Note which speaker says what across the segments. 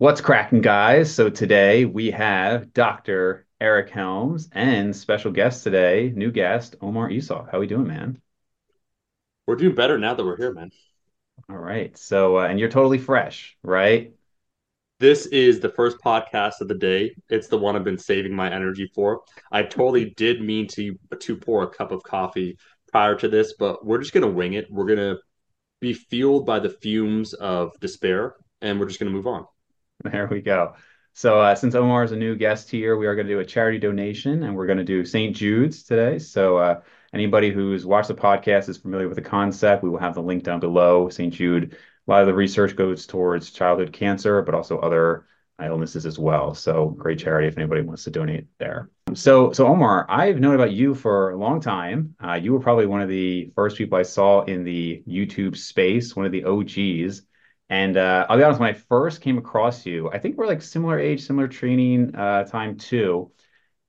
Speaker 1: What's cracking, guys? So today we have Dr. Eric Helms and special guest today, new guest, Omar Isuf. How we doing, man?
Speaker 2: We're doing better now that we're here, man.
Speaker 1: All right. So, uh, and you're totally fresh, right?
Speaker 2: This is the first podcast of the day. It's the one I've been saving my energy for. I totally did mean to to pour a cup of coffee prior to this, but we're just gonna wing it. We're gonna be fueled by the fumes of despair, and we're just gonna move on.
Speaker 1: There we go. So, uh, since Omar is a new guest here, we are going to do a charity donation and we're going to do St. Jude's today. So, uh, anybody who's watched the podcast is familiar with the concept. We will have the link down below. St. Jude, a lot of the research goes towards childhood cancer, but also other illnesses as well. So, great charity if anybody wants to donate there. So, so Omar, I've known about you for a long time. Uh, you were probably one of the first people I saw in the YouTube space, one of the OGs. And uh, I'll be honest, when I first came across you, I think we're like similar age, similar training uh, time too.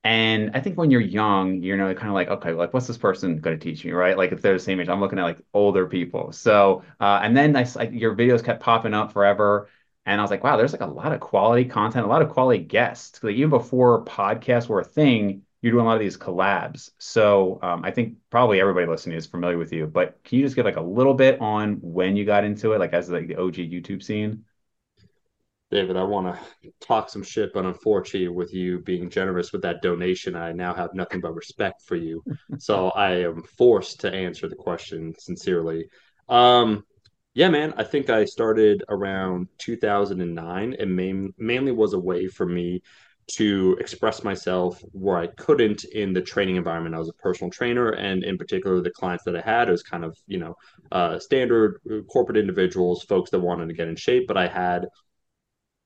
Speaker 1: And I think when you're young, you're know, kind of like, okay, like what's this person going to teach me, right? Like if they're the same age, I'm looking at like older people. So, uh, and then I, like your videos kept popping up forever, and I was like, wow, there's like a lot of quality content, a lot of quality guests. Like even before podcasts were a thing, you're doing a lot of these collabs. So um, I think probably everybody listening is familiar with you, but can you just give like a little bit on when you got into it, like as like the OG YouTube scene?
Speaker 2: David, I want to talk some shit, but unfortunately, with you being generous with that donation, I now have nothing but respect for you. so I am forced to answer the question sincerely. Um, yeah, man, I think I started around 2009 and main, mainly was a way for me to express myself where I couldn't in the training environment. I was a personal trainer, and in particular, the clients that I had was kind of you know uh, standard uh, corporate individuals, folks that wanted to get in shape, but I had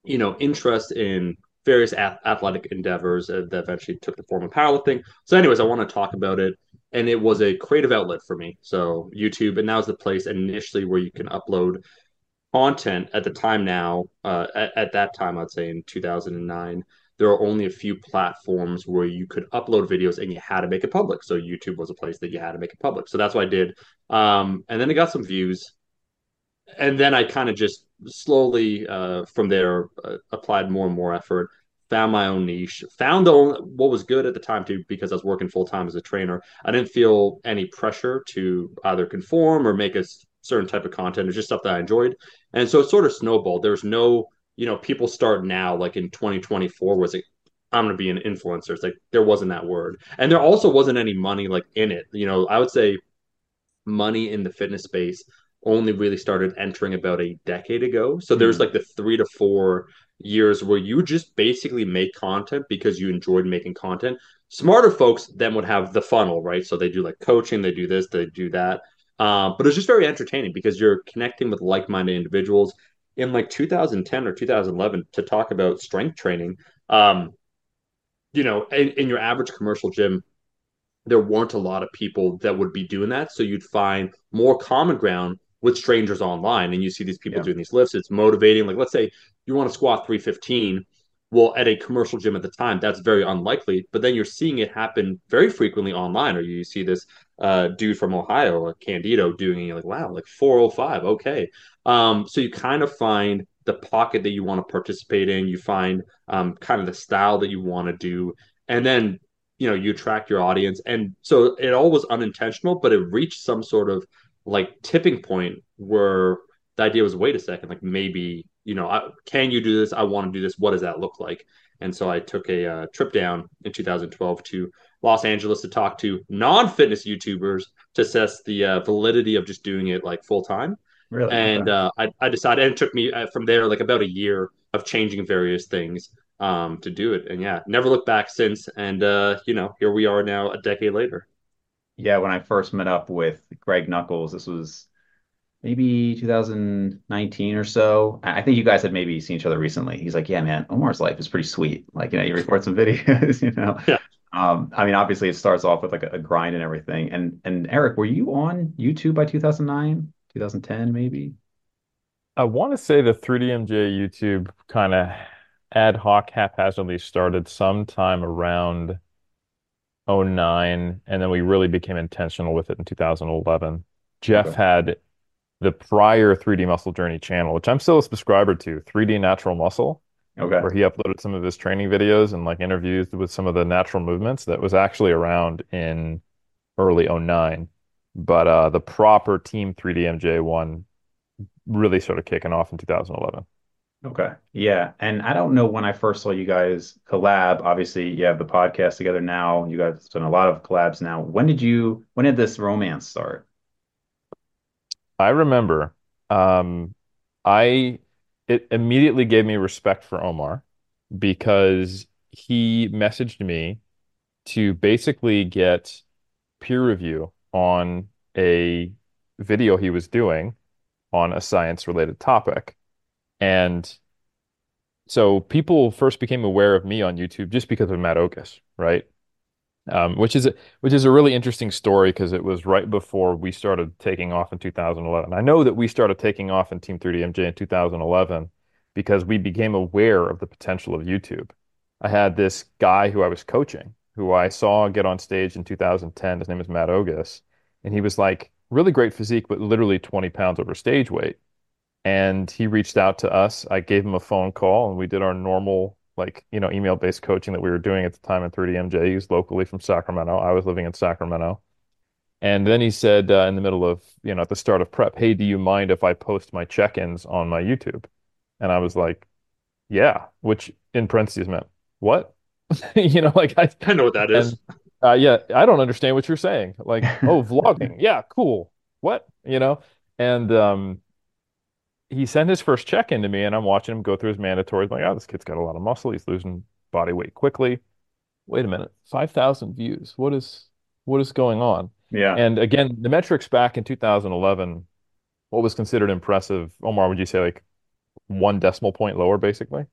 Speaker 2: you know interest in various athletic endeavors that eventually took the form of powerlifting. So, anyways, I want to talk about it. And it was a creative outlet for me. So, YouTube, and that was the place initially where you can upload content at the time now. Uh, at, at that time, I'd say in 2009, there are only a few platforms where you could upload videos and you had to make it public. So YouTube was a place that you had to make it public. So that's what I did. Um, and then it got some views. And then I kind of just slowly uh, from there uh, applied more and more effort, found my own niche, found the only, what was good at the time too, because I was working full time as a trainer. I didn't feel any pressure to either conform or make a certain type of content. It was just stuff that I enjoyed. And so it sort of snowballed. There was no you know, people start now, like in 2024, was it I'm gonna be an influencer. It's like there wasn't that word. And there also wasn't any money like in it. You know, I would say money in the fitness space only really started entering about a decade ago. So there's mm-hmm. like the three to four years where you just basically make content because you enjoyed making content. Smarter folks then would have the funnel, right? So they do like coaching, they do this, they do that. Uh, but it's just very entertaining because you're connecting with like-minded individuals in like 2010 or 2011 to talk about strength training. Um, you know, in, in your average commercial gym, there weren't a lot of people that would be doing that. So you'd find more common ground with strangers online and you see these people yeah. doing these lifts. It's motivating. Like, let's say you want to squat 315 well, at a commercial gym at the time, that's very unlikely. But then you're seeing it happen very frequently online, or you see this uh, dude from Ohio, Candito, doing it. You're like, wow, like 405, okay. Um, so you kind of find the pocket that you want to participate in. You find um, kind of the style that you want to do, and then you know you attract your audience. And so it all was unintentional, but it reached some sort of like tipping point where the idea was, wait a second, like maybe you know, I, can you do this? I want to do this. What does that look like? And so I took a uh, trip down in 2012 to Los Angeles to talk to non-fitness YouTubers to assess the uh, validity of just doing it like full time. Really? And uh, I, I decided, and it took me uh, from there like about a year of changing various things um, to do it. And yeah, never looked back since. And uh, you know, here we are now, a decade later.
Speaker 1: Yeah, when I first met up with Greg Nuckols, this was maybe 2019 or so. I think you guys had maybe seen each other recently. He's like, yeah, man, Omar's life is pretty sweet. Like, you know, you record some videos, you know. Yeah. Um, I mean, obviously it starts off with like a, a, grind and everything. And and Eric, were you on YouTube by 2009, 2010, maybe?
Speaker 3: I want to say the 3DMJ YouTube kind of ad hoc haphazardly started sometime around 09, and then we really became intentional with it in 2011. Jeff okay. had the prior 3D Muscle Journey channel, which I'm still a subscriber to, 3D Natural Muscle.
Speaker 1: Okay.
Speaker 3: where he uploaded some of his training videos and like interviews with some of the natural movements that was actually around in early '09. But uh, the proper Team 3DMJ one really sort of kicking off in 2011.
Speaker 1: Okay. Yeah. And I don't know when I first saw you guys collab. Obviously, you have the podcast together now. You guys have done a lot of collabs now. When did you, when did this romance start?
Speaker 3: I remember um, I it immediately gave me respect for Omar because he messaged me to basically get peer review on a video he was doing on a science related topic. And so people first became aware of me on YouTube just because of Matt Ogus, right? Um, which is a, which is a really interesting story because it was right before we started taking off in 2011. I know that we started taking off in Team 3DMJ in 2011 because we became aware of the potential of YouTube. I had this guy who I was coaching, who I saw get on stage in 2010. His name is Matt Ogus, and he was like really great physique, but literally 20 pounds over stage weight. And he reached out to us. I gave him a phone call, and we did our normal like you know email based coaching that we were doing at the time in 3DMJ. He's locally from Sacramento. I was living in Sacramento. And then he said uh, in the middle of, you know, at the start of prep, hey, do you mind if I post my check-ins on my YouTube? And I was like, yeah, which in parentheses meant, what? You know, like I,
Speaker 2: I know what that is.
Speaker 3: and uh, yeah, I don't understand what you're saying. Like, oh, vlogging. Yeah, cool. What? You know? And um he sent his first check in to me, and I'm watching him go through his mandatories. I'm like, oh, this kid's got a lot of muscle. He's losing body weight quickly. Wait a minute, 5,000 views. What is what is going on?
Speaker 1: Yeah.
Speaker 3: And again, the metrics back in 2011, what was considered impressive, Omar, would you say like one decimal point lower, basically?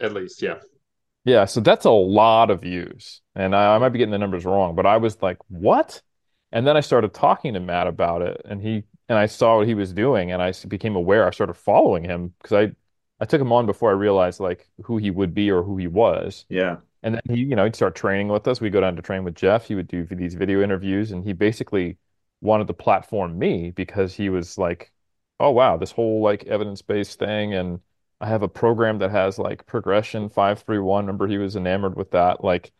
Speaker 2: At least, yeah.
Speaker 3: Yeah, so that's a lot of views. And I, I might be getting the numbers wrong, but I was like, what? And then I started talking to Matt about it, and he and I saw what he was doing, and I became aware. I started following him because I I took him on before I realized like who he would be or who he was.
Speaker 1: Yeah.
Speaker 3: And then he, you know, he'd start training with us. We go down to train with Jeff. He would do these video interviews, and he basically wanted to platform me because he was like, "Oh wow, this whole like evidence-based thing, and I have a program that has like progression five three one. Remember, he was enamored with that. Like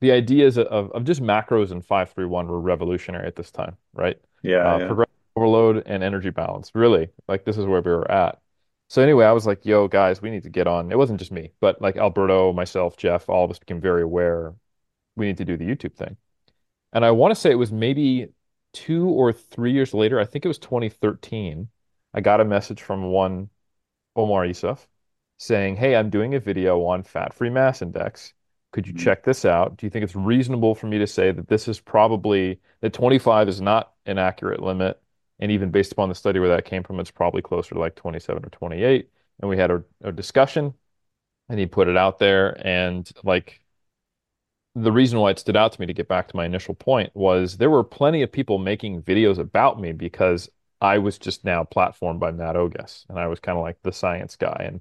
Speaker 3: the ideas of of just macros and five three one were revolutionary at this time, right?
Speaker 1: Yeah.
Speaker 3: Uh,
Speaker 1: Yeah.
Speaker 3: progression overload and energy balance. Really, like this is where we were at. So anyway, I was like, "Yo, guys, we need to get on." It wasn't just me, but like Alberto, myself, Jeff, all of us became very aware we need to do the YouTube thing. And I want to say it was maybe two or three years later. I think it was 2013. I got a message from one Omar Isuf saying, Hey, I'm doing a video on fat-free mass index. Could you
Speaker 1: Mhm.
Speaker 3: check this out? Do you think it's reasonable for me to say that this is probably that 25 is not an accurate limit? And even based upon the study where that came from, it's probably closer to like 27 or 28. And we had a, a discussion and he put it out there. And like the reason why it stood out to me to get back to my initial point was there were plenty of people making videos about me because I was just now platformed by Matt Ogus and I was kind of like the science guy. And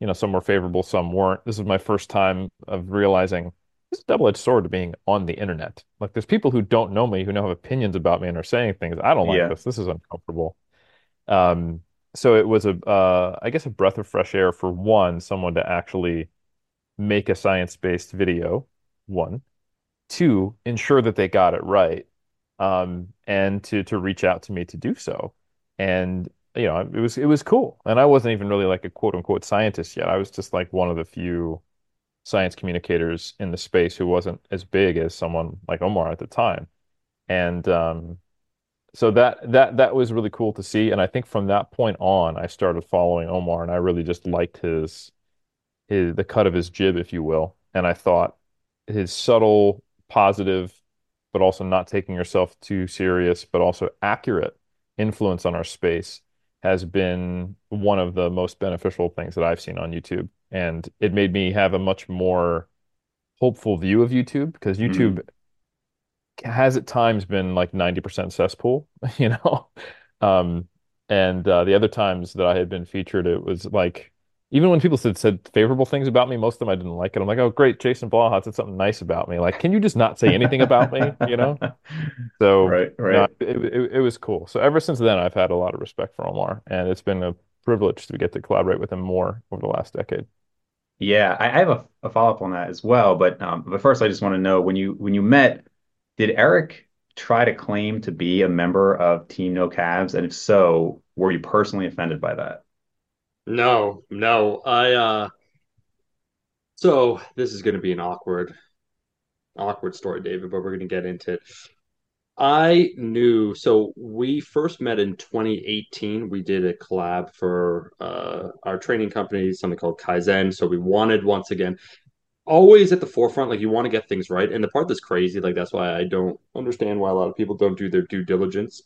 Speaker 3: you know, some were favorable, some weren't. This is my first time of realizing this is a double-edged sword to being on the internet. Like there's people who don't know me, who now have opinions about me and are saying things. I don't like
Speaker 1: Yeah.
Speaker 3: this. This is uncomfortable. Um, so it was a, uh, I guess a breath of fresh air for one, someone to actually make a science-based video, one. Two, ensure that they got it right, um, and to to reach out to me to do so. And you know, it was it was cool. And I wasn't even really like a quote unquote scientist yet. I was just like one of the few science communicators in the space who wasn't as big as someone like Omar at the time. And um, so that that that was really cool to see. And I think from that point on, I started following Omar, and I really just liked his his the cut of his jib, if you will. And I thought his subtle, positive, but also not taking yourself too serious, but also accurate influence on our space has been one of the most beneficial things that I've seen on YouTube. And it made me have a much more hopeful view of YouTube because
Speaker 1: Mhm.
Speaker 3: YouTube has at times been like 90% cesspool, you know? Um, and uh, the other times that I had been featured, it was like, even when people said said favorable things about me, most of them I didn't like it. I'm like, oh, great, Jason Blaha said something nice about me. Like, can you just not say anything about me, you know? So,
Speaker 1: Right.
Speaker 3: no,
Speaker 1: Right.
Speaker 3: it, it, it was cool. So ever since then, I've had a lot of respect for Omar, and it's been a privilege to get to collaborate with him more over the last decade.
Speaker 1: Yeah, I, I have a, a follow-up on that as well. But um, but first, I just want to know when you when you met, did Eric try to claim to be a member of Team No Calves? And if so, were you personally offended by that?
Speaker 2: No, no. I uh so this is gonna be an awkward, awkward story, David, but we're gonna get into it. I knew, so we first met in 2018. We did a collab for uh, our training company, something called Kaizen. So we wanted once again, always at the forefront, like you want to get things right. And the part that's crazy, like that's why I don't understand why a lot of people don't do their due diligence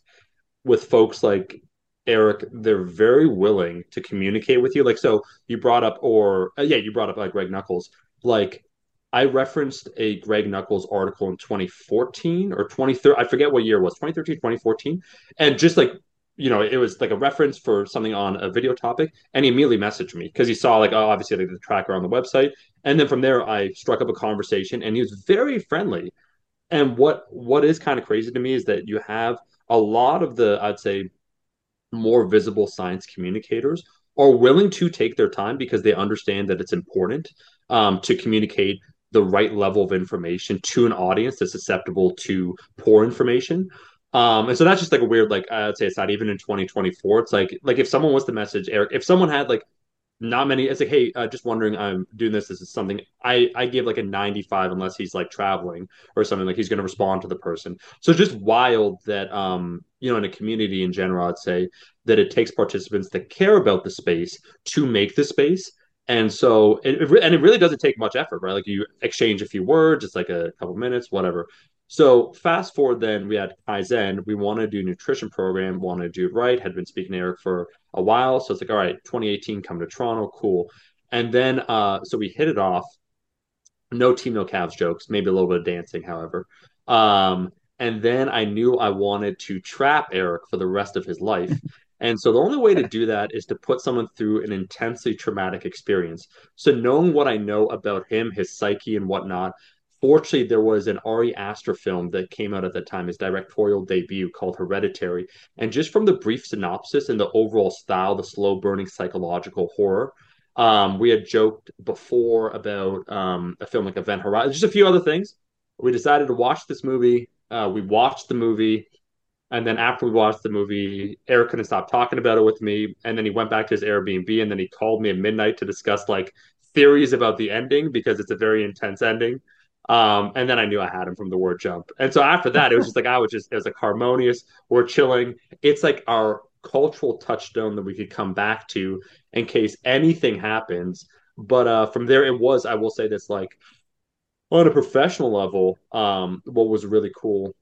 Speaker 2: with folks like Eric. They're very willing to communicate with you. Like, so you brought up, or uh, yeah, you brought up like Greg Nuckols. Like, I referenced a Greg Nuckols article in 2014 or 2013. I forget what year it was, 2013, 2014. And just like, you know, it was like a reference for something on a video topic. And he immediately messaged me because he saw like, oh, obviously like the tracker on the website. And then from there, I struck up a conversation and he was very friendly. And what what is kind of crazy to me is that you have a lot of the, I'd say, more visible science communicators are willing to take their time because they understand that it's important um, to communicate the right level of information to an audience that's susceptible to poor information. Um, and so that's just like a weird, like I'd say it's not even in 2024. It's like like if someone was to message Eric, if someone had like not many, it's like, hey, uh, just wondering, I'm doing this. This is something I I give like a 95 unless he's like traveling or something like he's going to respond to the person. So just wild that um you know in a community in general, I'd say that it takes participants that care about the space to make the space and so, it, and it really doesn't take much effort, right? Like you exchange a few words, it's like a couple minutes, whatever. So fast forward, then we had Kaizen. We want to do nutrition program, want to do it right. Had been speaking to Eric for a while, so it's like, all right, 2018, come to Toronto, cool. And then, uh, so we hit it off. No team, no calves jokes. Maybe a little bit of dancing, however. Um, and then I knew I wanted to trap Eric for the rest of his life. And so the only way to do that is to put someone through an intensely traumatic experience. So knowing what I know about him, his psyche and whatnot, fortunately there was an Ari Aster film that came out at the time, his directorial debut called Hereditary. And just from the brief synopsis and the overall style, the slow burning psychological horror, um, we had joked before about um, a film like Event Horizon, just a few other things. We decided to watch this movie. Uh, we watched the movie and then after we watched the movie, Eric couldn't stop talking about it with me. And then he went back to his Airbnb and then he called me at midnight to discuss like theories about the ending because it's a very intense ending. Um, and then I knew I had him from the word jump. And so after that, it was just like I was just it was like harmonious. We're chilling. It's like our cultural touchstone that we could come back to in case anything happens. But uh, from there, it was I will say this like on a professional level, um, what was really cool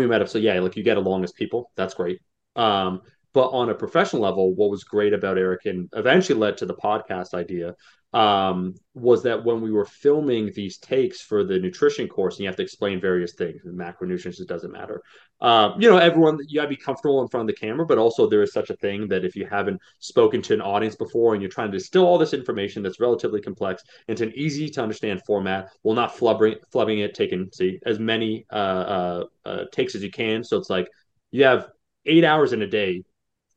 Speaker 2: we met up. So yeah, like you get along as people. That's great. Um, but on a professional level, what was great about Eric and eventually led to the podcast idea um, was that when we were filming these takes for the nutrition course, and you have to explain various things, macronutrients, it doesn't matter. Um, you know, everyone, you got to be comfortable in front of the camera, but also there is such a thing that if you haven't spoken to an audience before and you're trying to distill all this information that's relatively complex into an easy to understand format, while not flubbering, flubbing it, taking see as many uh, uh, uh, takes as you can. So it's like you have eight hours in a day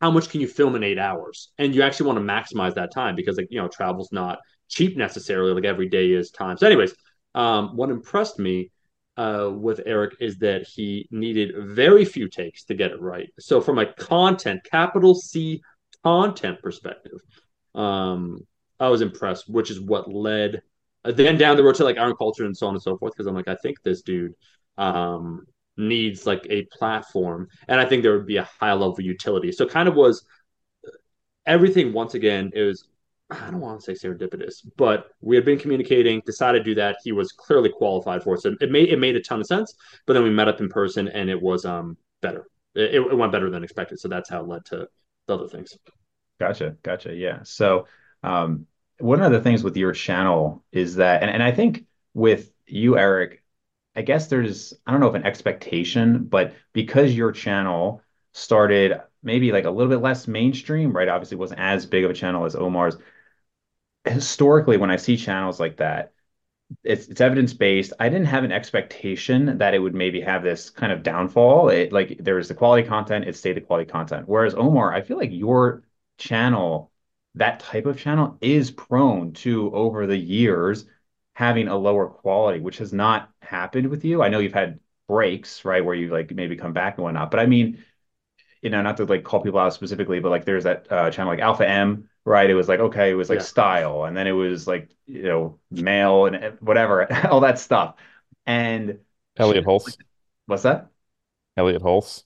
Speaker 2: how much can you film in eight hours? And you actually want to maximize that time because like, you know, travel's not cheap necessarily, like every day is time. So, anyways, um, what impressed me uh, with Eric is that he needed very few takes to get it right. So, from a content, capital C content perspective, um, I was impressed, which is what led uh, then down the road to like Iron Culture and so on and so forth. Because I'm like, I think this dude um, needs like a platform and i think there would be a high level of utility. So kind of was everything once again it was i don't want to say serendipitous but we had been communicating decided to do that. He was clearly qualified for it. So it made it made a ton of sense but then we met up in person and it was um better. It, it went better than expected so that's how it led to the other things.
Speaker 1: Gotcha gotcha yeah. So um one of the things with your channel is that and, and i think with you eric I guess there's, I don't know if an expectation, but because your channel started maybe like a little bit less mainstream, right? Obviously, wasn't as big of a channel as Omar's. Historically, when I see channels like that, it's it's evidence based. I didn't have an expectation that it would maybe have this kind of downfall. It like there was the quality content, it stayed the quality content. Whereas Omar, I feel like your channel that type of channel is prone to over the years having a lower quality, which has not happened with you. I know you've had breaks, right, where you like maybe come back and whatnot, but I mean, you know, not to like call people out specifically, but like there's that uh, channel like Alpha M, right? It was like okay, it was like
Speaker 2: Yeah.
Speaker 1: style, and then it was like you know male and whatever, all that stuff. And
Speaker 3: Elliot Hulse.
Speaker 1: what's that?
Speaker 3: Elliot Hulse.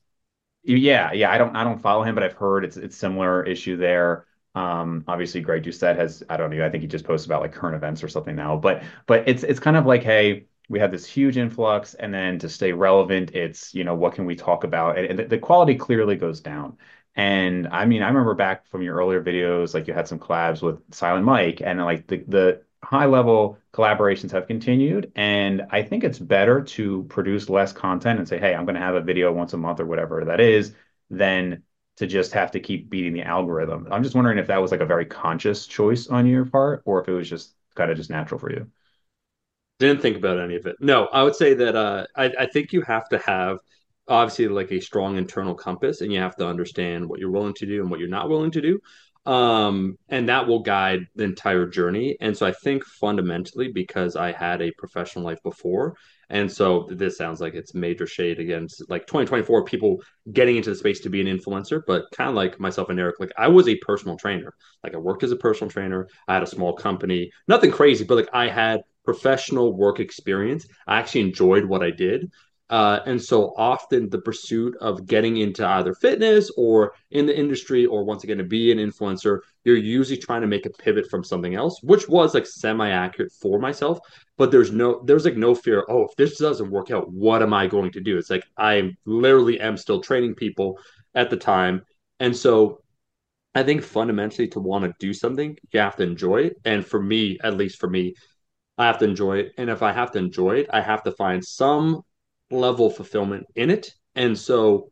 Speaker 1: Yeah, yeah. I don't I don't follow him, but I've heard it's it's similar issue there. Um, obviously Greg Doucette has I don't know, I think he just posts about like current events or something now. But but it's it's kind of like, hey, we have this huge influx, and then to stay relevant, it's, you know, what can we talk about? And, and the, quality clearly goes down. And I mean, I remember back from your earlier videos, like you had some collabs with Silent Mike, and like the the high level collaborations have continued. And I think it's better to produce less content and say, hey, I'm going to have a video once a month or whatever that is, than to just have to keep beating the algorithm. I'm just wondering if that was like a very conscious choice on your part, or if it was just kind of just natural for you.
Speaker 2: Didn't think about any of it. No, I would say that uh, I, I think you have to have obviously like a strong internal compass, and you have to understand what you're willing to do and what you're not willing to do. Um, and that will guide the entire journey. And so I think fundamentally, because I had a professional life before, and so this sounds like it's major shade against like 2024 people getting into the space to be an influencer, but kind of like myself and Eric, like I was a personal trainer. Like I worked as a personal trainer. I had a small company, nothing crazy, but like I had professional work experience. I actually enjoyed what I did. Uh, and so often the pursuit of getting into either fitness or in the industry or once again to be an influencer, you're usually trying to make a pivot from something else, which was like semi-accurate for myself. But there's no there's like no fear, oh, if this doesn't work out, what am I going to do? It's like I literally am still training people at the time. And so I think fundamentally to want to do something, you have to enjoy it. And for me, at least for me, I have to enjoy it. And if I have to enjoy it, I have to find some level of fulfillment in it. And so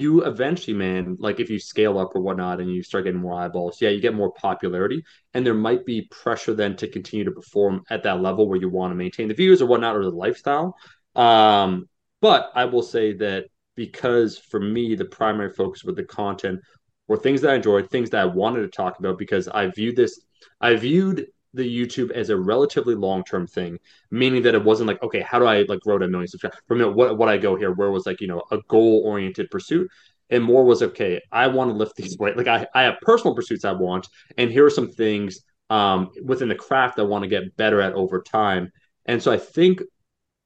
Speaker 2: you eventually, man, like if you scale up or whatnot and you start getting more eyeballs, yeah, you get more popularity. And there might be pressure then to continue to perform at that level where you want to maintain the views or whatnot or the lifestyle. Um, but I will say that because for me, the primary focus with the content were things that I enjoyed, things that I wanted to talk about because I viewed this, I viewed the YouTube as a relatively long term thing, meaning that it wasn't like, okay, how do I like grow to a million subscribers? From what what I go here, where was like, you know, a goal oriented pursuit. And more was okay, I want to lift these weights. Like I, I have personal pursuits I want, and here are some things um, within the craft I want to get better at over time. And so I think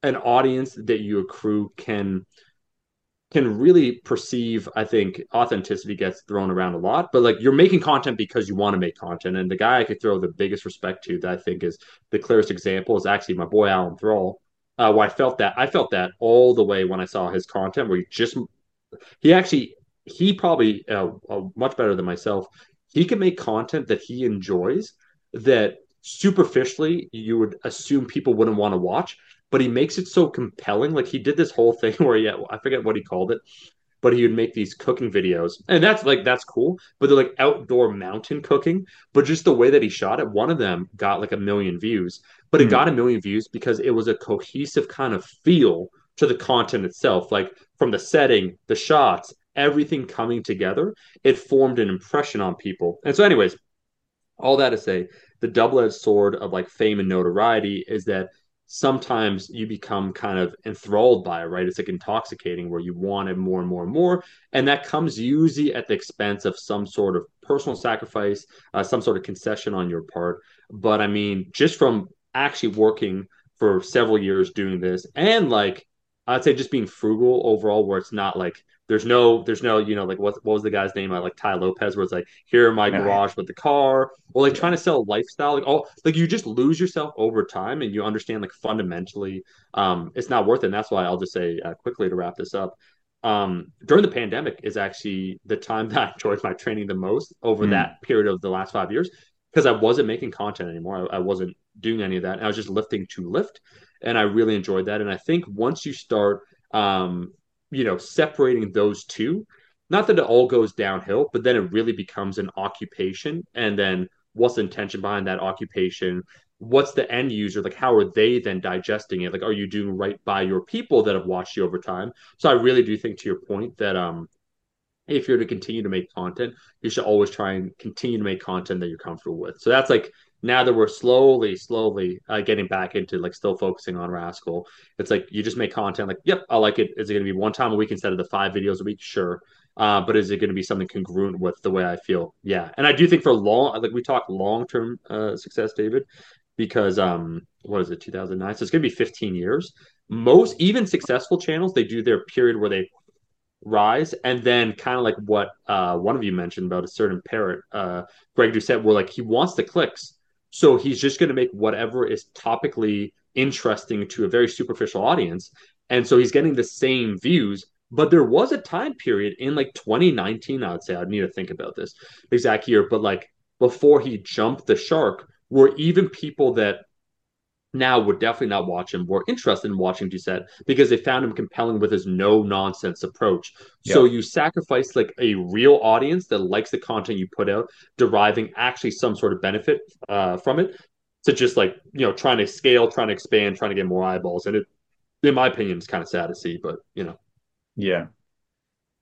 Speaker 2: an audience that you accrue can can really perceive i think authenticity gets thrown around a lot but like you're making content because you want to make content and the guy i could throw the biggest respect to that i think is the clearest example is actually my boy alan thrall uh, where i felt that i felt that all the way when i saw his content where he just he actually he probably uh, uh, much better than myself he can make content that he enjoys that superficially you would assume people wouldn't want to watch but he makes it so compelling. Like he did this whole thing where yeah i forget what he called it but he would make these cooking videos. And that's like that's cool but they're like outdoor mountain cooking. But just the way that he shot it one of them got like a million views but it
Speaker 1: Hmm.
Speaker 2: got a million views because it was a cohesive kind of feel to the content itself. Like from the setting the shots everything coming together it formed an impression on people. And so anyways all that to say the double-edged sword of like fame and notoriety is that sometimes you become kind of enthralled by it right? It's like intoxicating where you want it more and more and more and that comes usually at the expense of some sort of personal sacrifice uh, some sort of concession on your part. But i mean just from actually working for several years doing this and like i'd say just being frugal overall where it's not like there's no there's no you know like what, what was the guy's name I like Tai Lopez where it's like here in my
Speaker 1: Yeah.
Speaker 2: garage with the car or like
Speaker 1: Yeah.
Speaker 2: trying to sell a lifestyle like all like you just lose yourself over time and you understand like fundamentally um it's not worth it and that's why I'll just say uh, quickly to wrap this up um during the pandemic is actually the time that I enjoyed my training the most over
Speaker 1: Hmm.
Speaker 2: that period of the last five years because I wasn't making content anymore I, I wasn't doing any of that I was just lifting to lift and I really enjoyed that and I think once you start um you know separating those two. Not that it all goes downhill but then it really becomes an occupation. And then what's the intention behind that occupation? What's the end user? Like how are they then digesting it? Like are you doing right by your people that have watched you over time? So i really do think to your point that um if you're to continue to make content, you should always try and continue to make content that you're comfortable with. So that's like now that we're slowly, slowly uh, getting back into like still focusing on Rascal, it's like you just make content like, yep, I like it. Is it going to be one time a week instead of the five videos a week? Sure. Uh, but is it going to be something congruent with the way I feel? Yeah. And I do think for long, like we talk long term uh, success, David, because um, what is it, 2009? So it's going to be 15 years. Most even successful channels, they do their period where they rise and then kind of like what uh, one of you mentioned about a certain parrot uh, greg doucette where like he wants the clicks so he's just going to make whatever is topically interesting to a very superficial audience. And so he's getting the same views but there was a time period in like 2019 i would say i'd need to think about this exact year but like before he jumped the shark where even people that now would definitely not watch him were interested in watching Doucette because they found him compelling with his no nonsense approach. Yep. So you sacrifice like a real audience that likes the content you put out, deriving actually some sort of benefit uh, from it, to just like you know trying to scale, trying to expand, trying to get more eyeballs. And it, in my opinion, is kind of sad to see, but you know.
Speaker 1: Yeah.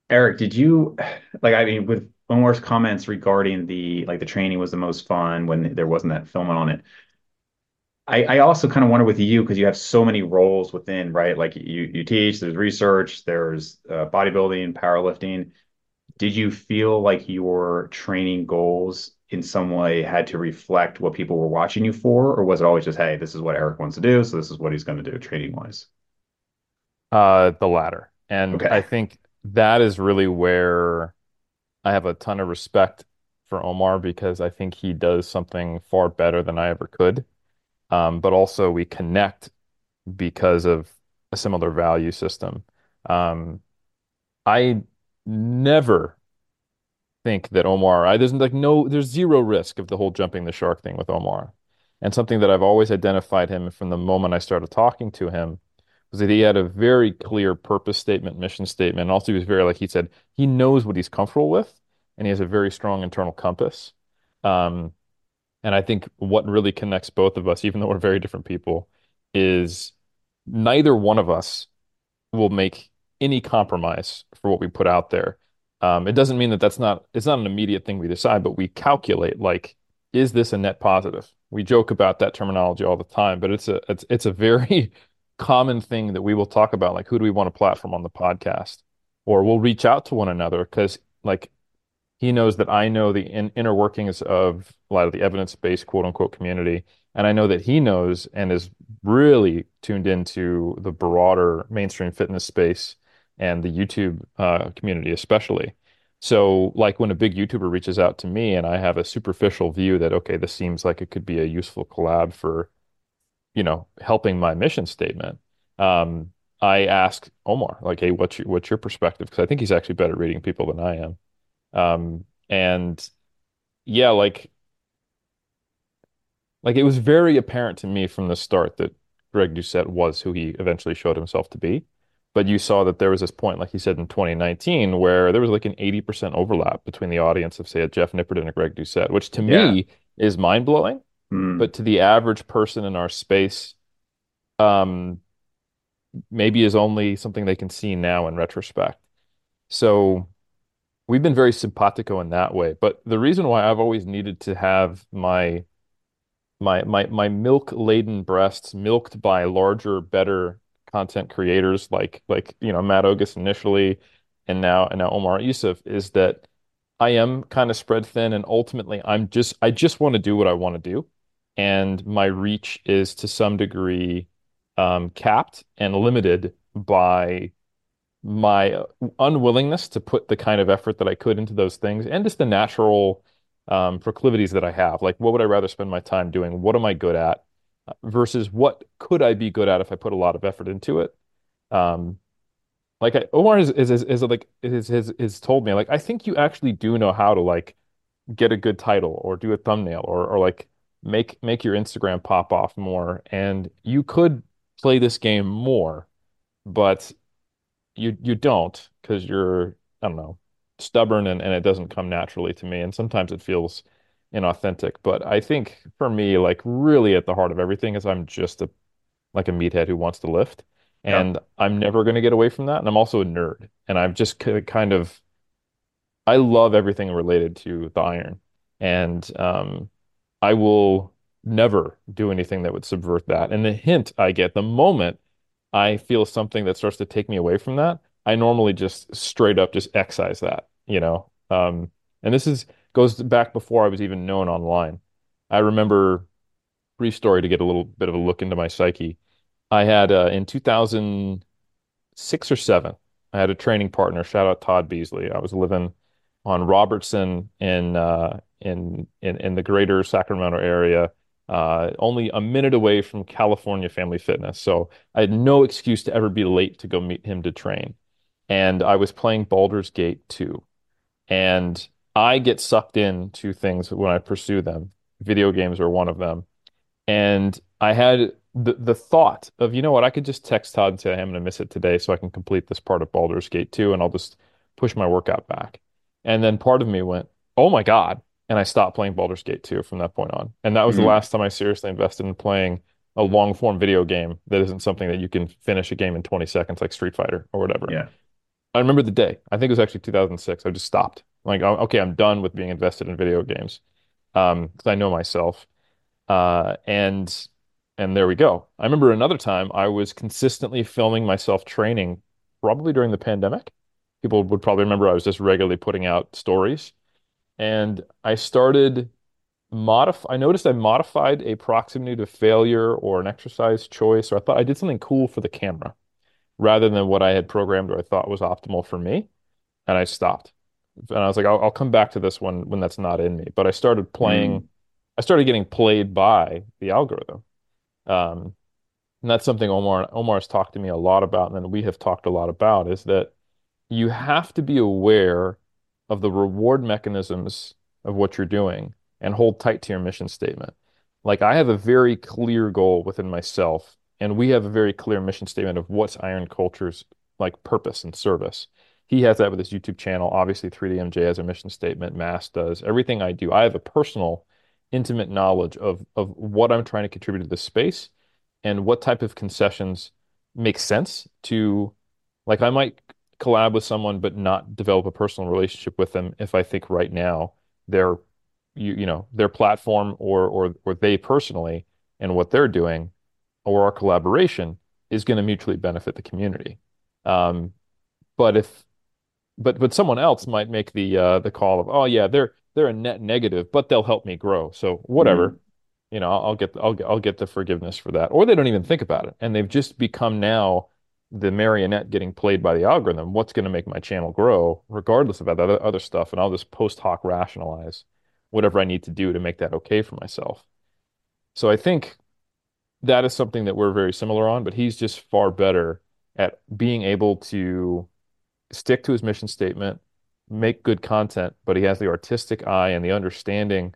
Speaker 1: Eric, did you like? I mean, with Omar's comments regarding the like the training was the most fun when there wasn't that filming on it I, I also kind of wonder with you because you have so many roles within, right? Like you you teach, there's research, there's uh, bodybuilding, powerlifting. Did you feel like your training goals in some way had to reflect what people were watching you for, or was it always just, hey, this is what Eric wants to do, so this is what he's going to do training wise?
Speaker 3: Uh, the latter, and okay. I think that is really where I have a ton of respect for Omar because I think he does something far better than I ever could um, but also we connect because of a similar value system. Um, I never think that Omar, I, there's like no, there's zero risk of the whole jumping the shark thing with Omar. And something that I've always identified him from the moment I started talking to him was that he had a very clear purpose statement, mission statement. And also, he was very, like he said, he knows what he's comfortable with and he has a very strong internal compass. Um, and I think what really connects both of us, even though we're very different people, is neither one of us will make any compromise for what we put out there. Um, it doesn't mean that that's not it's not an immediate thing we decide, but we calculate like, is this a net positive? We joke about that terminology all the time, but it's a it's it's a very common thing that we will talk about, like who do we want to platform on the podcast, or we'll reach out to one another because like he knows that I know the in, inner workings of a lot of the evidence-based quote unquote community. And I know that he knows and is really tuned into the broader mainstream fitness space and the YouTube uh, community, especially. So, like when a big YouTuber reaches out to me and I have a superficial view that, okay, this seems like it could be a useful collab for, you know, helping my mission statement. Um, I ask Omar, like, hey, what's your, what's your perspective? Because I think he's actually better at reading people than I am. Um, and yeah, like like it was very apparent to me from the start that Greg Doucette was who he eventually showed himself to be. But you saw that there was this point, like he said in 2019, where there was like an 80% overlap between the audience of, say, a Jeff Nippard and a Greg Doucette, which to yeah. me is mind blowing. Mm. But to the average person in our space, um, maybe is only something they can see now in retrospect. So we've been very simpatico in that way. But the reason why I've always needed to have my my my my milk laden breasts milked by larger, better content creators like like you know Matt Ogus initially, and now and now Omar Yusuf is that I am kind of spread thin, and ultimately I'm just I just want to do what I want to do, and my reach is to some degree um, capped and limited by my unwillingness to put the kind of effort that I could into those things and just the natural um, proclivities that I have. Like, what would I rather spend my time doing? What am I good at? Versus what could I be good at if I put a lot of effort into it? Um, like I, Omar is, is, is, is like is, is, is told me like I think you actually do know how to like get a good title or do a thumbnail or or like make make your Instagram pop off more and you could play this game more but you you don't because you're I don't know stubborn and, and it doesn't come naturally to me and sometimes it feels inauthentic but I think for me like really at the heart of everything is I'm just a like a meathead who wants to lift and I'm never going to get away from that and I'm also a nerd and I've just kind of I love everything related to the iron, and um, I will never do anything that would subvert that. And the hint I get the moment I feel something that starts to take me away from that, I normally just straight up just excise that, you know. Um, and this is goes back before I was even known online. I remember brief story to get a little bit of a look into my psyche. I had uh, in 2006 or seven, I had a training partner. Shout out Todd Beasley. I was living on Robertson in uh, in in in the greater Sacramento area, uh, only a minute away from California Family Fitness. So I had no excuse to ever be late to go meet him to train. And I was playing Baldur's Gate 2. And I get sucked into things when I pursue them. Video games are one of them. And I had the the thought of, you know what, I could just text Todd and say, I'm going to miss it today so I can complete this part of Baldur's Gate 2 and I'll just push my workout back. And then part of me went, oh my God. And I stopped playing Baldur's Gate 2 from that point on. And that was the
Speaker 1: Mhm.
Speaker 3: last time I seriously invested in playing a long form video game that isn't something that you can finish a game in 20 seconds like Street Fighter or whatever.
Speaker 1: Yeah.
Speaker 3: I remember the day. I think it was actually 2006. I just stopped. Like, okay, I'm done with being invested in video games. Um, because I know myself. Uh, and and there we go. I remember another time I was consistently filming myself training, probably during the pandemic. People would probably remember I was just regularly putting out stories. And I started modif I noticed I modified a proximity to failure or an exercise choice, or I thought I did something cool for the camera rather than what I had programmed or I thought was optimal for me. And I stopped. And I was like, I'll, I'll come back to this one when that's not in me. But I started
Speaker 1: Mm.
Speaker 3: playing, I started getting played by the algorithm. Um, and that's something Omar Omar has talked to me a lot about, and then we have talked a lot about, is that you have to be aware of the reward mechanisms of what you're doing and hold tight to your mission statement. Like I have a very clear goal within myself, and we have a very clear mission statement of what's Iron Culture's like purpose and service. He has that with his YouTube channel. Obviously, 3DMJ has a mission statement. Mass does. Everything I do, I have a personal, intimate knowledge of of what I'm trying to contribute to this space and what type of concessions make sense to like I might collab with someone but not develop a personal relationship with them if I think right now their you you know their platform or or or they personally and what they're doing or our collaboration is going to mutually benefit the community. Um, but if but but someone else might make the uh, the call of oh yeah they're they're a net negative but they'll help me grow so
Speaker 1: Mm.
Speaker 3: whatever you know I'll, I'll get I'll get I'll get the forgiveness for that or they don't even think about it and they've just become now the marionette getting played by the algorithm what's going to make my channel grow regardless of other other stuff? And I'll just post hoc rationalize whatever I need to do to make that okay for myself. So I think that is something that we're very similar on but he's just far better at being able to stick to his mission statement, make good content, but he has the artistic eye and the understanding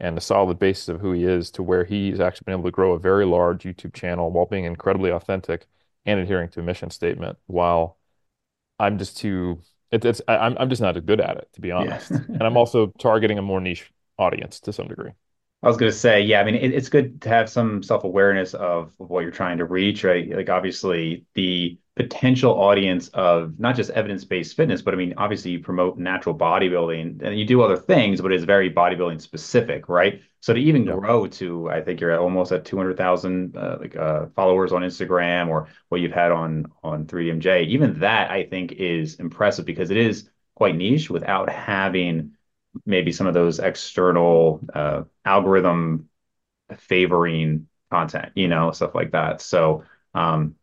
Speaker 3: and the solid basis of who he is to where he's actually been able to grow a very large YouTube channel while being incredibly authentic and adhering to a mission statement while I'm just too it, it's I, I'm I'm just not as good at it to be
Speaker 1: Yeah.
Speaker 3: honest. And I'm also targeting a more niche audience to some degree.
Speaker 1: I was going to say, yeah, I mean, it, it's good to have some self-awareness of, of what you're trying to reach, right? Like, obviously, the potential audience of not just evidence-based fitness, but I mean, obviously, you promote natural bodybuilding and you do other things, but it's very bodybuilding specific, right? So to even
Speaker 3: Yeah.
Speaker 1: grow to, I think you're at almost at 200,000 uh, like uh, followers on Instagram or what you've had on on 3DMJ, even that I think is impressive because it is quite niche without having maybe some of those external uh, algorithm favoring content, you know, stuff like that. So, um,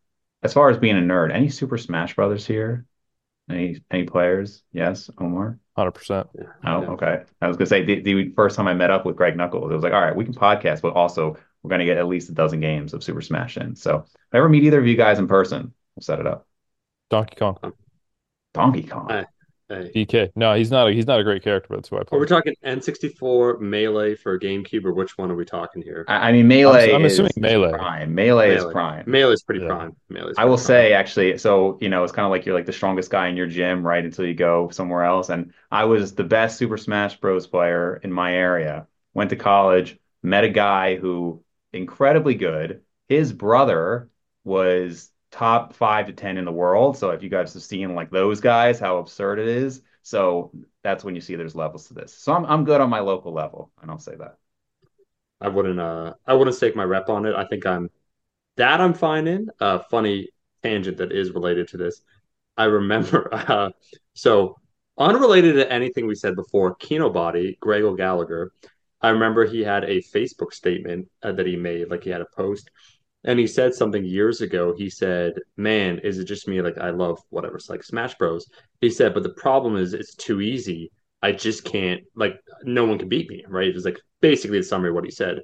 Speaker 1: as far as being a nerd, any Super Smash Brothers here? Any any players? Yes, Omar.
Speaker 3: 100%.
Speaker 1: Oh, okay. I was gonna say the, the first time I met up with Greg Nuckols, it was like, all right, we can podcast, but also we're gonna get at least a dozen games of Super Smash in. So, if I ever meet either of you guys in person, we'll set it up.
Speaker 3: Donkey Kong.
Speaker 1: Donkey Kong.
Speaker 2: I, hey.
Speaker 3: DK. No, he's not a, he's not a great character, but that's who I
Speaker 2: Are we
Speaker 3: play.
Speaker 2: talking N64 Melee for GameCube, or which one are we talking here?
Speaker 1: I, I mean,
Speaker 3: I'm
Speaker 1: Melee
Speaker 3: I'm assuming
Speaker 1: is, is
Speaker 3: Melee.
Speaker 1: prime. Melee is prime.
Speaker 2: Melee.
Speaker 1: prime.
Speaker 2: Melee's pretty
Speaker 3: Yeah.
Speaker 2: prime. Melee's
Speaker 1: I will
Speaker 2: prime.
Speaker 1: say actually, so you know, it's kind of like you're like the strongest guy in your gym, right? Until you go somewhere else. And I was the best Super Smash Bros. player in my area. Went to college, met a guy who incredibly good. His brother was top five to ten in the world. So if you guys have seen like those guys, how absurd it is. So that's when you see there's levels to this. So I'm I'm good on my local level, and I'll say that.
Speaker 2: I wouldn't uh I wouldn't stake my rep on it. I think I'm that I'm fine in. A uh, funny tangent that is related to this. I remember uh so unrelated to anything we said before, Kinobody, Greg Gallagher. I remember he had a Facebook statement uh, that he made, like he had a post, and he said something years ago. He said, "Man, is it just me? Like I love whatever, it's like Smash Bros." He said, "But the problem is, it's too easy. I just can't. Like no one can beat me." Right? It was like basically the summary of what he said.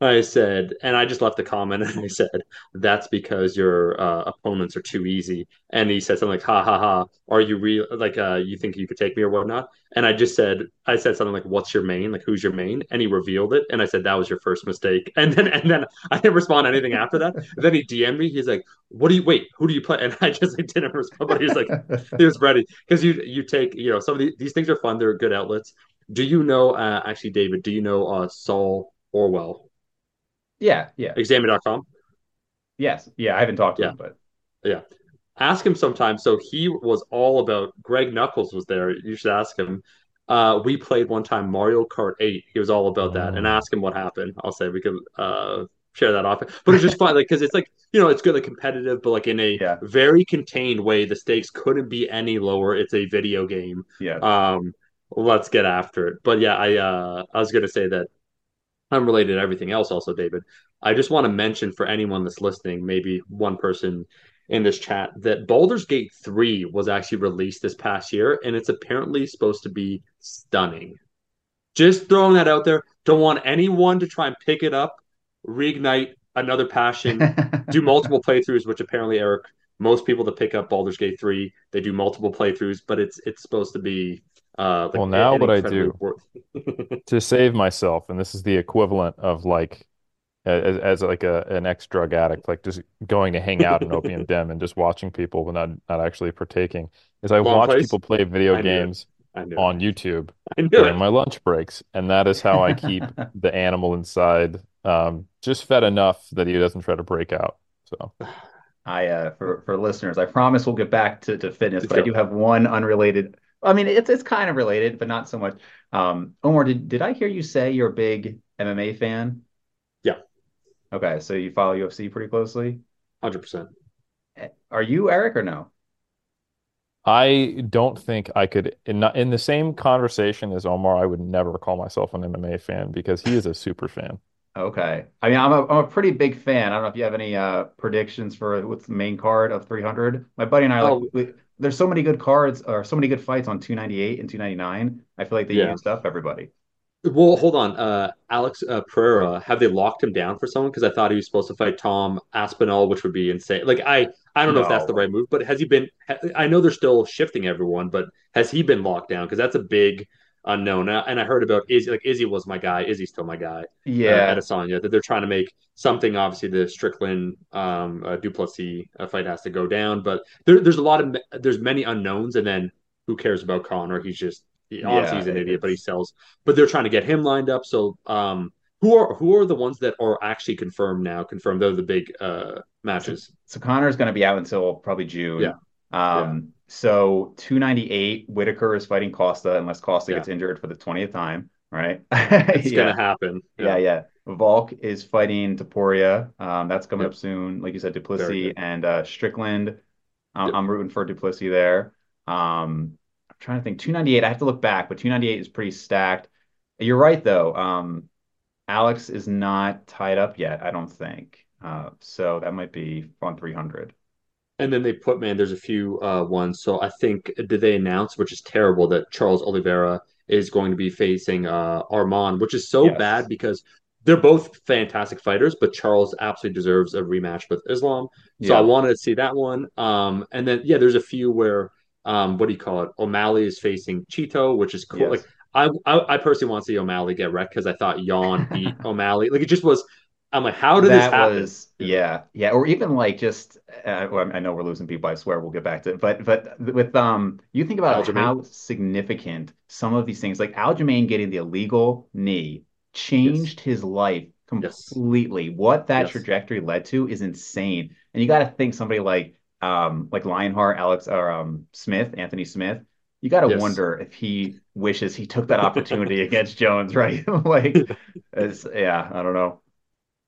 Speaker 2: I said, and I just left a comment and I said, that's because your uh, opponents are too easy. And he said something like, ha ha ha, are you real? Like, uh, you think you could take me or whatnot? And I just said, I said something like, what's your main? Like, who's your main? And he revealed it. And I said, that was your first mistake. And then, and then I didn't respond to anything after that. then he DM'd me. He's like, what do you, wait, who do you play? And I just like, didn't respond, but he was like, he was ready. Cause you, you take, you know, some of the, these things are fun. They're good outlets. Do you know, uh, actually, David, do you know uh, Sol Orwell?
Speaker 1: Yeah, yeah.
Speaker 2: Examine.com.
Speaker 1: Yes. Yeah, I haven't talked to
Speaker 2: Yeah.
Speaker 1: him, but
Speaker 2: Yeah. Ask him sometime. So he was all about Greg Nuckols was there. You should ask him. Uh, we played one time Mario Kart 8. He was all about that. And
Speaker 3: Oh.
Speaker 2: ask him what happened. I'll say we could uh share that off. But it's just fun, like because it's like, you know, it's good, like competitive, but like in a
Speaker 1: yeah,
Speaker 2: very contained way. The stakes couldn't be any lower. It's a video game.
Speaker 1: yeah.
Speaker 2: Um, let's get after it. But yeah, I uh I was gonna say that unrelated to everything else, also, David, I just want to mention for anyone that's listening, maybe one person in this chat, that Baldur's Gate 3 was actually released this past year, and it's apparently supposed to be stunning. Just throwing that out there. Don't want anyone to try and pick it up, reignite another passion, do multiple playthroughs, which apparently, Eric, most people that pick up Baldur's Gate 3, they do multiple playthroughs, but it's it's supposed to be uh like
Speaker 3: Well, now what I do to save myself, and this is the equivalent of like as, as like a an ex-drug addict, like just going to hang out in an opium den and just watching people but not not actually partaking, is I
Speaker 2: Long
Speaker 3: watch
Speaker 2: place?
Speaker 3: people play video
Speaker 2: I
Speaker 3: games
Speaker 2: I it.
Speaker 3: on YouTube during
Speaker 2: it.
Speaker 3: my lunch breaks, and that is how I keep the animal inside um, just fed enough that he doesn't try to break out. So
Speaker 1: I uh for for listeners, I promise we'll get back to, to fitness, but I do have one unrelated. I mean, it's it's kind of related, but not so much. Um, Omar, did did I hear you say you're a big MMA fan?
Speaker 2: Yeah.
Speaker 1: Okay, so you follow UFC pretty closely.
Speaker 2: 100%.
Speaker 1: Eh, Are you Eric or no?
Speaker 3: I don't think I could in in the same conversation as Omar, I would never call myself an MMA fan because he is a super fan.
Speaker 1: Okay. I mean, I'm a I'm a pretty big fan. I don't know if you have any uh predictions for what's the main card of 300. My buddy and I are like
Speaker 2: Oh,
Speaker 1: we, there's so many good cards or so many good fights on 298 and 299. I feel like they
Speaker 2: yeah.
Speaker 1: used up everybody.
Speaker 2: Well, hold on. Uh, Alex uh, Pereira, have they locked him down for someone? Because I thought he was supposed to fight Tom Aspinall, which would be insane. Like I, I don't know if that's the right move, but has he been? ha- I know they're still shifting everyone, but has he been locked down? Because that's a big unknown. And I, and I heard about Izzy. Like Izzy was my guy. Izzy's still my guy. Yeah, Uh,
Speaker 1: Yeah.
Speaker 2: Adesanya. That they're trying to make something. Obviously, the Strickland um, uh, Du Plessis uh, fight has to go down, but there, there's a lot of there's many unknowns, and then who cares about Conor? He's just he,
Speaker 1: Yeah,
Speaker 2: he's an idiot, but he sells. But they're trying to get him lined up. So um, who are who are the ones that are actually confirmed now? Confirmed they're the big uh,
Speaker 1: so,
Speaker 2: matches.
Speaker 1: so Conor's going to be out until probably June.
Speaker 2: Yeah, yeah,
Speaker 1: Um, so 298, Whitaker is fighting Costa unless Costa
Speaker 2: yeah.
Speaker 1: gets injured for the 20th time, right?
Speaker 2: It's
Speaker 1: Yeah.
Speaker 2: gonna happen.
Speaker 1: Yeah,
Speaker 2: Yeah,
Speaker 1: yeah. Volk is fighting Topuria. Um, that's coming
Speaker 2: yep.
Speaker 1: up soon. Like you said, Du
Speaker 2: Plessis
Speaker 1: and uh, Strickland. Um,
Speaker 2: Yep.
Speaker 1: I'm rooting for Du Plessis there. Um, I'm trying to think. 298. I have to look back, but 298 is pretty stacked. You're right, though. Um, Alex is not tied up yet, I don't think. Uh, so that might be on 300.
Speaker 2: And then they put man, there's a few uh, ones. So I think did they announce, which is terrible, that Charles Oliveira is going to be facing uh, Arman, which is so bad because they're both fantastic fighters, but Charles absolutely deserves a rematch with Islam. So I wanted to see that one. Um, and then yeah, there's a few where um, what do you call it? O'Malley is facing Chito, which is cool. Like I, I, I personally want to see O'Malley get wrecked because I thought Yan beat O'Malley. Like it just was. I'm like, how did this happen?
Speaker 1: was
Speaker 2: Yeah.
Speaker 1: yeah or even like just uh, well, I know we're losing people I swear we'll get back to it but but with um you think about
Speaker 2: Aljamain.
Speaker 1: how significant some of these things like Aljamain getting the illegal knee
Speaker 2: Yes.
Speaker 1: changed his life completely. Yes. What that yes. trajectory led to is insane. And you got to think somebody like um like Lionheart, Alex or um Smith, Anthony Smith. You got to yes. wonder if he wishes he took that opportunity against Jones, right? like, yeah, I don't know.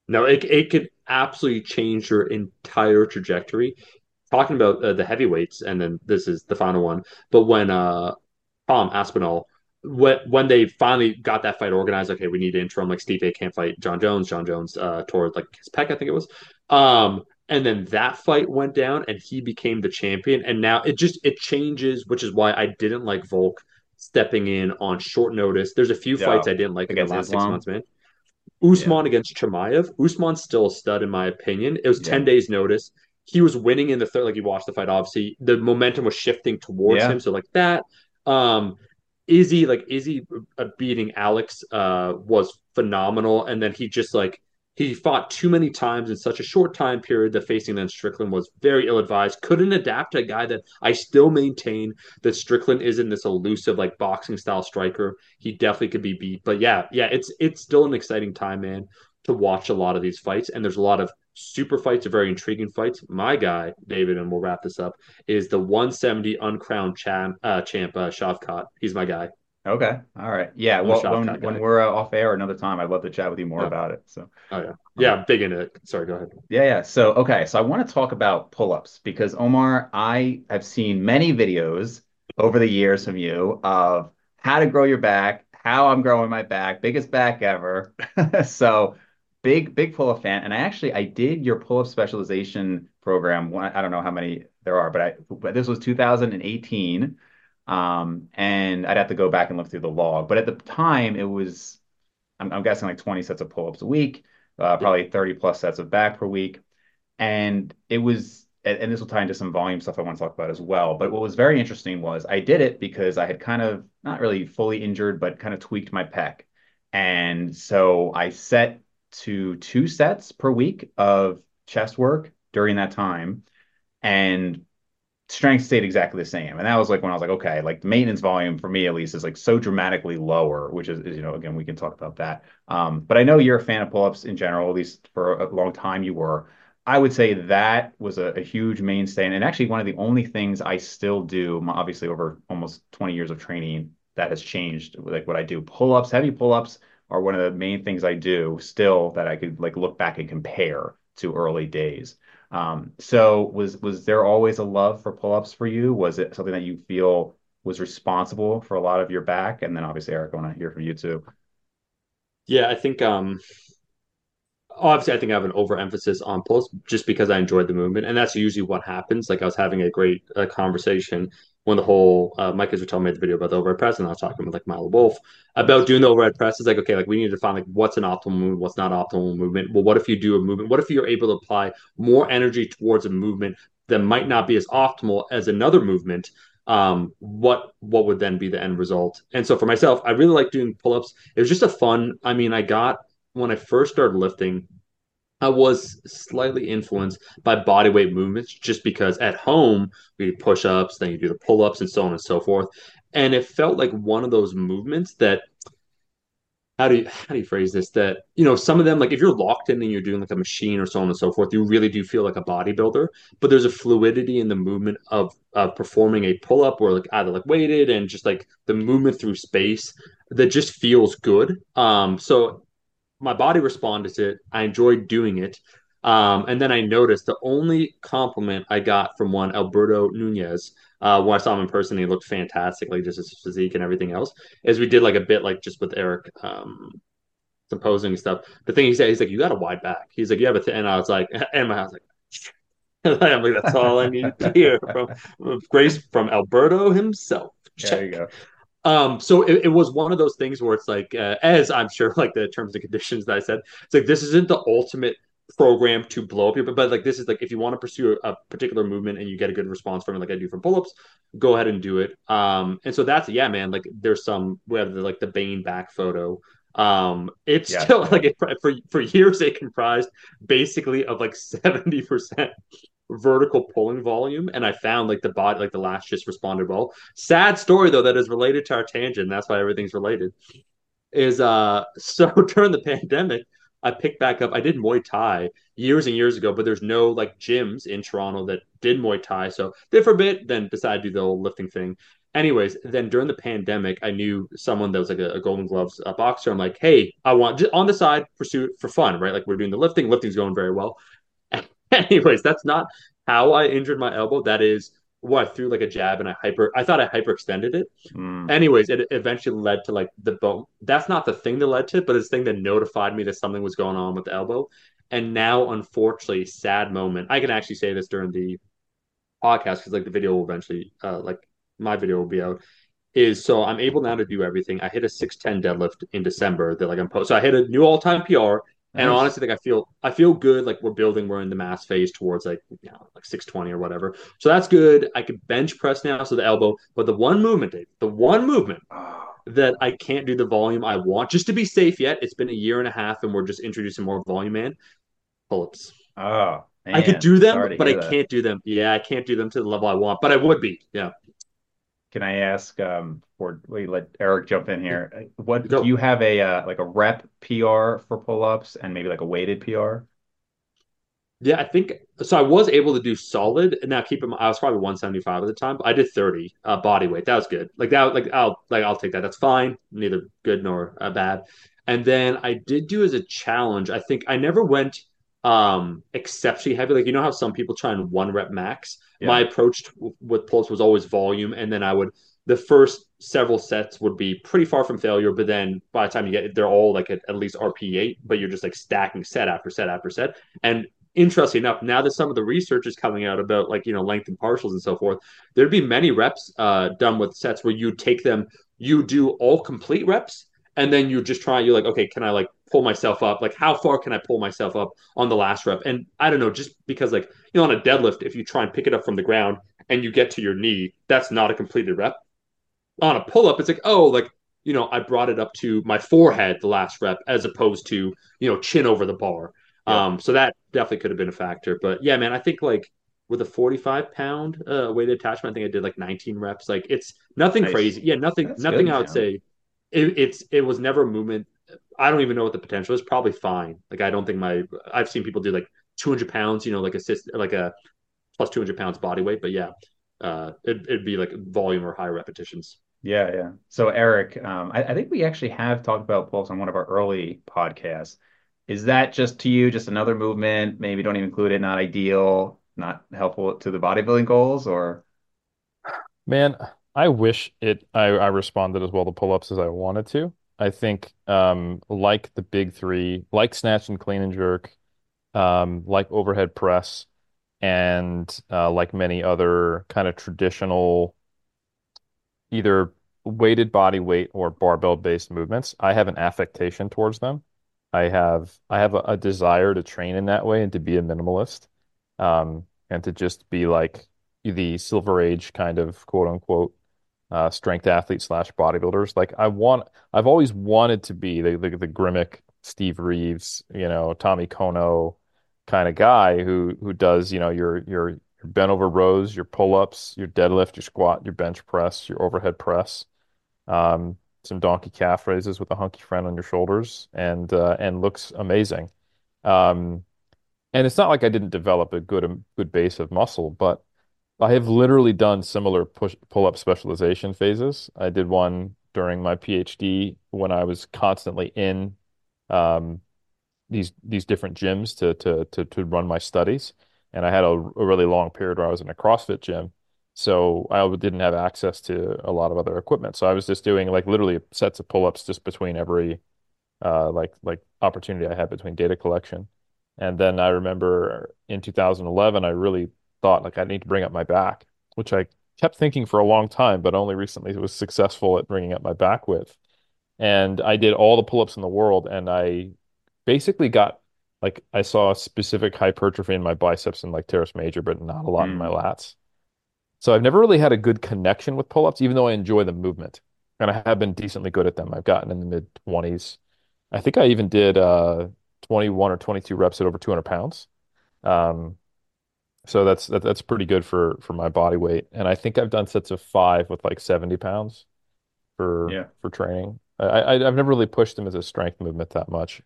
Speaker 2: No, it it could absolutely change your entire trajectory. Talking about uh, the heavyweights, and then this is the final one. But when uh Tom Aspinall when when they finally got that fight organized, okay, we need to interim like Stipe can't fight Jon Jones, Jon Jones uh toward like his pec, I think it was. Um and then that fight went down and he became the champion. And now it just it changes, which is why I didn't like Volk stepping in on short notice. There's a few yeah. fights I didn't like in the last Islam. six months, man. Usman yeah. against Chimaev. Usman's still a stud in my opinion. It was yeah. 10 days notice. He was winning in the third, like you watched the fight, obviously. The momentum was shifting towards him. So like that. Um Izzy, like Izzy uh, beating Alex uh, was phenomenal, and then he just like he fought too many times in such a short time period that facing then Strickland was very ill advised. Couldn't adapt to a guy that I still maintain that Strickland isn't this elusive like boxing style striker. He definitely could be beat, but yeah, yeah, it's it's still an exciting time, man, to watch a lot of these fights, and there's a lot of super fights very intriguing fights. My guy, David, and we'll wrap this up, is the 170 uncrowned champ, uh, champ uh, Shavkat. He's my guy.
Speaker 1: Okay. All right. Yeah. well, when, when we're uh, off air another time, I'd love to chat with you more yeah. about it. So.
Speaker 2: Oh yeah. Yeah. big into it. Sorry. Go ahead.
Speaker 1: Yeah. Yeah. So okay. So I want to talk about pull-ups because Omar, I have seen many videos over the years from you of how to grow your back, how I'm growing my back, biggest back ever. so big big pull-up fan and i actually i did your pull-up specialization program i don't know how many there are but i but this was 2018 um, and i'd have to go back and look through the log but at the time it was i'm, I'm guessing like 20 sets of pull-ups a week uh, probably 30 plus sets of back per week and it was and this will tie into some volume stuff I want to talk about as well. But what was very interesting was I did it because I had kind of not really fully injured, but kind of tweaked my pec. And so I set to two sets per week of chest work during that time. And strength stayed exactly the same. And that was like when I was like, okay, like the maintenance volume for me at least is like so dramatically lower, which is, is you know, again, we can talk about that. Um, but I know you're a fan of pull-ups in general, at least for a long time you were. I would say that was a, a huge mainstay. And actually one of the only things I still do, obviously over almost 20 years of training, that has changed. Like what I do, pull-ups, heavy pull-ups, are one of the main things I do still that I could like look back and compare to early days. Um, so was was there always a love for pull-ups for you? Was it something that you feel was responsible for a lot of your back? And then obviously, Eric, I want to hear from you too.
Speaker 2: Yeah, I think um obviously I think I have an overemphasis on pull-ups just because I enjoyed the movement, and that's usually what happens. Like I was having a great uh, conversation when the whole uh, Mike telling me the video about the overhead press, and I was talking with like Milo Wolf about doing the overhead press. It's like okay, like we need to find like what's an optimal movement, what's not optimal movement. Well, what if you do a movement? What if you're able to apply more energy towards a movement that might not be as optimal as another movement? Um, what what would then be the end result? And so for myself, I really like doing pull ups. It was just a fun. I mean, I got when I first started lifting, I was slightly influenced by body weight movements just because at home we do push ups, then you do the pull ups, and so on and so forth. And it felt like one of those movements that how do you how do you phrase this? That you know, some of them like if you're locked in and you're doing like a machine or so on and so forth, you really do feel like a bodybuilder. But there's a fluidity in the movement of performing a pull up or like either like weighted and just like the movement through space that just feels good. Um, so my body responded to it. I enjoyed doing it. Um, and then I noticed the only compliment I got from one Alberto Nunez, uh, when I saw him in person, he looked fantastic, like just his physique and everything else. As we did like a bit like just with Eric, um, some posing stuff. The thing he said, he's like, "You got a wide back." He's like, "You have a," th-. and I was like, and my I was like. I'm like, that's all I need to hear from Grace from Alberto himself.
Speaker 1: Check. There you go.
Speaker 2: Um, so it, it, was one of those things where it's like, uh, as I'm sure, like the terms and conditions that I said, it's like this isn't the ultimate program to blow up your, but, but like this is like if you want to pursue a, a, particular movement and you get a good response from it, like I do from pull-ups, go ahead and do it. Um, and so that's yeah, man. Like there's some we have the, like the Bane back photo. Um, it's yeah. still like it, for for years it comprised basically of like seventy percent vertical pulling volume and I found like the body like the last just responded well. Sad story though that is related to our tangent. That's why everything's related. Is uh so during the pandemic, I picked back up. I did Muay Thai years and years ago, but there's no like gyms in Toronto that did Muay Thai. So did for a bit, then decided to do the whole lifting thing. Anyways, then during the pandemic, I knew someone that was like a, a Golden Gloves a boxer. I'm like, hey, I want just on the side pursue for fun, right? Like we're doing the lifting. Lifting's going very well. Anyways, that's not how I injured my elbow. That is what I threw like a jab and I hyper. I thought I hyperextended it.
Speaker 1: Mm.
Speaker 2: Anyways, it eventually led to like the bone. That's not the thing that led to it, but it's the thing that notified me that something was going on with the elbow. And now, unfortunately, sad moment. I can actually say this during the podcast because like the video will eventually, uh, like my video will be out. Is so I'm able now to do everything. I hit a 610 deadlift in December that like I'm post. So I hit a new all time PR and
Speaker 1: Nice.
Speaker 2: honestly, like I feel I feel good. Like we're building, we're in the mass phase towards like you know, like 620 or whatever. So that's good. I could bench press now, so the elbow. But the one movement, Dave, the one movement
Speaker 1: Oh,
Speaker 2: that I can't do the volume I want, just to be safe yet. It's been a year and a half, and we're just introducing more volume, in Pull-ups.
Speaker 1: oh,
Speaker 2: I could do them, but I
Speaker 1: that.
Speaker 2: can't do them. Yeah, I can't do them to the level I want, but I would be. Yeah.
Speaker 1: Can I ask, um, before we let Eric jump in here, uh, what do you have a uh, like a rep PR for pull-ups and maybe like a weighted PR?
Speaker 2: Yeah, I think so. I was able to do solid. And now, keep in mind, I was probably 175 at the time, but I did 30 uh, body weight. That was good. Like that, like I'll like I'll take that. That's fine. Neither good nor uh, bad. And then I did do as a challenge. I think I never went um exceptionally heavy. Like you know how some people try and one rep max. My approach to, with pulse was always volume, and then I would the first several sets would be pretty far from failure, but then by the time you get they're all like at, at least RP eight, but you're just like stacking set after set after set. And interesting enough, now that some of the research is coming out about like you know length and partials and so forth, there'd be many reps uh, done with sets where you take them, you do all complete reps, and then you just try. You're like, okay, can I like pull myself up? Like, how far can I pull myself up on the last rep? And I don't know, just because like you know on a deadlift, if you try and pick it up from the ground and you get to your knee, that's not a completed rep. On a pull up, it's like, oh, like you know, I brought it up to my forehead the last rep as opposed to, you know, chin over the bar.
Speaker 1: Yep.
Speaker 2: Um, so that definitely could have been a factor. But yeah, man, I think like with a 45 pound uh, weighted attachment, I think I did like 19 reps. Like it's nothing
Speaker 1: Nice.
Speaker 2: crazy. Yeah, nothing,
Speaker 1: That's good,
Speaker 2: nothing I would
Speaker 1: man.
Speaker 2: say. It, it's it was never movement. I don't even know what the potential is. Probably fine. Like I don't think my I've seen people do like 200 pounds, you know, like assist like a plus 200 pounds body weight. But yeah, uh, it, it'd be like volume or high repetitions.
Speaker 1: Yeah, yeah. So Eric, um, I, I think we actually have talked about pulse on one of our early podcasts. Is that just to you, just another movement? Maybe don't even include it, not ideal, not helpful to the bodybuilding goals, or
Speaker 3: Man, I wish it I, I responded as well to pull-ups as I wanted to. I think um like the big three, like snatch and clean and jerk, um, like overhead press, and uh, like many other kind of traditional either weighted body weight or barbell based movements, I have an affectation towards them. I have I have a, a desire to train in that way and to be a minimalist, um, and to just be like the Silver Age kind of quote unquote uh, strength athlete slash bodybuilders. Like I want, I've always wanted to be the the, the Grimek, Steve Reeves, you know, Tommy Kono kind of guy who who does you know your your your bent over rows, your pull ups, your deadlift, your squat, your bench press, your overhead press um, some donkey calf raises with a hunky friend on your shoulders, and uh, and looks amazing. Um, and it's not like I didn't develop a good um, good base of muscle, but I have literally done similar push pull-up specialization phases. I did one during my PhD when I was constantly in um, these these different gyms to to to to run my studies, and I had a, a really long period where I was in a CrossFit gym, so I didn't have access to a lot of other equipment. So I was just doing like literally sets of pull-ups just between every uh like like opportunity I had between data collection. And then I remember in 2011, I really thought like I need to bring up my back, which I kept thinking for a long time, but only recently was successful at bringing up my back with. And I did all the pull-ups in the world, and I basically got like I saw a specific hypertrophy in my biceps and like teres major, but not a lot in my
Speaker 1: mm,
Speaker 3: lats. So I've never really had a good connection with pull-ups, even though I enjoy the movement. And I have been decently good at them. I've gotten in the mid 20s. I think I even did uh 21 or 22 reps at over 200 pounds. Um, so that's that, that's pretty good for for my body weight. And I think I've done sets of five with like 70 pounds for
Speaker 1: yeah.
Speaker 3: for training. I, I I've never really pushed them as a strength movement that much.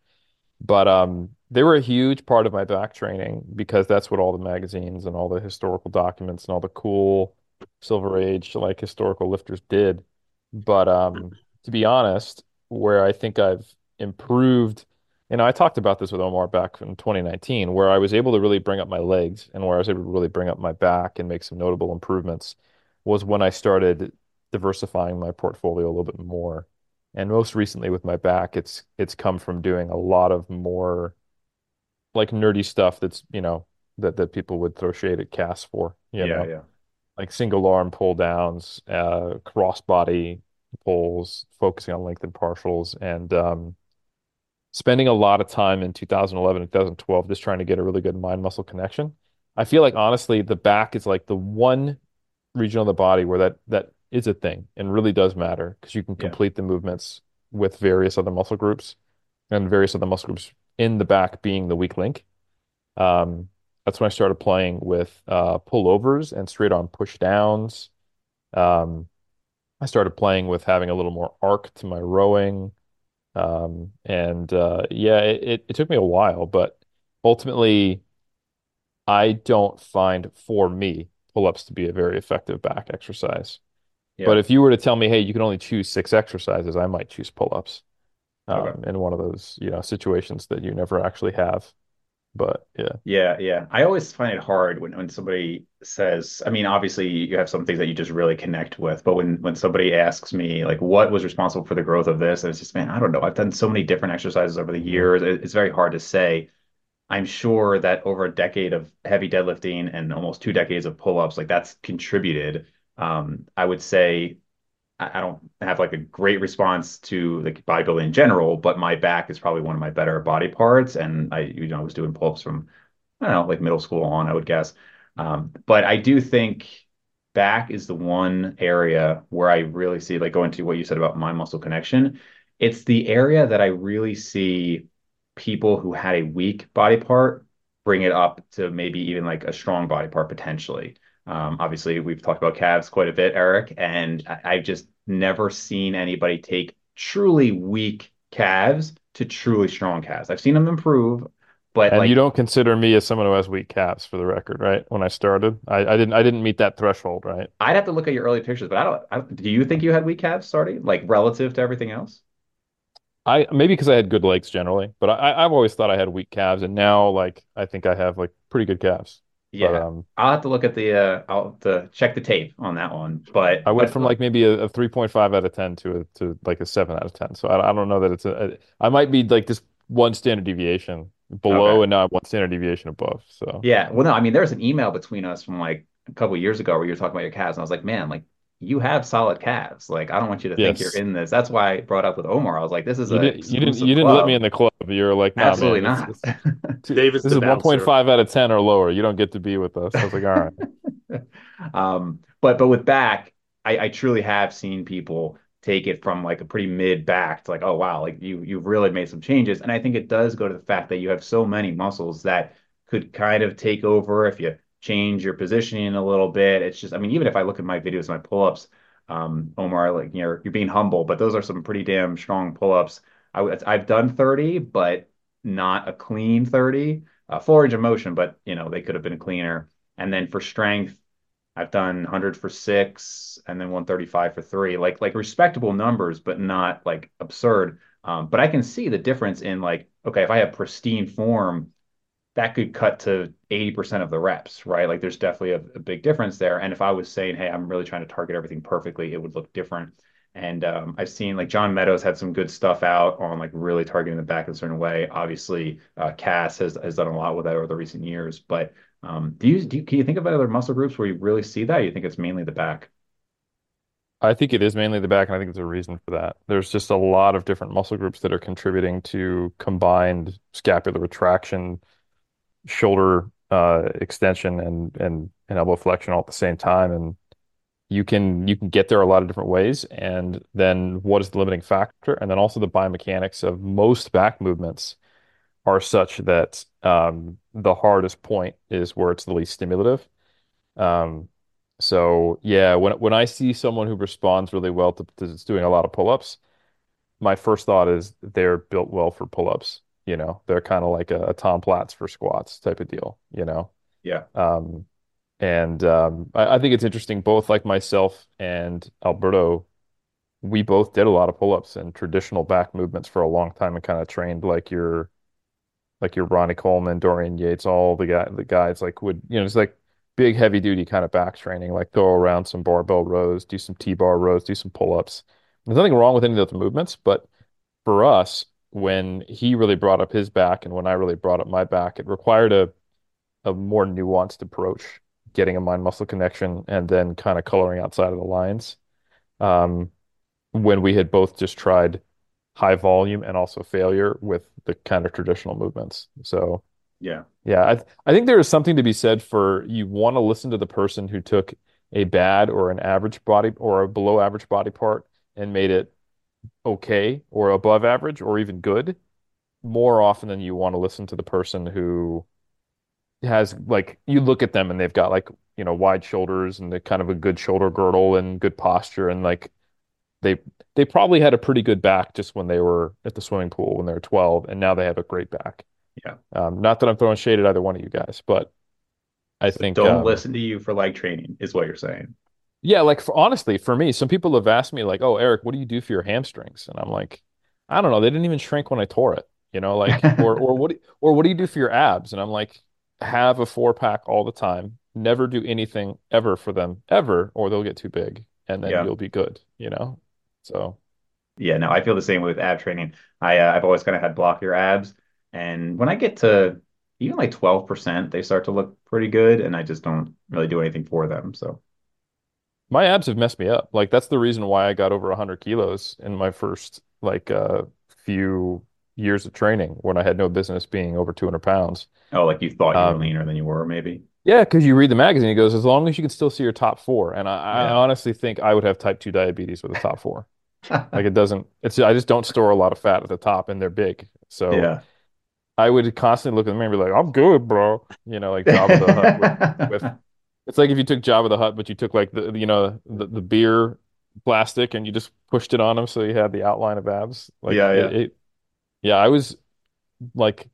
Speaker 3: But um, they were a huge part of my back training because that's what all the magazines and all the historical documents and all the cool Silver Age like historical lifters did. But um, to be honest, where I think I've improved, you know, I talked about this with Omar back in 2019, where I was able to really bring up my legs and where I was able to really bring up my back and make some notable improvements was when I started diversifying my portfolio a little bit more. And most recently with my back, it's it's come from doing a lot of more like nerdy stuff that's, you know, that that people would throw shade at casts for, you
Speaker 1: Yeah,
Speaker 3: know,
Speaker 1: yeah.
Speaker 3: like single arm pull downs, uh, cross body pulls, focusing on length and partials, and um, spending a lot of time in 2011 and 2012 just trying to get a really good mind muscle connection. I feel like honestly, the back is like the one region of the body where that that is a thing and really does matter because you can
Speaker 1: Yeah.
Speaker 3: complete the movements with various other muscle groups and various other muscle groups in the back being the weak link. Um, that's when I started playing with uh, pullovers and straight arm push downs. Um, I started playing with having a little more arc to my rowing. Um, and uh, yeah, it, it, it took me a while, but ultimately, I don't find for me pull-ups to be a very effective back exercise. But if you were to tell me, hey, you can only choose six exercises, I might choose pull-ups
Speaker 1: Okay.
Speaker 3: um, in one of those, you know, situations that you never actually have. But yeah.
Speaker 1: Yeah, yeah. I always find it hard when, when somebody says, I mean, obviously you have some things that you just really connect with, but when when somebody asks me like what was responsible for the growth of this, and it's just, man, I don't know. I've done so many different exercises over the years. It- It's very hard to say. I'm sure that over a decade of heavy deadlifting and almost two decades of pull-ups, like that's contributed. Um, I would say I don't have like a great response to like bodybuilding in general, but my back is probably one of my better body parts. And I, you know, I was doing pull-ups from, I don't know, like middle school on, I would guess. Um, but I do think back is the one area where I really see, like going to what you said about mind muscle connection. It's the area that I really see people who had a weak body part bring it up to maybe even like a strong body part potentially. Um, obviously, we've talked about calves quite a bit, Eric, and I, I've just never seen anybody take truly weak calves to truly strong calves. I've seen them improve, but
Speaker 3: And you don't consider me as someone who has weak calves for the record, right? When I started, I, I didn't I didn't meet that threshold, right?
Speaker 1: I'd have to look at your early pictures, but I don't, I do you think you had weak calves starting, like relative to everything else?
Speaker 3: I maybe because I had good legs generally, but I I've always thought I had weak calves, and now like I think I have like pretty good calves. But
Speaker 1: Yeah.
Speaker 3: um,
Speaker 1: I'll have to look at the uh I'll have to check the tape on that one. But
Speaker 3: I went
Speaker 1: but
Speaker 3: from like maybe a, a 3.5 out of 10 to a to like a 7 out of 10. So I, I don't know that it's a, I might be like just one standard deviation
Speaker 1: okay.
Speaker 3: below and now one standard deviation above. So
Speaker 1: Yeah. Well, no, I mean, there was an email between us from like a couple of years ago where you were talking about your calves, and I was like, man, like you have solid calves. Like, I don't want you to think you're in this. That's why I brought up with Omar. I was like, this is
Speaker 3: you
Speaker 1: an
Speaker 3: didn't you didn't
Speaker 1: exclusive
Speaker 3: you didn't let me in the club. You're like, nah,
Speaker 1: Absolutely
Speaker 3: man,
Speaker 1: not.
Speaker 3: it's two,
Speaker 2: David's
Speaker 3: this is 1.5 out of 10 or lower. You don't get to be with us. I was like, all right.
Speaker 1: Um, but but with back, I, I truly have seen people take it from like a pretty mid back to like, oh wow, like you you've really made some changes. And I think it does go to the fact that you have so many muscles that could kind of take over if you change your positioning a little bit. It's just, I mean, even if I look at my videos, my pull-ups, um, Omar, like you're you're being humble, but those are some pretty damn strong pull-ups. I've done 30, but not a clean 30. Uh, full range of motion, but you know, they could have been cleaner. And then for strength, I've done 100 for six and then 135 for three, like like respectable numbers, but not like absurd. Um, but I can see the difference in like, okay, if I have pristine form, that could cut to 80% of the reps, right? Like there's definitely a, a big difference there. And if I was saying, hey, I'm really trying to target everything perfectly, it would look different. And um, I've seen like John Meadows had some good stuff out on like really targeting the back in a certain way. Obviously, uh, Cass has has done a lot with that over the recent years. But um, do you do you, can you think of other muscle groups where you really see that? You think it's mainly the back?
Speaker 3: I think it is mainly the back, and I think there's a reason for that. There's just a lot of different muscle groups that are contributing to combined scapular retraction, shoulder uh, extension, and and and elbow flexion all at the same time. And you can you can get there a lot of different ways. And then what is the limiting factor? And then also the biomechanics of most back movements are such that um, the hardest point is where it's the least stimulative. Um, so yeah, when when I see someone who responds really well to, to doing a lot of pull-ups, my first thought is they're built well for pull-ups. You know, they're kind of like a, a Tom Platz for squats type of deal, you know.
Speaker 1: Yeah.
Speaker 3: Um, and um, I, I think it's interesting, both like myself and Alberto, we both did a lot of pull-ups and traditional back movements for a long time and kind of trained like your like your Ronnie Coleman, Dorian Yates, all the guy the guys like would, you know, it's like big heavy duty kind of back training, like throw around some barbell rows, do some T-bar rows, do some pull-ups. There's nothing wrong with any of those movements, but for us, when he really brought up his back and when I really brought up my back, it required a a more nuanced approach, getting a mind muscle connection and then kind of coloring outside of the lines. Um, when we had both just tried high volume and also failure with the kind of traditional movements. So
Speaker 1: Yeah.
Speaker 3: yeah, I th I think there is something to be said for you want to listen to the person who took a bad or an average body or a below average body part and made it okay or above average or even good more often than you want to listen to the person who has like you look at them and they've got like you know wide shoulders and they kind of a good shoulder girdle and good posture and like they they probably had a pretty good back just when they were at the swimming pool when they were 12 and now they have a great back.
Speaker 1: Yeah.
Speaker 3: Um, not that I'm throwing shade at either one of you guys, but I
Speaker 1: So
Speaker 3: think
Speaker 1: don't
Speaker 3: um,
Speaker 1: listen to you for leg training, is what you're saying.
Speaker 3: Yeah, like for, honestly, for me, some people have asked me like, "Oh, Eric, what do you do for your hamstrings?" And I'm like, I don't know. They didn't even shrink when I tore it, you know, like or or what do- or what do you do for your abs? And I'm like, have a four pack all the time. Never do anything ever for them ever, or they'll get too big, and then
Speaker 1: Yeah.
Speaker 3: you'll be good, you know. So
Speaker 1: Yeah, no, I feel the same way with ab training. I uh, I've always kind of had blockier abs, and when I get to even like 12%, they start to look pretty good, and I just don't really do anything for them. So
Speaker 3: my abs have messed me up. Like that's the reason why I got over 100 kilos in my first like uh, few years of training when I had no business being over 200 pounds.
Speaker 1: oh, like you thought you were
Speaker 3: Um,
Speaker 1: leaner than you were, maybe.
Speaker 3: Yeah, because you read the magazine, it goes, as long as you can still see your top four. And I, I honestly think I would have type 2 diabetes with a top four. Like it doesn't, it's, I just don't store a lot of fat at the top and they're big. So
Speaker 1: Yeah.
Speaker 3: I would constantly look at them and be like, I'm good, bro. You know, like Jabba the Hutt with, with, it's like if you took Jabba the Hutt, but you took like the, you know, the, the beer plastic and you just pushed it on him so you had the outline of abs. Like
Speaker 1: Yeah, yeah.
Speaker 3: it, yeah, I was like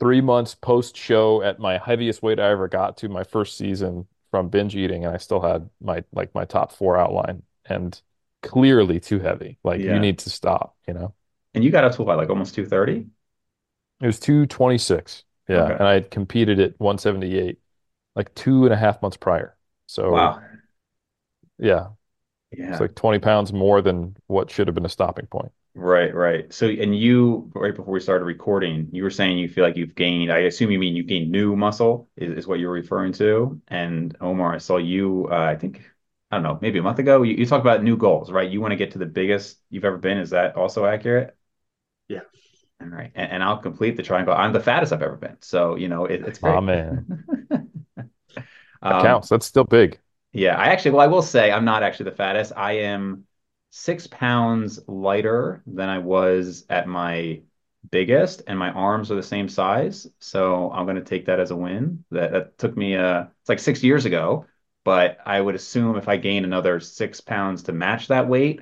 Speaker 3: three months post show at my heaviest weight I ever got to my first season from binge eating, and I still had my like my top four outline and clearly too heavy. Like you
Speaker 1: Yeah.
Speaker 3: need to stop, you know.
Speaker 1: And you got up to what, like almost 230?
Speaker 3: It was 226. Yeah.
Speaker 1: Okay.
Speaker 3: And I had competed at 178 like two and a half months prior. So
Speaker 1: Wow.
Speaker 3: yeah,
Speaker 1: Yeah.
Speaker 3: it's like 20 pounds more than what should have been a stopping point.
Speaker 1: Right, right. So, and you, right before we started recording, you were saying you feel like you've gained, I assume you mean you gained new muscle is, is what you're referring to. And Omar, I saw you, uh, I think, I don't know, maybe a month ago, you, you talked about new goals, right? You want to get to the biggest you've ever been. Is that also accurate?
Speaker 2: Yeah.
Speaker 1: All right. And, and I'll complete the triangle. I'm the fattest I've ever been. So, you know, it, it's
Speaker 3: Oh man, that
Speaker 1: Um,
Speaker 3: counts. That's still big.
Speaker 1: Yeah, I actually, well, I will say I'm not actually the fattest. I am six pounds lighter than I was at my biggest, and my arms are the same size. So I'm going to take that as a win. That that took me uh it's like six years ago, but I would assume if I gain another six pounds to match that weight,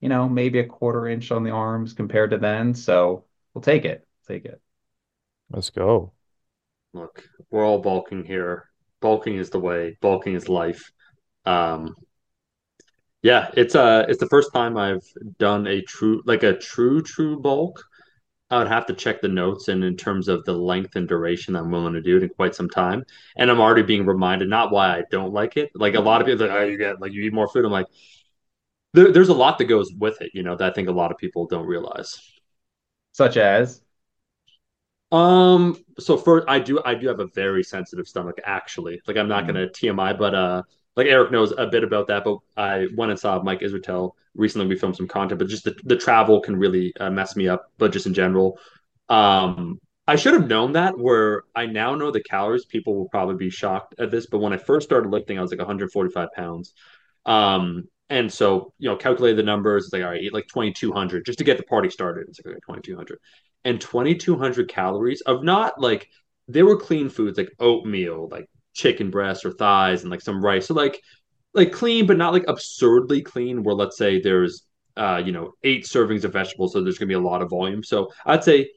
Speaker 1: you know, maybe a quarter inch on the arms compared to then. So we'll take it. Take it.
Speaker 3: Let's go.
Speaker 2: Look, we're all bulking here. Bulking is the way. Bulking is life. Um, yeah, it's uh it's the first time I've done a true like a true true bulk. I would have to check the notes and in terms of the length and duration I'm willing to do it in quite some time. And I'm already being reminded not why I don't like it. Like a lot of people like, oh, you get like you eat more food. I'm like, there, there's a lot that goes with it, you know, that I think a lot of people don't realize.
Speaker 1: Such as,
Speaker 2: Um, so first, I do I do have a very sensitive stomach, actually. Like I'm not
Speaker 1: Mm.
Speaker 2: gonna TMI, but uh, like Eric knows a bit about that. But I went and saw Mike Israetel recently. We filmed some content, but just the, the travel can really uh, mess me up. But just in general, um, I should have known that. Where I now know the calories, people will probably be shocked at this. But when I first started lifting, I was like 145 pounds. Um, and so you know, calculate the numbers. It's like all right, eat like 2,200 just to get the party started. It's like okay, 2,200 and 2200 calories of not like they were clean foods like oatmeal like chicken breasts or thighs and like some rice so like like clean but not like absurdly clean where let's say there's uh you know eight servings of vegetables so there's gonna be a lot of volume so i'd say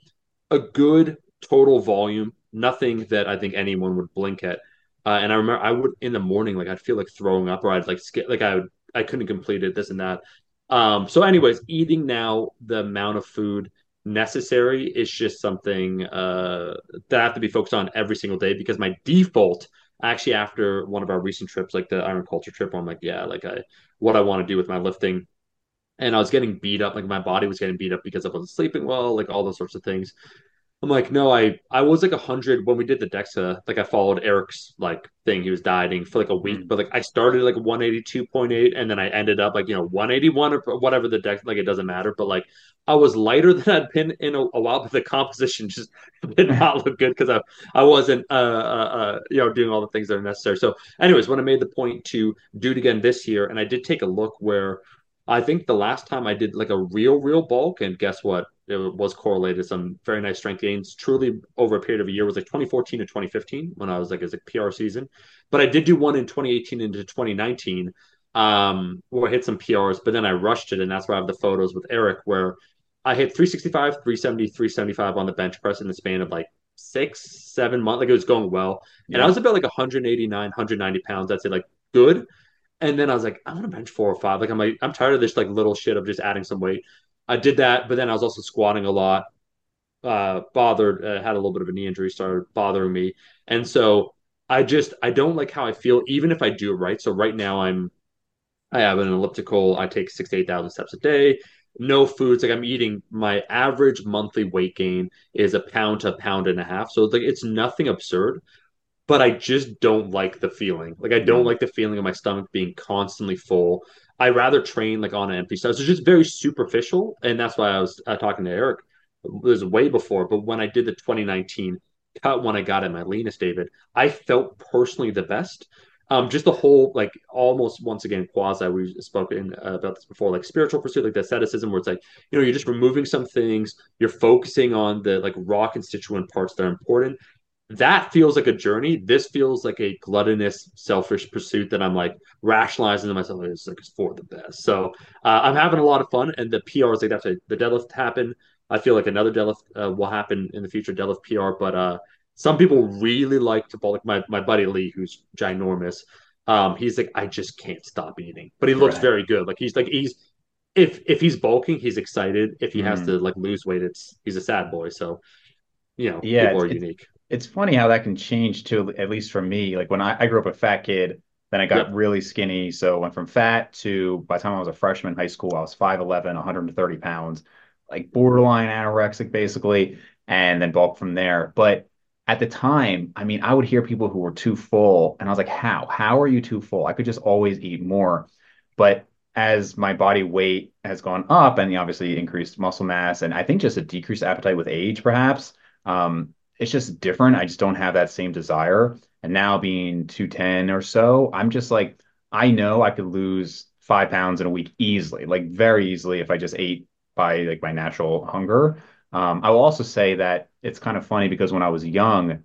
Speaker 2: a good total volume, nothing that I think anyone would blink at. Uh, and I remember I would in the morning, like I'd feel like throwing up, or I'd like skip, like I would, I couldn't complete it, this and that. Um, so, anyways, eating now the amount of food necessary It's just something uh, that I have to be focused on every single day because my default, actually, after one of our recent trips, like the Iron Culture trip, I'm like, yeah, like I, what I want to do with my lifting and I was getting beat up, like my body was getting beat up because I wasn't sleeping well, like all those sorts of things. I'm like, no, I I was like a hundred when we did the DEXA. Like I followed Eric's like thing. He was dieting for like a week,
Speaker 1: Mm.
Speaker 2: but like I started like 182.8, and then I ended up like you know 181 or whatever the dex. Like it doesn't matter, but like I was lighter than I'd been in a, a while, but the composition just did not look good because I I wasn't uh, uh uh you know doing all the things that are necessary. So, anyways, when I made the point to do it again this year, and I did take a look where I think the last time I did like a real, real bulk, and guess what? It was correlated some very nice strength gains. Truly, over a period of a year was like 2014 to 2015 when I was like as a PR season. But I did do one in 2018 into 2019 um, where I hit some PRs, but then I rushed it, and that's where I have the photos with Eric where I hit 365, 370, 375 on the bench press in the span of like six, seven months. Like it was going well, and I was about like 189, 190 pounds. I'd say like good and then I was like, I want to bench four or five. Like I'm like, I'm tired of this like little shit of just adding some weight. I did that, but then I was also squatting a lot. Uh, bothered, uh, had a little bit of a knee injury, started bothering me, and so I just I don't like how I feel, even if I do it right. So right now I'm I have an elliptical. I take six to eight thousand steps a day. No foods. Like I'm eating. My average monthly weight gain is a pound to a pound and a half. So it's like it's nothing absurd but I just don't like the feeling. Like I don't
Speaker 1: Mm.
Speaker 2: like the feeling of my stomach being constantly full. I rather train like on an empty stomach. So it's just very superficial, and that's why I was uh, talking to Eric. It was way before, but when I did the 2019 cut, when I got at my leanest, David, I felt personally the best. Um, just the whole like almost once again quasi. We've spoken uh, about this before, like spiritual pursuit, like the asceticism, where it's like you know you're just removing some things, you're focusing on the like raw constituent parts that are important that feels like a journey. This feels like a gluttonous, selfish pursuit that I'm like rationalizing to myself. It's like it's for the best. So uh, I'm having a lot of fun, and the PRs like that's the deadlift happen. I feel like another deadlift uh, will happen in the future, deadlift PR. But uh, some people really like to bulk. My my buddy Lee, who's ginormous. Um, he's like, I just can't stop eating, but he looks
Speaker 1: Right.
Speaker 2: very good. Like he's like he's if if he's bulking, he's excited. If he has
Speaker 1: Mm.
Speaker 2: to like lose weight, it's he's a sad boy. So you know,
Speaker 1: Yeah,
Speaker 2: people are unique.
Speaker 1: It's funny how that can change too, at least for me. Like when I, I grew up a fat kid, then I got
Speaker 2: Yep.
Speaker 1: really skinny. So went from fat to by the time I was a freshman in high school, I was 5'11, 130 pounds, like borderline anorexic basically, and then bulked from there. But at the time, I mean, I would hear people who were too full, and I was like, how? How are you too full? I could just always eat more. But as my body weight has gone up and obviously increased muscle mass, and I think just a decreased appetite with age, perhaps. Um, it's just different. I just don't have that same desire. And now being 210 or so, I'm just like, I know I could lose five pounds in a week easily, like very easily if I just ate by like my natural hunger. Um, I will also say that it's kind of funny because when I was young,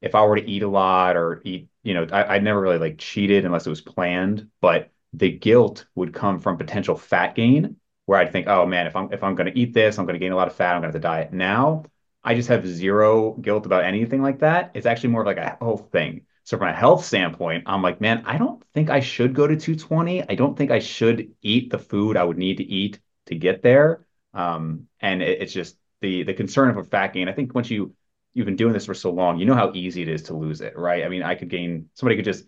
Speaker 1: if I were to eat a lot or eat, you know, I, I never really like cheated unless it was planned, but the guilt would come from potential fat gain, where I'd think, oh man, if I'm if I'm going to eat this, I'm going to gain a lot of fat, I'm going to have to diet. Now I just have zero guilt about anything like that. It's actually more of like a health thing. So from a health standpoint, I'm like, man, I don't think I should go to 220. I don't think I should eat the food I would need to eat to get there. Um, and it, it's just the the concern of a fat gain. I think once you you've been doing this for so long, you know how easy it is to lose it, right? I mean, I could gain somebody could just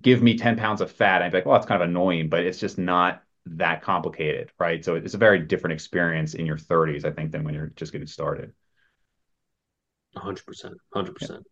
Speaker 1: give me 10 pounds of fat. I'd be like, well, that's kind of annoying, but it's just not that complicated, right? So it's a very different experience in your 30s, I think, than when you're just getting started.
Speaker 2: 100%. 100%.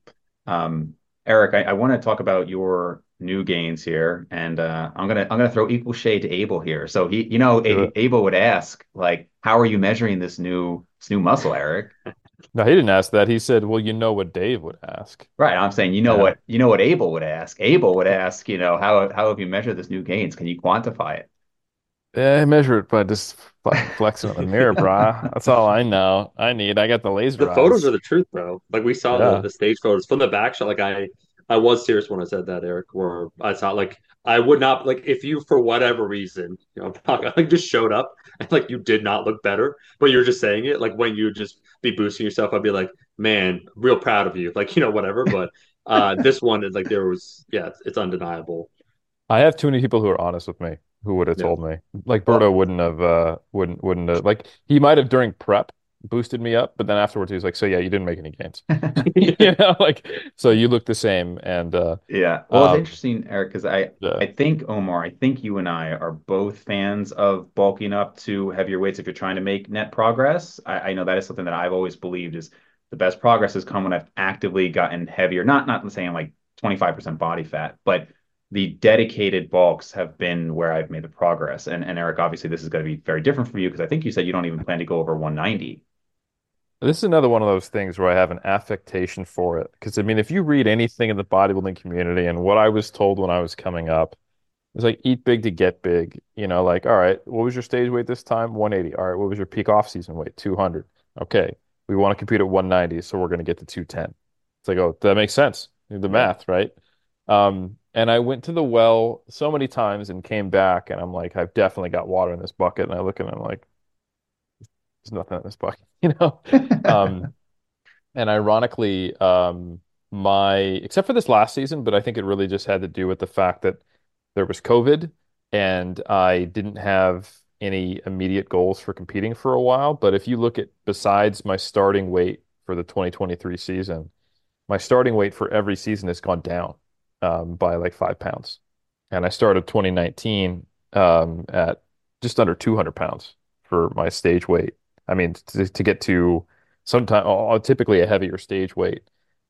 Speaker 1: Um, Eric, I, I want to talk about your new gains here, and uh, I'm gonna I'm gonna throw equal shade to Abel here. So he, you know,
Speaker 3: Do
Speaker 1: A. Abel would ask, like, how are you measuring this new this new muscle, Eric?
Speaker 3: No, he didn't ask that. He said, "Well, you know what Dave would ask."
Speaker 1: Right. I'm saying, you know
Speaker 3: Yeah.
Speaker 1: what, you know what Abel would ask. Abel would ask, you know, how how have you measured this new gains? Can you quantify it?
Speaker 3: Yeah, I measure it by just fucking flexing in the mirror,
Speaker 1: it?
Speaker 3: brah. That's all I know. I need. I got the laser
Speaker 2: The photos are the truth, bro. Like we saw the the stage photos from the back shot. Like I I was serious when I said that, Eric. Where I saw like I would not like if you for whatever reason, you know, like just showed up and like you did not look better, but you're just saying it. Like when you just be boosting yourself, I'd be like, man, real proud of you. Like you know whatever. But uh, this one is like there was yeah, it's, it's undeniable.
Speaker 3: I have too many people who are honest with me who would have
Speaker 2: Yeah.
Speaker 3: told me. Like Berto wouldn't have uh wouldn't wouldn't have like he might have during prep boosted me up, but then afterwards he was like, So yeah, you didn't make any gains. You know, like so you look the same and uh
Speaker 1: Yeah. Well, it's
Speaker 3: um
Speaker 1: interesting, Eric, because I
Speaker 3: yeah.
Speaker 1: I think Omar, I think you and I are both fans of bulking up to heavier weights if you're trying to make net progress. I, I know that is something that I've always believed is the best progress has come when I've actively gotten heavier. Not not saying like 25% body fat, but the dedicated bulks have been where I've made the progress. And and Eric, obviously this is going to be very different for you because I think you said you don't even plan to go over 190.
Speaker 3: This is another one of those things where I have an affectation for it. Because I mean, if you read anything in the bodybuilding community and what I was told when I was coming up, it's like eat big to get big. You know, like, all right, what was your stage weight this time? 180. All right, what was your peak off season weight? 200. Okay, we want to compete at 190, so we're going to get to 210. It's like, oh, that makes sense. The math, right? Um, and I went to the well so many times and came back, and I'm like, I've definitely got water in this bucket. And I look at it, I'm like, there's nothing in this bucket, you know? Um, and ironically, um, my except for this last season, but I think it really just had to do with the fact that there was COVID and I didn't have any immediate goals for competing for a while. But if you look at besides my starting weight for the 2023 season, my starting weight for every season has gone down um, by like five pounds. And I started 2019 um, at just under 200 pounds for my stage weight. I mean, to, to get to sometime uh, typically a heavier stage weight.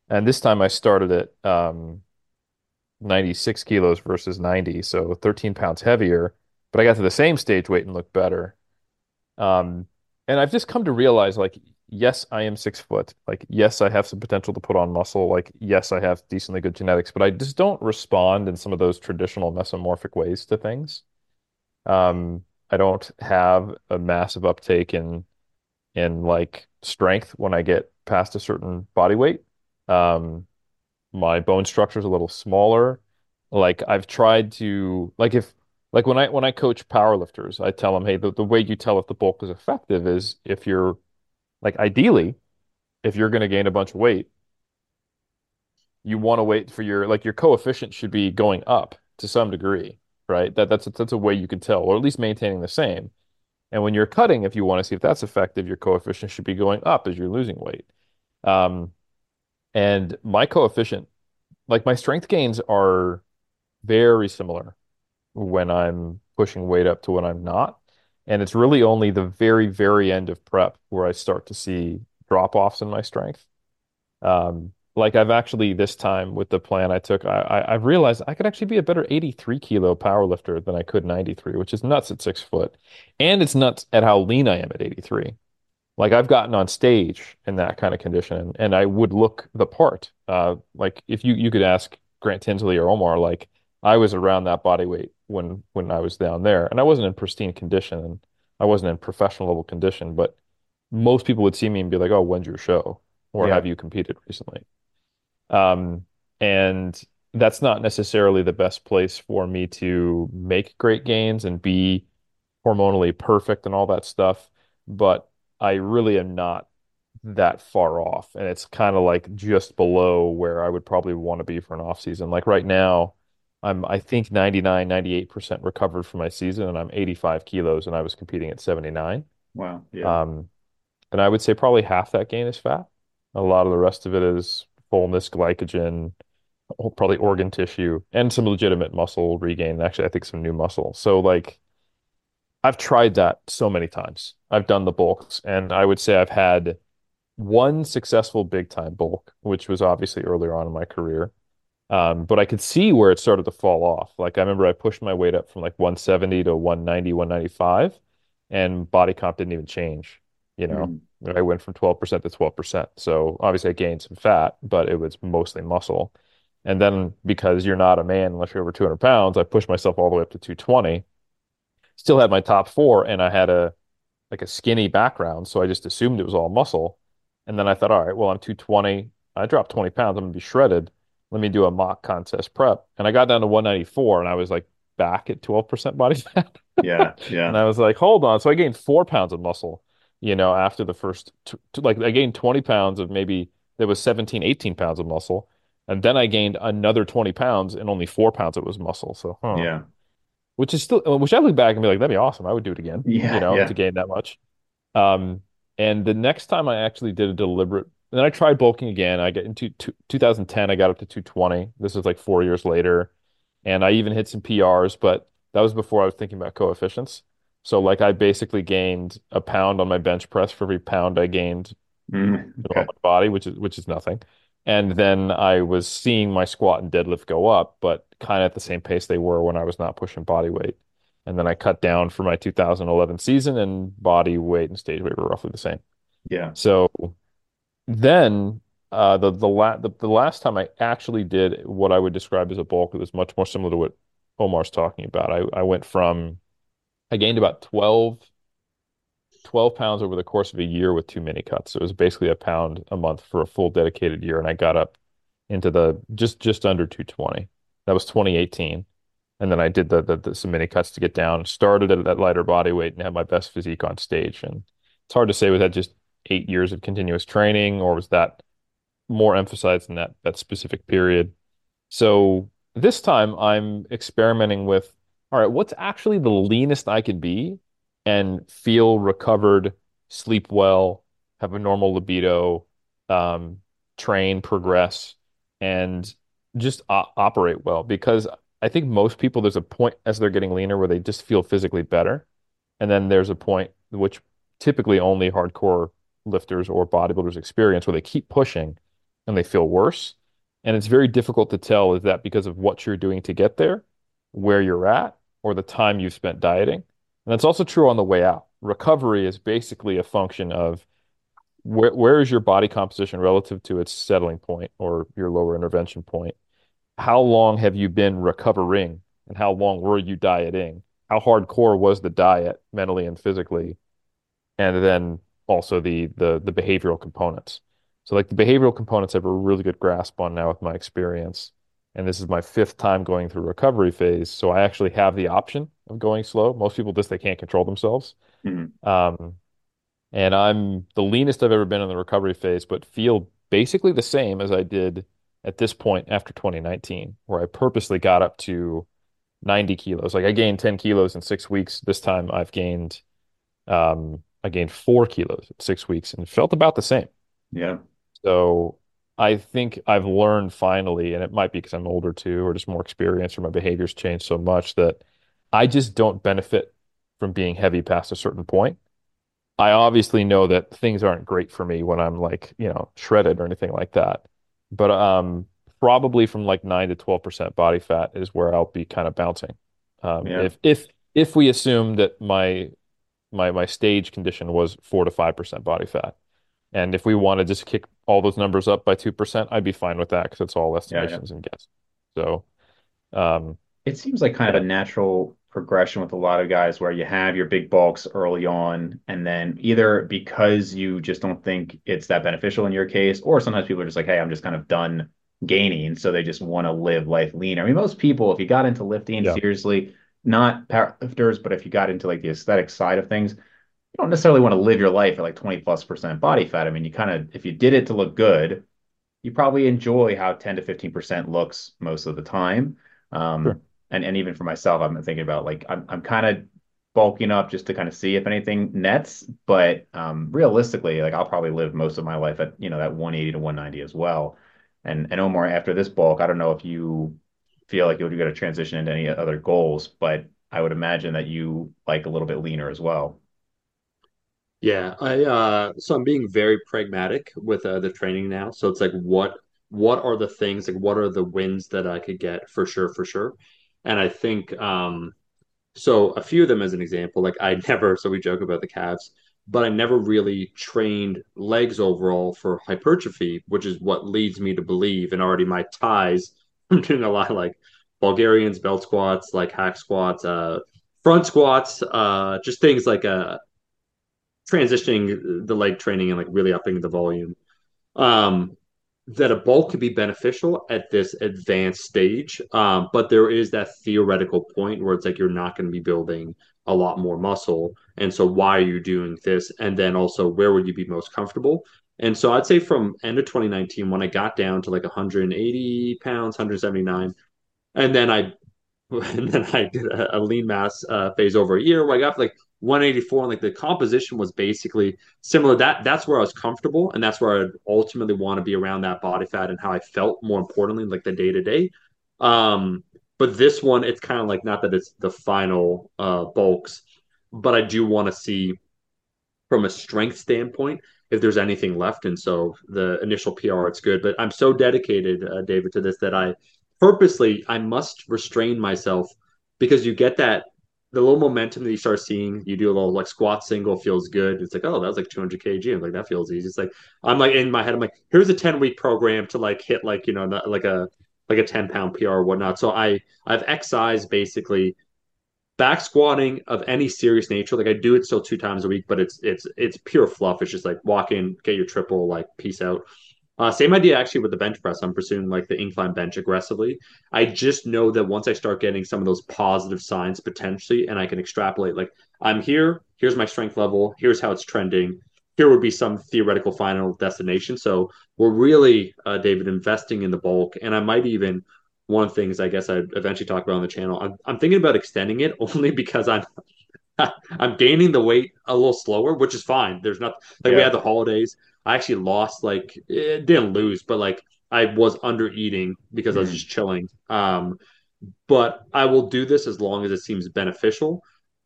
Speaker 3: And this time I started at um, 96 kilos versus 90, so 13 pounds heavier, but I got to the same stage weight and looked better. Um, and I've just come to realize like, yes, I am six foot. Like, yes, I have some potential to put on muscle. Like, yes, I have decently good genetics, but I just don't respond in some of those traditional mesomorphic ways to things. Um, I don't have a massive uptake in in like strength when I get past a certain body weight. Um, my bone structure is a little smaller. Like I've tried to like if like when I when I coach powerlifters, I tell them, hey, the, the way you tell if the bulk is effective is if you're like ideally, if you're going to gain a bunch of weight, you want to wait for your like your coefficient should be going up to some degree, right? That that's that's a way you can tell, or at least maintaining the same. And when you're cutting, if you want to see if that's effective, your coefficient should be going up as you're losing weight. Um, and my coefficient, like my strength gains are very similar when I'm pushing weight up to when I'm not. And it's really only the very, very end of prep where I start to see drop-offs in my strength. Um, like I've actually this time with the plan I took, I, I I've realized I could actually be a better 83 kilo power lifter than I could 93, which is nuts at six foot. And it's nuts at how lean I am at 83. Like I've gotten on stage in that kind of condition and I would look the part. Uh, like if you you could ask Grant Tinsley or Omar, like I was around that body weight when when I was down there, and I wasn't in pristine condition and I wasn't in professional level condition, but most people would see me and be like, "Oh, when's your show?" or
Speaker 1: Yeah.
Speaker 3: "Have you competed recently?" Um, and that's not necessarily the best place for me to make great gains and be hormonally perfect and all that stuff, but I really am not that far off. And it's kind of like just below where I would probably want to be for an off season. Like right now, I'm I think 99, 98% recovered from my season and I'm 85 kilos and I was competing at 79.
Speaker 1: Wow. Yeah.
Speaker 3: Um, and I would say probably half that gain is fat. A lot of the rest of it is fullness, glycogen, probably organ tissue, and some legitimate muscle regain. Actually, I think some new muscle. So like I've tried that so many times. I've done the bulks, and I would say I've had one successful big time bulk, which was obviously earlier on in my career. Um, but I could see where it started to fall off. Like I remember I pushed my weight up from like 170 to 190, 195, and body comp didn't even change. You know,
Speaker 1: Mm.
Speaker 3: I went from 12% to 12%. So obviously I gained some fat, but it was mostly muscle. And then because you're not a man unless you're over 200 pounds, I pushed myself all the way up to 220. Still had my top four, and I had a like a skinny background, so I just assumed it was all muscle. And then I thought, all right, well, I'm 220. I dropped 20 pounds, I'm gonna be shredded. Let me do a mock contest prep. And I got down to 194 and I was like back at 12% body fat.
Speaker 1: Yeah, Yeah. And.
Speaker 3: I was like, hold on. So I gained four pounds of muscle, you know, after the first, t t- like I gained 20 pounds of maybe there was 17, 18 pounds of muscle. And then I gained another 20 pounds and only four pounds it was muscle. So, huh.
Speaker 1: Yeah.
Speaker 3: Which is still, which I look back and be like, that'd be awesome. I would do it again, yeah, you
Speaker 1: Yeah,
Speaker 3: know, to gain that much. Um, and the next time I actually did a deliberate, and then I tried bulking again. I get into two, 2010, I got up to 220. This is like four years later. And I even hit some PRs, but that was before I was thinking about coefficients. So like I basically gained a pound on my bench press for every pound I gained
Speaker 1: Mm,
Speaker 3: know, on my body, which is which is nothing. And then I was seeing my squat and deadlift go up, but kind of at the same pace they were when I was not pushing body weight. And then I cut down for my 2011 season, and body weight and stage weight were roughly the same.
Speaker 1: Yeah.
Speaker 3: So then uh, the the, la the the last time I actually did what I would describe as a bulk, it was much more similar to what Omar's talking about. I, I went from I gained about 12 12 pounds over the course of a year with two mini cuts. So it was basically a pound a month for a full dedicated year, and I got up into the just just under 220. That was 2018. And then I did the, the, the some mini cuts to get down, started at that lighter body weight and had my best physique on stage. And it's hard to say, was that just eight years of continuous training or was that more emphasized in that that specific period? So this time I'm experimenting with, all right, what's actually the leanest I could be and feel recovered, sleep well, have a normal libido, um, train, progress, and just o operate well. Because I think most people, there's a point as they're getting leaner where they just feel physically better. And then there's a point which typically only hardcore lifters or bodybuilders experience where they keep pushing and they feel worse. And it's very difficult to tell is that because of what you're doing to get there, where you're at, or the time you've spent dieting. And that's also true on the way out. Recovery is basically a function of where where is your body composition relative to its settling point or your lower intervention point? How long have you been recovering and how long were you dieting? How hardcore was the diet mentally and physically? and then also the the the behavioral components. So like the behavioral components I have a really good grasp on now with my experience. And this is my fifth time going through recovery phase. So I actually have the option of going slow. Most people just they can't control themselves.
Speaker 1: Mhm.
Speaker 3: Um, and I'm the leanest I've ever been in the recovery phase, but feel basically the same as I did at this point after 2019, where I purposely got up to 90 kilos. Like I gained 10 kilos in six weeks. This time I've gained um, I gained four kilos in six weeks and felt about the same.
Speaker 1: Yeah.
Speaker 3: So I think I've learned finally, and it might be because I'm older too, or just more experienced, or my behavior's changed so much that I just don't benefit from being heavy past a certain point. I obviously know that things aren't great for me when I'm like, you know, shredded or anything like that. But um, probably from like 9 to 12% body fat is where I'll be kind of bouncing. Um,
Speaker 1: Yeah.
Speaker 3: if if if we assume that my my my stage condition was four to five percent body fat. And if we want to just kick all those numbers up by two percent, I'd be fine with that because it's all
Speaker 1: Yeah. Yeah.
Speaker 3: estimations and guess. So um
Speaker 1: It seems like kind of a natural progression with a lot of guys where you have your big bulks early on, and then either because you just don't think it's that beneficial in your case, or sometimes people are just like, hey, I'm just kind of done gaining, so they just want to live life leaner. I mean, most people, if you got into lifting
Speaker 3: yeah,
Speaker 1: seriously, not powerlifters, but if you got into like the aesthetic side of things, you don't necessarily want to live your life at like 20 plus percent body fat. I mean, you kind of, if you did it to look good, you probably enjoy how 10 to 15% looks most of the time.
Speaker 3: sure.
Speaker 1: Um, and, and even for myself, I'm thinking about like, I'm, I'm kind of bulking up just to kind of see if anything nets, but um, realistically, like I'll probably live most of my life at, you know, that 180 to 190 as well. And, and Omar, after this bulk, I don't know if you feel like you're going to transition into any other goals, but I would imagine that you like a little bit leaner as well.
Speaker 2: Yeah, I uh so I'm being very pragmatic with uh, the training now. So it's like what what are the things like what are the wins that I could get for sure for sure. And I think um so a few of them as an example, like I never so we joke about the calves, but I never really trained legs overall for hypertrophy, which is what leads me to believe and already my ties I'm doing a lot of like Bulgarians, belt squats, like hack squats, uh front squats, uh just things like uh transitioning the leg training and like really upping the volume. Um, that a bulk could be beneficial at this advanced stage. Um, but there is that theoretical point where it's like you're not going to be building a lot more muscle. And so why are you doing this? And then also where would you be most comfortable? And so I'd say from end of 2019, when I got down to like 180 pounds, 179, and then I and then I did a, a lean mass uh, phase over a year where I got like 184 and like the composition was basically similar. That that's where i was comfortable and that's where i ultimately want to be around that body fat and how i felt more importantly like the day to day um but this one it's kind of like not that it's the final uh bulks but i do want to see from a strength standpoint if there's anything left and so the initial pr it's good but i'm so dedicated uh, david to this that i purposely i must restrain myself because you get that the little momentum that you start seeing, you do a little like squat single feels good. It's like, oh, that was like 200 kg. I'm like, that feels easy. It's like, I'm like in my head, I'm like, here's a 10 week program to like hit like, you know, like a, like a 10 pound PR or whatnot. So I, I've excised basically back squatting of any serious nature. Like I do it still two times a week, but it's, it's, it's pure fluff. It's just like walk in, get your triple, like peace out. Uh, same idea actually with the bench press. I'm pursuing like the incline bench aggressively. I just know that once I start getting some of those positive signs potentially, and I can extrapolate, like I'm here, here's my strength level, here's how it's trending. Here would be some theoretical final destination. So we're really, uh, David, investing in the bulk, and I might even one of the things I guess I'd eventually talk about on the channel. I'm, I'm thinking about extending it only because I'm I'm gaining the weight a little slower, which is fine. There's nothing like yeah. we had the holidays. I actually lost like it didn't lose, but like I was under eating because mm. I was hmm. just chilling. Um, but I will do this as long as it seems beneficial.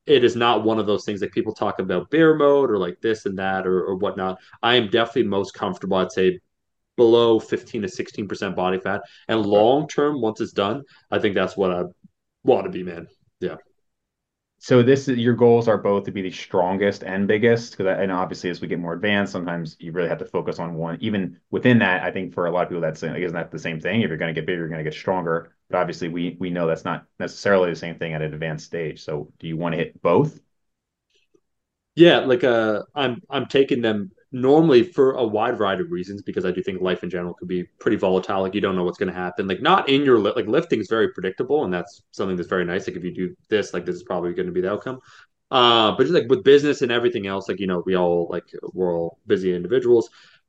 Speaker 2: It is not one of those things like people talk about bear mode or like this and that or, or whatnot. I am definitely most comfortable, I'd say, below 15 to 16% body fat. And long term, once it's done, I think that's what I want to be, man. Yeah.
Speaker 1: So this is your goals are both to be the strongest and biggest because and obviously as we get more advanced sometimes you really have to focus on one. Even within that i think for a lot of people that's like, isn't that the same thing. If you're going to get bigger you're going to get stronger. But obviously we we know that's not necessarily the same thing at an advanced stage. So do you want to hit both?
Speaker 2: Yeah like uh i'm i'm taking them normally for a wide variety of reasons because I do think life in general could be pretty volatile. Like you don't know what's going to happen. Like not in your li- like lifting is very predictable, and that's something that's very nice. Like if you do this, like this is probably going to be the outcome. Uh, but just like with business and everything else, like you know, we all like we're all busy individuals.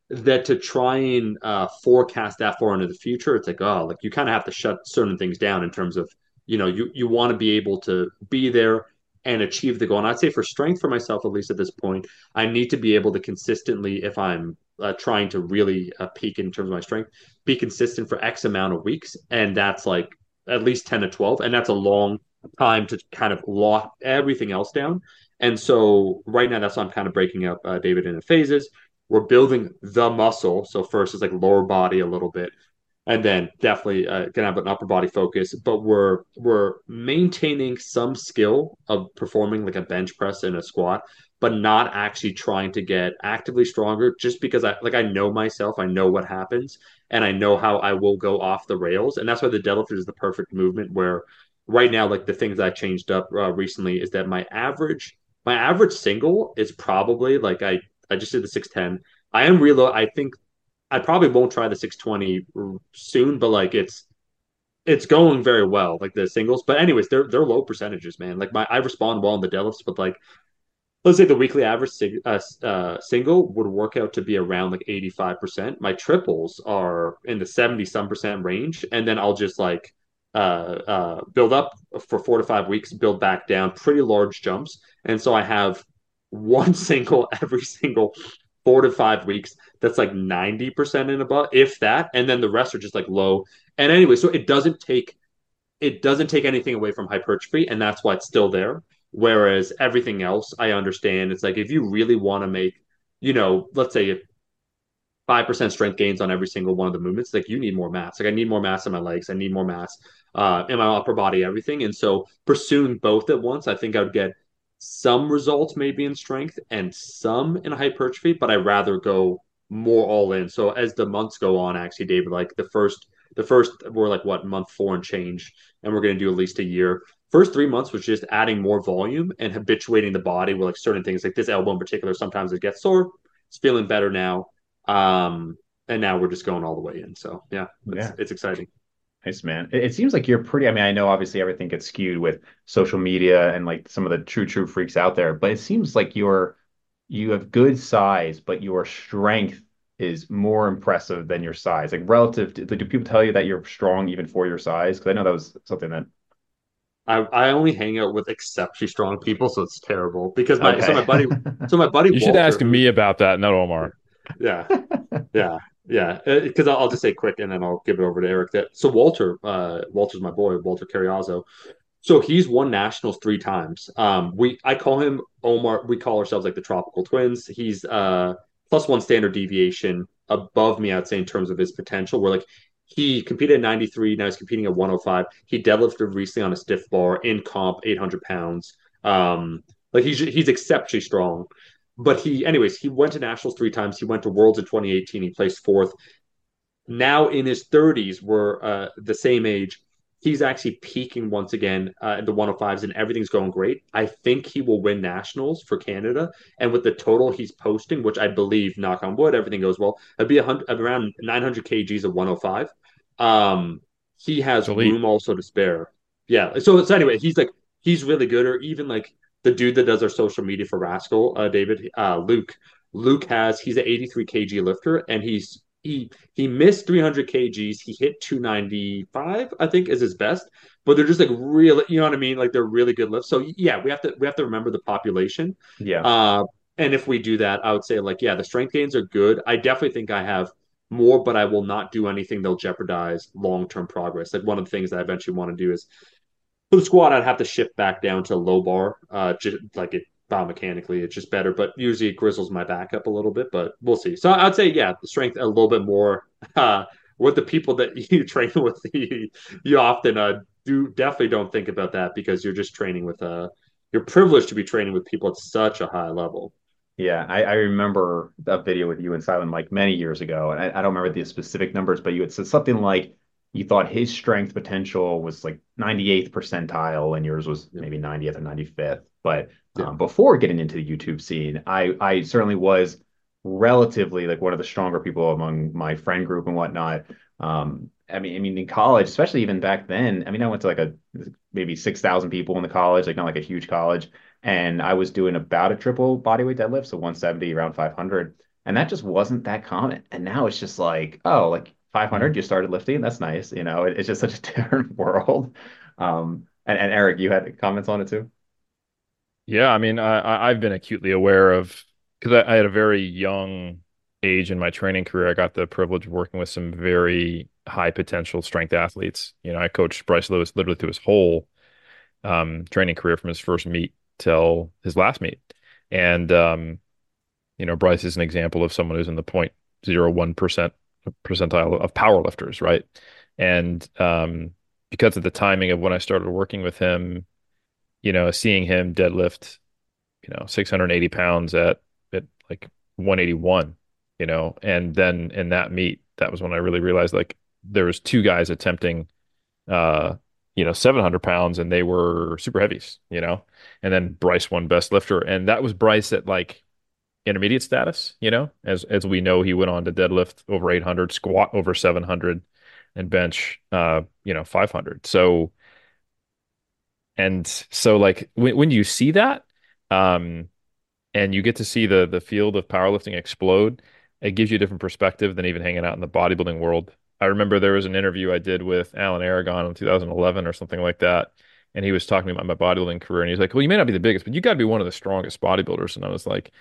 Speaker 2: That to try and uh, forecast that far into the future, it's like oh, like you kind of have to shut certain things down in terms of you know you you want to be able to be there and achieve the goal. And I'd say for strength for myself, at least at this point, I need to be able to consistently, if I'm uh, trying to really uh, peak in terms of my strength, be consistent for X amount of weeks. And that's like at least 10 to 12. And that's a long time to kind of lock everything else down. And so right now, that's why I'm kind of breaking up uh, David into phases. We're building the muscle. So first is like lower body a little bit and then definitely uh, gonna have an upper body focus. But we're we're maintaining some skill of performing like a bench press and a squat, but not actually trying to get actively stronger. Just because I like I know myself, I know what happens, and I know how I will go off the rails, and that's why the deadlift is the perfect movement. Where right now, like the things I changed up uh, recently is that my average my average single is probably like I I just did the six ten. I am reload. I think I probably won't try the 620 soon, but like it's it's going very well, like the singles. But anyways, they're they're low percentages, man. Like my I respond well in the deadlifts, but like let's say the weekly average uh, uh, single would work out to be around like 85%. My triples are in the 70 some percent range, and then I'll just like uh, uh, build up for four to five weeks, build back down, pretty large jumps, and so I have one single every single four to five weeks that's like 90% and above if that and then the rest are just like low. And anyway so it doesn't take it doesn't take anything away from hypertrophy and that's why it's still there. Whereas everything else i understand it's like if you really want to make you know let's say 5% strength gains on every single one of the movements like you need more mass. Like i need more mass in my legs i need more mass uh, in my upper body everything. And so pursuing both at once i think i would get some results maybe in strength and some in hypertrophy, but I rather go more all in. So as the months go on, actually, David, like the first the first we're like what month four and change, and we're gonna do at least a year. First three months was just adding more volume and habituating the body with like certain things, like this elbow in particular. Sometimes it gets sore. It's feeling better now. Um, and now we're just going all the way in. So yeah, it's,
Speaker 1: Yeah.
Speaker 2: it's exciting.
Speaker 1: Nice, man. It, it seems like you're pretty, I mean, I know obviously everything gets skewed with social media and like some of the true, true freaks out there, but it seems like you're you have good size, but your strength is more impressive than your size. Like relative to, do people tell you that you're strong even for your size? Because I know that was something that
Speaker 2: I I only hang out with exceptionally strong people, so it's terrible. Because my so my buddy so my buddy
Speaker 3: You should ask me about that, not Omar.
Speaker 2: yeah yeah yeah because I'll, I'll just say quick and then I'll give it over to Eric. That so Walter uh Walter's my boy Walter Carriazo. So he's won nationals three times. Um, we I call him Omar. We call ourselves like the tropical twins. He's uh plus one standard deviation above me, I'd say, in terms of his potential. We're like he competed at 93, now he's competing at 105. He deadlifted recently on a stiff bar in comp, 800 pounds. Um, like he's he's exceptionally strong. But he, anyways, he went to nationals three times. He went to worlds in 2018. He placed fourth now in his 30s, we're uh, the same age. He's actually peaking once again uh, in the 105s, and everything's going great. I think he will win nationals for Canada, and with the total he's posting, which I believe, knock on wood, everything goes well, it'd be around 900 kgs of 105. Um, he has
Speaker 3: elite.
Speaker 2: room also to spare. Yeah. So, so anyway, he's like he's really good, or even like the dude that does our social media for Rascal, uh, David, uh, Luke. Luke has he's an 83 kg lifter, and he's he he missed 300 kgs. He hit 295, I think, is his best. But they're just like really, you know what I mean? Like they're really good lifts. So yeah, we have to we have to remember the population.
Speaker 1: yeah.
Speaker 2: Uh, and if we do that, I would say like yeah, the strength gains are good. I definitely think I have more, but I will not do anything that'll jeopardize long term progress. Like one of the things that I eventually want to do is for the squat, I'd have to shift back down to low bar, uh, just like it biomechanically, it's just better. But usually it grizzles my back up a little bit, but we'll see. So I'd say, yeah, the strength a little bit more. Uh, with the people that you train with, you, you often uh, do definitely don't think about that because you're just training with uh, you're privileged to be training with people at such a high level.
Speaker 1: Yeah, I, I remember that video with you and Silent Mike many years ago, and I, I don't remember the specific numbers, but you had said something like you thought his strength potential was like 98th percentile, and yours was
Speaker 2: Yeah,
Speaker 1: maybe 90th or 95th. But
Speaker 2: yeah,
Speaker 1: um, before getting into the YouTube scene, I I certainly was relatively like one of the stronger people among my friend group and whatnot. Um, I mean, I mean, in college, especially even back then, I mean, I went to like a maybe 6,000 people in the college, like not like a huge college and I was doing about a triple bodyweight deadlift, so 170 around 500, and that just wasn't that common. And now it's just like, oh, like 500, you started lifting, that's nice. You know, it, it's just such a different world. Um, and, and Eric, you had comments on it too?
Speaker 3: Yeah, I mean, I, I- I've been acutely aware of because I, I had a very young age in my training career. I got the privilege of working with some very high potential strength athletes. You know, I coached Bryce Lewis literally through his whole um, training career from his first meet till his last meet. And um, you know, Bryce is an example of someone who's in the point zero one percent percentile of power lifters, right? And um, because of the timing of when I started working with him, you know, seeing him deadlift, you know, 680 pounds at at like 181, you know, and then in that meet, that was when I really realized like there was two guys attempting uh, you know, 700 pounds and they were super heavies, you know, and then Bryce won best lifter. And that was Bryce at like intermediate status, you know, as, as we know, he went on to deadlift over 800, squat over 700 and bench, uh, you know, 500. So, and so like when, when you see that, um, and you get to see the the field of powerlifting explode, it gives you a different perspective than even hanging out in the bodybuilding world. I remember there was an interview I did with Alan Aragon in 2011 or something like that, and he was talking about my bodybuilding career, and he's like, "Well, you may not be the biggest, but you got to be one of the strongest bodybuilders." And I was like,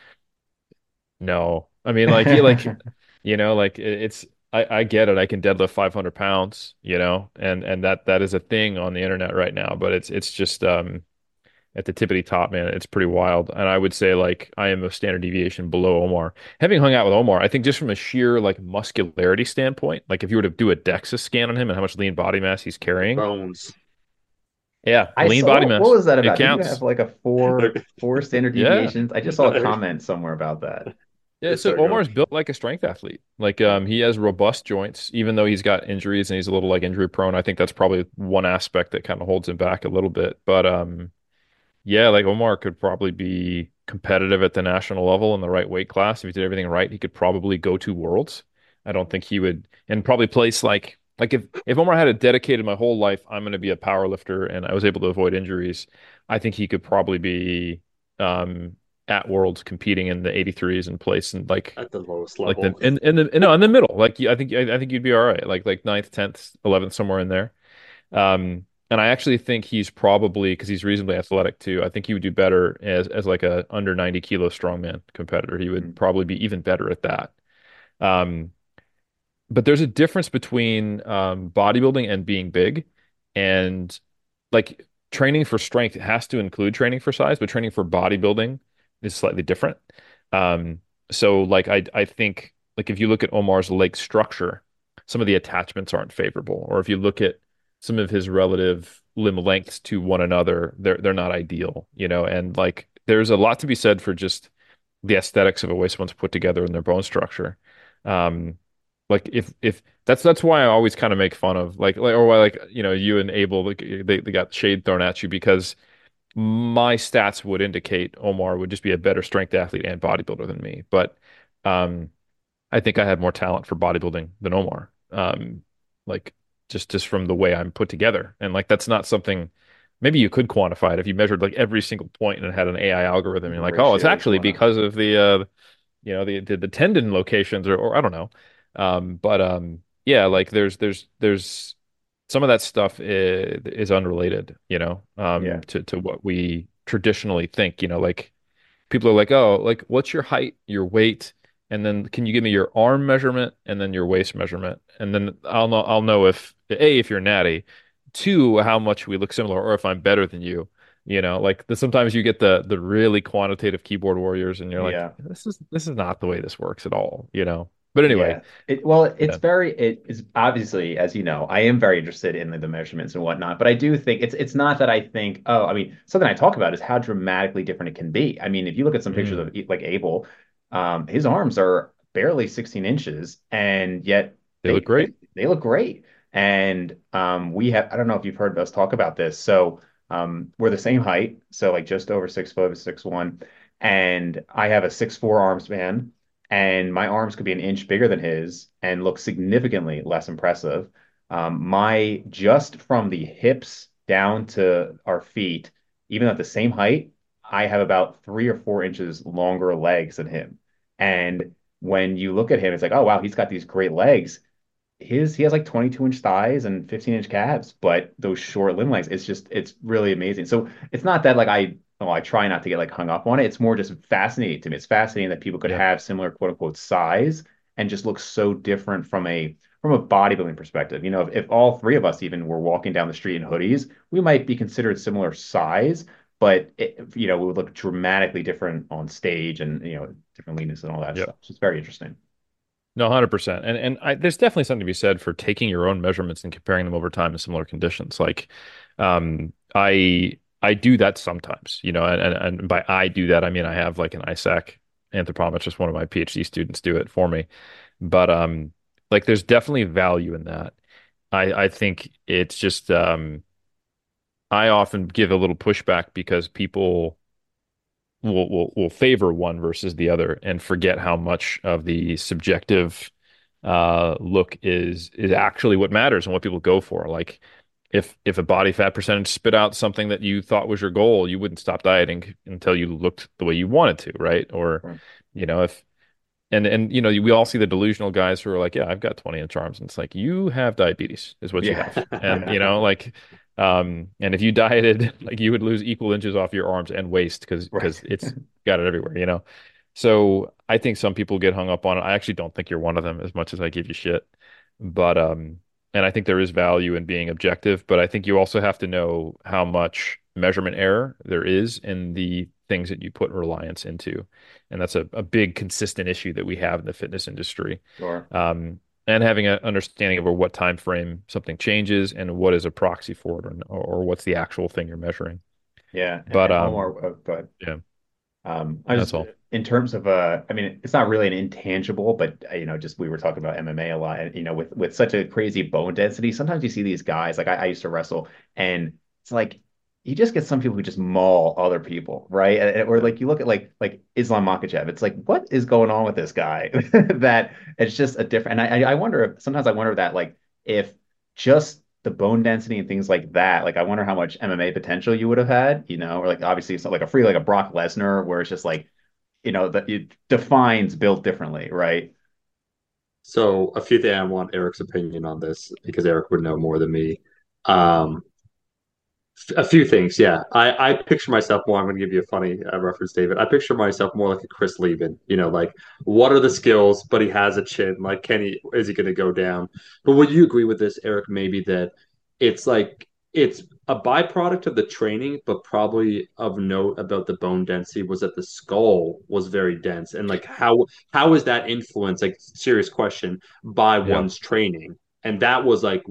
Speaker 3: "No, I mean, like, you like, you know, like it's." I, I get it. I can deadlift 500 pounds, you know, and and that that is a thing on the internet right now. But it's it's just um at the tippity top, man. It's pretty wild. And I would say like I am a standard deviation below Omar. Having hung out with Omar, I think just from a sheer like muscularity standpoint, like if you were to do a DEXA scan on him and how much lean body mass he's carrying,
Speaker 2: bones.
Speaker 3: yeah,
Speaker 1: I
Speaker 3: lean
Speaker 1: saw
Speaker 3: body
Speaker 1: what
Speaker 3: mass,
Speaker 1: was that
Speaker 3: it
Speaker 1: about? Didn't you have like a four four standard
Speaker 3: Yeah.
Speaker 1: deviations? I just saw a comment somewhere about that.
Speaker 3: Yeah, so Omar's built like a strength athlete. Like um he has robust joints, even though he's got injuries and he's a little like injury prone. I think that's probably one aspect that kind of holds him back a little bit. But um Yeah, like Omar could probably be competitive at the national level in the right weight class. If he did everything right, he could probably go to Worlds. I don't think he would, and probably place like like if if Omar had a dedicated my whole life, I'm going to be a power lifter, and I was able to avoid injuries, I think he could probably be um, at Worlds competing in the 83s and place and like
Speaker 2: at the lowest level like
Speaker 3: the in in the no in the middle. Like I think I think you'd be all right. Like like ninth, tenth, eleventh, somewhere in there. Um, and I actually think he's probably because he's reasonably athletic too. I think he would do better as as like a under 90 kilo strongman competitor. He would
Speaker 1: Mm.
Speaker 3: probably be even better at that. Um, but there's a difference between um, bodybuilding and being big, and like training for strength has to include training for size, but training for bodybuilding is slightly different. Um, so like I I think like if you look at Omar's leg structure, some of the attachments aren't favorable, or if you look at some of his relative limb lengths to one another, they're they're not ideal, you know, and like there's a lot to be said for just the aesthetics of a way someone's put together in their bone structure. Um, like if if that's that's why I always kind of make fun of like like or why like you know you and Abel like, they they got shade thrown at you because my stats would indicate Omar would just be a better strength athlete and bodybuilder than me. But um, I think I have more talent for bodybuilding than Omar. Um, like just just from the way I'm put together, and like that's not something. Maybe you could quantify it if you measured like every single point and had an AI algorithm. You're like, oh, it's actually because of the uh, you know the the, the tendon locations or or I don't know. Um, but um, yeah, like there's there's there's some of that stuff is, is unrelated, you know, um,
Speaker 1: Yeah.
Speaker 3: to to what we traditionally think. You know, like people are like, oh, like what's your height, your weight, and then can you give me your arm measurement and then your waist measurement, and then I'll know I'll know if A, if you're natty, two, how much we look similar, or if I'm better than you. You know, like the, sometimes you get the the really quantitative keyboard warriors, and you're like,
Speaker 1: Yeah.
Speaker 3: this is this is not the way this works at all. You know, but anyway,
Speaker 1: Yeah. It well, it's
Speaker 3: yeah,
Speaker 1: very it is obviously, as you know, I am very interested in the, the measurements and whatnot, but I do think it's it's not that I think, oh, I mean, something I talk about is how dramatically different it can be. I mean, if you look at some pictures
Speaker 3: Mm,
Speaker 1: of like Abel, um, his arms are barely 16 inches, and yet
Speaker 3: they look
Speaker 1: they they,
Speaker 3: great.
Speaker 1: they look great. And um, we have, I don't know if you've heard us talk about this. So um, we're the same height, so like just over six foot, six one, and I have a six four arm span and my arms could be an inch bigger than his and look significantly less impressive. Um, my just from the hips down to our feet, even at the same height, I have about three or four inches longer legs than him. And when you look at him, it's like, oh wow, he's got these great legs. His he has like 22 inch thighs and 15 inch calves, but those short limb lengths, it's just it's really amazing. So it's not that like I oh, I try not to get like hung up on it. It's more just fascinating to me. It's fascinating that people could
Speaker 3: Yeah,
Speaker 1: have similar quote unquote size and just look so different from a from a bodybuilding perspective. You know, if, if all three of us even were walking down the street in hoodies, we might be considered similar size, but it, you know, we would look dramatically different on stage and you know, different leanness and all that
Speaker 3: yeah.
Speaker 1: stuff. So it's very interesting.
Speaker 3: No, 100%. And and I, there's definitely something to be said for taking your own measurements and comparing them over time in similar conditions. Like, um, I I do that sometimes, you know, and, and by I do that, I mean I have like an ISAK anthropometrist, one of my PhD students do it for me. But um, like there's definitely value in that. I I think it's just um, I often give a little pushback because people will will will favor one versus the other and forget how much of the subjective uh look is is actually what matters and what people go for. Like if if a body fat percentage spit out something that you thought was your goal, you wouldn't stop dieting until you looked the way you wanted to, right? Or
Speaker 1: Right.
Speaker 3: you know, if and and you know, we all see the delusional guys who are like, yeah, I've got 20 inch arms, and it's like you have diabetes is what you have. And you know, like um and if you dieted, like you would lose equal inches off your arms and waist because
Speaker 1: Right.
Speaker 3: because it's got it everywhere, you know. So I think some people get hung up on it. I actually don't think you're one of them as much as I give you shit. But um and I think there is value in being objective, but I think you also have to know how much measurement error there is in the things that you put reliance into. And that's a, a big consistent issue that we have in the fitness industry.
Speaker 1: Sure.
Speaker 3: Um, and having an understanding of what time frame something changes and what is a proxy for it or, or what's the actual thing you're measuring.
Speaker 1: Yeah.
Speaker 3: But um,
Speaker 1: go ahead.
Speaker 3: yeah,
Speaker 1: Um, I
Speaker 3: that's
Speaker 1: just
Speaker 3: all.
Speaker 1: in terms of uh, I mean, it's not really an intangible, but uh, you know, just we were talking about MMA a lot, and you know, with with such a crazy bone density, sometimes you see these guys like I, I used to wrestle, and it's like you just get some people who just maul other people, right? And, or like you look at like like Islam Makhachev, it's like what is going on with this guy? that it's just a different. And I I wonder if sometimes I wonder that like if just the bone density and things like that, like I wonder how much MMA potential you would have had, you know, or like obviously it's not like a free like a Brock Lesnar where it's just like, you know, that it defines built differently, right?
Speaker 2: So a few things I want Eric's opinion on this because Eric would know more than me. Um, a few things, yeah. I, I picture myself more. I'm going to give you a funny uh, reference, David. I picture myself more like a Chris Leben. You know, like what are the skills? But he has a chin. Like, can he? Is he going to go down? But would you agree with this, Eric? Maybe that it's like it's a byproduct of the training, but probably of note about the bone density was that the skull was very dense, and like how how is that influenced? Like, serious question by
Speaker 3: Yeah.
Speaker 2: one's training, and that was like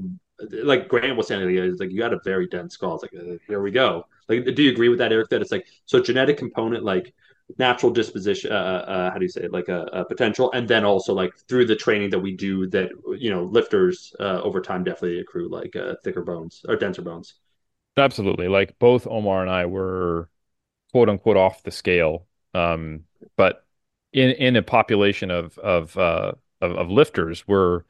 Speaker 2: like Grant was saying, it's like you got a very dense skull. It's like uh, here we go. Like, do you agree with that, Eric? That it's like so genetic component, like natural disposition. Uh, uh, uh, how do you say it? Like a, a, potential, and then also like through the training that we do, that you know, lifters uh, over time definitely accrue like thicker bones or denser bones.
Speaker 3: Absolutely. Like both Omar and I were quote unquote off the scale. Um, but in in a population of of uh of, of lifters, we're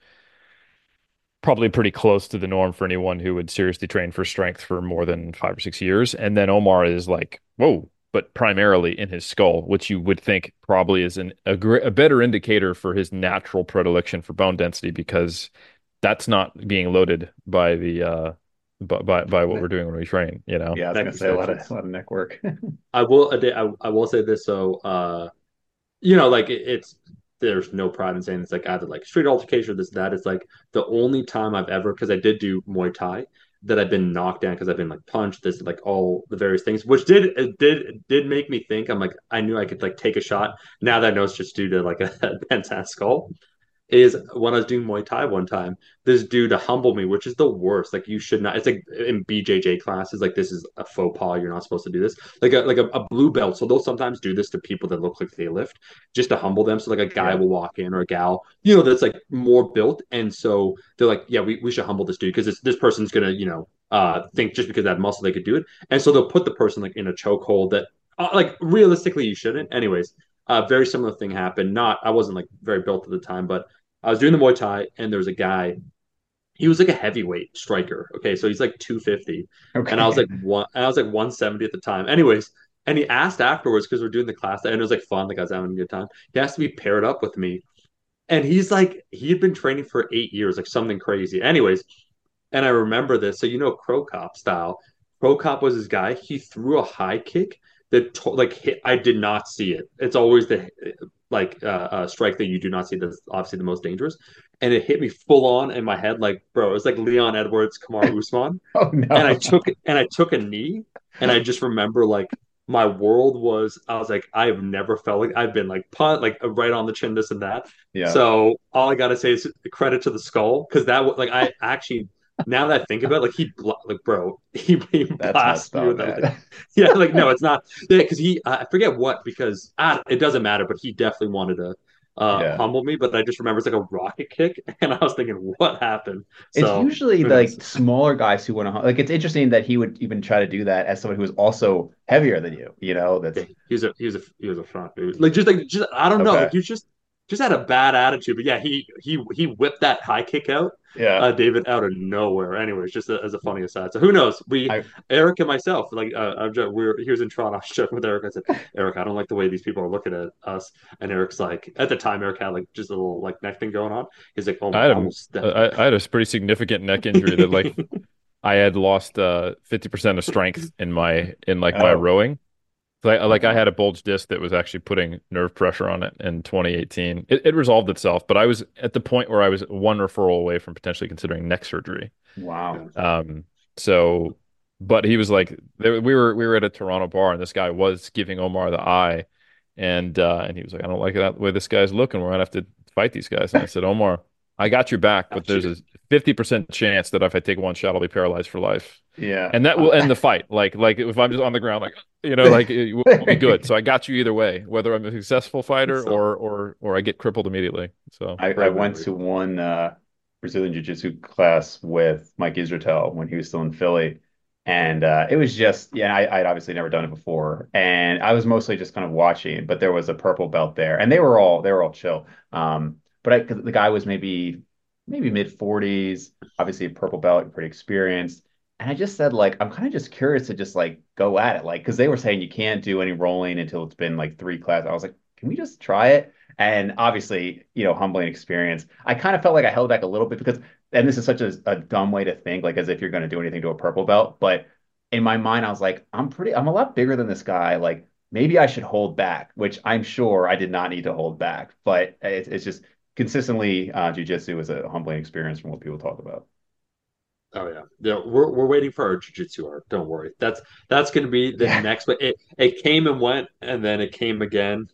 Speaker 3: probably pretty close to the norm for anyone who would seriously train for strength for more than five or six years. And then Omar is like, whoa, but primarily in his skull, which you would think probably is an, a, gr- a better indicator for his natural predilection for bone density because that's not being loaded by the uh by by, by what we're doing when we train, you know.
Speaker 1: Yeah, I was
Speaker 2: That
Speaker 1: gonna say a lot of a lot of neck work.
Speaker 2: I will. I, I will say this. So, uh, you know, like it, it's there's no pride in saying it's like either like street altercation or this that. It's like the only time I've ever because I did do Muay Thai that I've been knocked down because I've been like punched, this like all the various things, which did it did did make me think. I'm like I knew I could like take a shot. Now that I know it's just due to like a bent ass skull is when I was doing Muay Thai one time, this dude to humble me, which is the worst. Like you should not. It's like in BJJ classes, like this is a faux pas. You're not supposed to do this. Like a like a, a blue belt. So they'll sometimes do this to people that look like they lift, just to humble them. So like a guy
Speaker 1: Yeah.
Speaker 2: will walk in or a gal, you know, that's like more built, and so they're like, yeah, we, we should humble this dude because this this person's gonna, you know, uh, think just because have muscle they could do it, and so they'll put the person like in a chokehold that, uh, like realistically, you shouldn't. Anyways, uh, very similar thing happened. Not I wasn't like very built at the time, but I was doing the Muay Thai, and there was a guy. He was like a heavyweight striker. Okay, so he's like 250, and I was
Speaker 1: Okay.
Speaker 2: like one. I was like 170 at the time. Anyways, and he asked afterwards because we're doing the class, and it was like fun. The guy's having a good time. He asked to be paired up with me, and he's like, he had been training for eight years, like something crazy. Anyways, and I remember this. So you know, Cro Cop style. Cro Cop was his guy. He threw a high kick that to- like hit. I did not see it. It's always the like uh, uh, strike that you do not see. That's obviously the most dangerous. And it hit me full on in my head, like bro, it was like Leon Edwards, Kamaru Usman.
Speaker 1: Oh no!
Speaker 2: And I took and I took a knee, and I just remember like my world was. I was like, I have never felt like I've been like punt like right on the chin, this and that.
Speaker 1: Yeah.
Speaker 2: So all I gotta say is credit to the skull because that was like I actually now that I think about it, like he bl- like bro he, he blasted me with that like, yeah like no it's not yeah because he I forget what because ah, it doesn't matter but he definitely wanted to uh
Speaker 1: Yeah.
Speaker 2: humble me but I just remember it's like a rocket kick and I was thinking what happened
Speaker 1: It's usually the like smaller guys who want to like it's interesting that he would even try to do that as someone who is also heavier than you, you know, that's
Speaker 2: Yeah, he was a he was a he was a front dude. Like just like just I don't know,
Speaker 1: okay.
Speaker 2: like you just just had a bad attitude. But yeah, he he he whipped that high kick out,
Speaker 1: Yeah.
Speaker 2: uh, David out of nowhere. Anyways, just a, as a funny aside. So who knows? We
Speaker 1: I
Speaker 2: Eric and myself, like uh, I'm just, we were he was in Toronto. I was joking with Eric. I said, Eric, I don't like the way these people are looking at us. And Eric's like, at the time, Eric had like just a little like neck thing going on. He's like, oh
Speaker 3: I had
Speaker 2: I
Speaker 3: a
Speaker 2: almost
Speaker 3: I, I had a pretty significant neck injury that like I had lost uh 50% of strength in my in like my
Speaker 1: oh
Speaker 3: rowing. Like
Speaker 1: oh
Speaker 3: like I had a bulge disc that was actually putting nerve pressure on it in 2018. It, it resolved itself, but I was at the point where I was one referral away from potentially considering neck surgery.
Speaker 1: Wow.
Speaker 3: Um, so, but he was like, there, we were we were at a Toronto bar, and this guy was giving Omar the eye, and uh, and he was like, I don't like that the way this guy's looking. We're gonna have to fight these guys. And I said, Omar, I got your back, but
Speaker 2: got
Speaker 3: there's a 50% chance that if I take one shot, I'll be paralyzed for life,
Speaker 1: Yeah.
Speaker 3: and that will end the fight. Like like if I'm just on the ground, like you know, like it will be good. So I got you either way, whether I'm a successful fighter
Speaker 2: So
Speaker 3: or or or I get crippled immediately. So
Speaker 1: I, I went to one uh, Brazilian Jiu-Jitsu class with Mike Israetel when he was still in Philly. And uh, it was just, yeah, I, I'd obviously never done it before, and I was mostly just kind of watching. But there was a purple belt there, and they were all they were all chill. Um, but I, 'cause the guy was maybe maybe mid 40s, obviously a purple belt, pretty experienced. And I just said like I'm kind of just curious to just like go at it, like because they were saying you can't do any rolling until it's been like three classes. I was like, can we just try it? And obviously, you know, humbling experience. I kind of felt like I held back a little bit because and this is such a, a dumb way to think, like as if you're going to do anything to a purple belt. But in my mind, I was like, I'm pretty, I'm a lot bigger than this guy. Like maybe I should hold back, which I'm sure I did not need to hold back. But it's just consistently, uh, jujitsu is a humbling experience from what people talk about.
Speaker 2: Oh yeah, yeah. We're we're waiting for our jujitsu arc. Don't worry. That's that's going to be the
Speaker 1: Yeah,
Speaker 2: next. But it it came and went, and then it came again.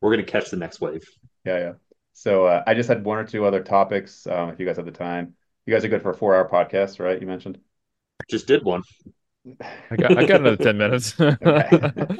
Speaker 2: We're going to catch the next wave.
Speaker 1: yeah, yeah. So uh, I just had one or two other topics. Um, if you guys have the time, you guys are good for a four-hour podcast, right? You mentioned.
Speaker 2: Just did one.
Speaker 3: I got I got another 10 minutes.
Speaker 1: Okay.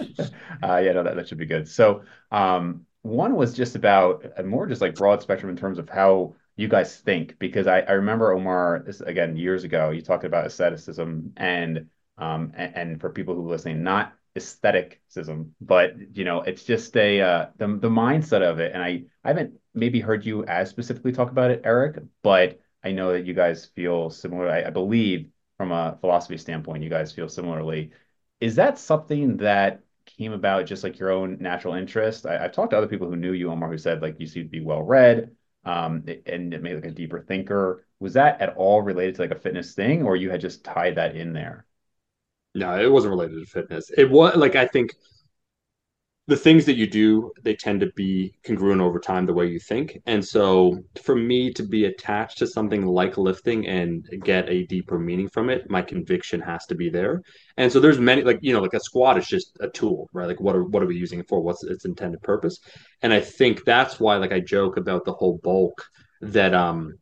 Speaker 1: Uh, yeah, no, that, that should be good. So, um, one was just about uh, more just like broad spectrum in terms of how you guys think, because I, I remember Omar, this again years ago, you talked about asceticism and um and, and for people who listening, not aestheticism, but you know, it's just a uh the the mindset of it. And I I haven't maybe heard you as specifically talk about it, Eric, but I know that you guys feel similar. I, I believe from a philosophy standpoint, you guys feel similarly. Is that something that came about just like your own natural interest? I, I've talked to other people who knew you, Omar, who said like you seem to be well read, um, and made like a deeper thinker. Was that at all related to like a fitness thing, or you had just tied that in there?
Speaker 2: No, it wasn't related to fitness. It was like I think the things that you do they tend to be congruent over time the way you think. And so for me to be attached to something like lifting and get a deeper meaning from it my conviction has to be there. And so there's many like you know like a squat is just a tool right? Like what are what are we using it for? What's its intended purpose? And i think that's why like i joke about the whole bulk that um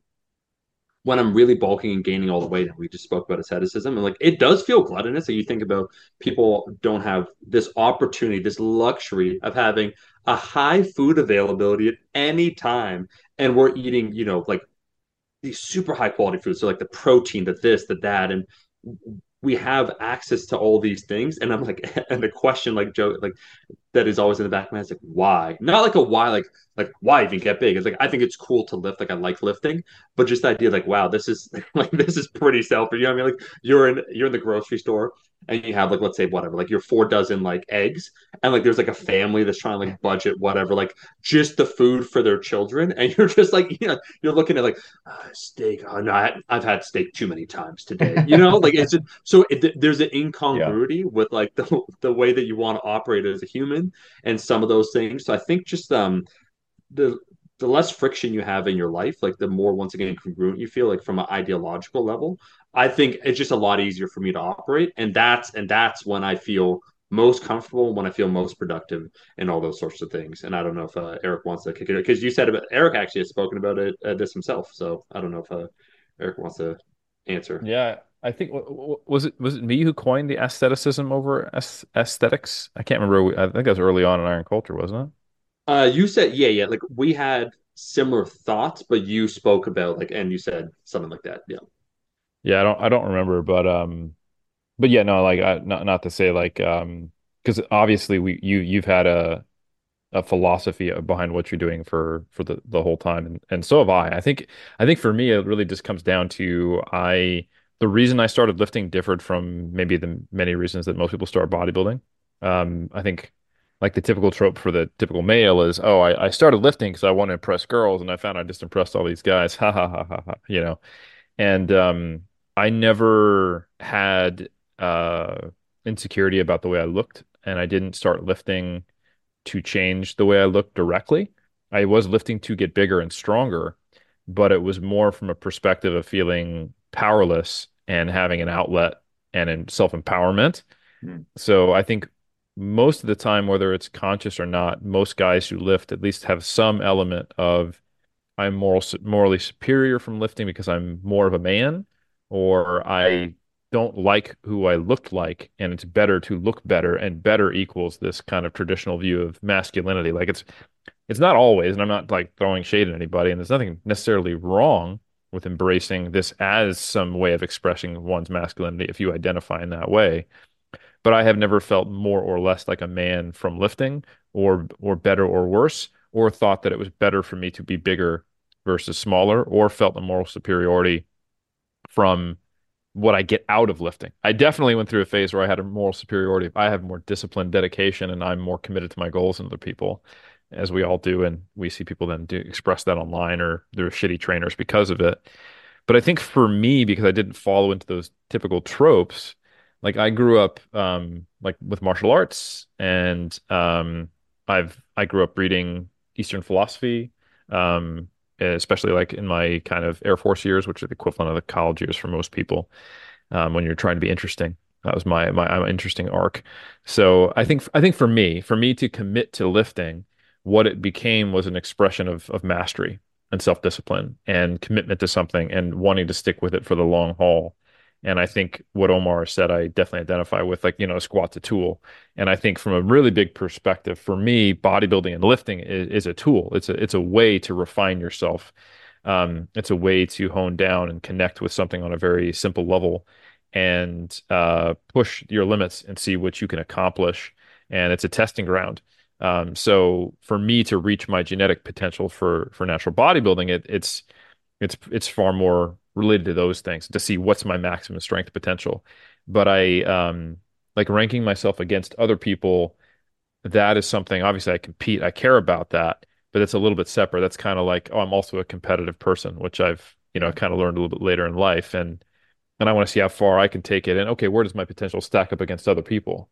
Speaker 2: when I'm really bulking and gaining all the weight, and we just spoke about asceticism, and like it does feel gluttonous. And you think about people don't have this opportunity, this luxury of having a high food availability at any time, and we're eating, you know, like these super high quality foods. So like the protein, the this, the that, and we have access to all these things. And I'm like, and the question, like Joe, like that is always in the back of my head. It's like, why? Not like a why, like like why even get big? It's like I think it's cool to lift. Like I like lifting, but just the idea, like, wow, this is like this is pretty selfish. You know what I mean? Like you're in you're in the grocery store and you have like let's say whatever, like your four dozen like eggs, and like there's like a family that's trying to like budget whatever, like just the food for their children, and you're just like you know you're looking at like uh, steak. Oh no, I, have had steak too many times today. You know, like it's just, so it, there's an
Speaker 1: Yeah.
Speaker 2: incongruity with like the the way that you want to operate as a human and some of those things. So I think just um the the less friction you have in your life, like the more once again congruent you feel, like from an ideological level. I think it's just a lot easier for me to operate, and that's and that's when I feel most comfortable, when I feel most productive, and all those sorts of things. And I don't know if uh, Eric wants to kick it because you said about Eric actually has spoken about it uh, this himself. So I don't know if uh, Eric wants to answer.
Speaker 3: Yeah, I think was it was it me who coined the asceticism over aesthetics? I can't remember. I think that was early on in Iron Culture, wasn't it?
Speaker 2: Uh, you said yeah, yeah. Like we had similar thoughts, but you spoke about like, and you said something like that. Yeah.
Speaker 3: Yeah, I don't I don't remember, but um, but yeah, no, like I, not not to say like um, because obviously we you you've had a a philosophy behind what you're doing for for the the whole time, and and so have I. I think I think for me it really just comes down to I the reason I started lifting differed from maybe the many reasons that most people start bodybuilding. Um, I think like the typical trope for the typical male is, oh, I, I started lifting because I want to impress girls, and I found I just impressed all these guys. Ha ha ha ha ha. You know. And um, I never had uh, insecurity about the way I looked, and I didn't start lifting to change the way I looked directly. I was lifting to get bigger and stronger, but it was more from a perspective of feeling powerless and having an outlet and in self-empowerment.
Speaker 1: Hmm.
Speaker 3: So I think most of the time, whether it's conscious or not, most guys who lift at least have some element of I'm moral, morally superior from lifting because I'm more of a man, or I don't like who I looked like, and it's better to look better, and better equals this kind of traditional view of masculinity. Like it's it's not always, and I'm not like throwing shade at anybody, and there's nothing necessarily wrong with embracing this as some way of expressing one's masculinity if you identify in that way. But I have never felt more or less like a man from lifting or or better or worse, or thought that it was better for me to be bigger versus smaller, or felt a moral superiority from what I get out of lifting. I definitely went through a phase where I had a moral superiority. I have more discipline, dedication, and I'm more committed to my goals than other people, as we all do. And we see people then do express that online or they're shitty trainers because of it. But I think for me, because I didn't follow into those typical tropes, like I grew up um, like with martial arts, and um, I've I grew up reading Eastern philosophy, um, especially like in my kind of Air Force years, which are the equivalent of the college years for most people, um, when you're trying to be interesting. That was my my, my interesting arc. So I think I think for me, for me to commit to lifting, what it became was an expression of of mastery and self discipline and commitment to something and wanting to stick with it for the long haul. And I think what Omar said, I definitely identify with, like, you know, squat's a tool. And I think from a really big perspective, for me, bodybuilding and lifting is, is a tool. It's a it's a way to refine yourself. Um, it's a way to hone down and connect with something on a very simple level and uh, push your limits and see what you can accomplish. And it's a testing ground. Um, so for me to reach my genetic potential for for natural bodybuilding, it, it's it's it's far more related to those things to see what's my maximum strength potential. But I um, like ranking myself against other people. That is something. Obviously, I compete. I care about that, but it's a little bit separate. That's kind of like, oh, I'm also a competitive person, which I've you know kind of learned a little bit later in life, and and I want to see how far I can take it. And okay, where does my potential stack up against other people?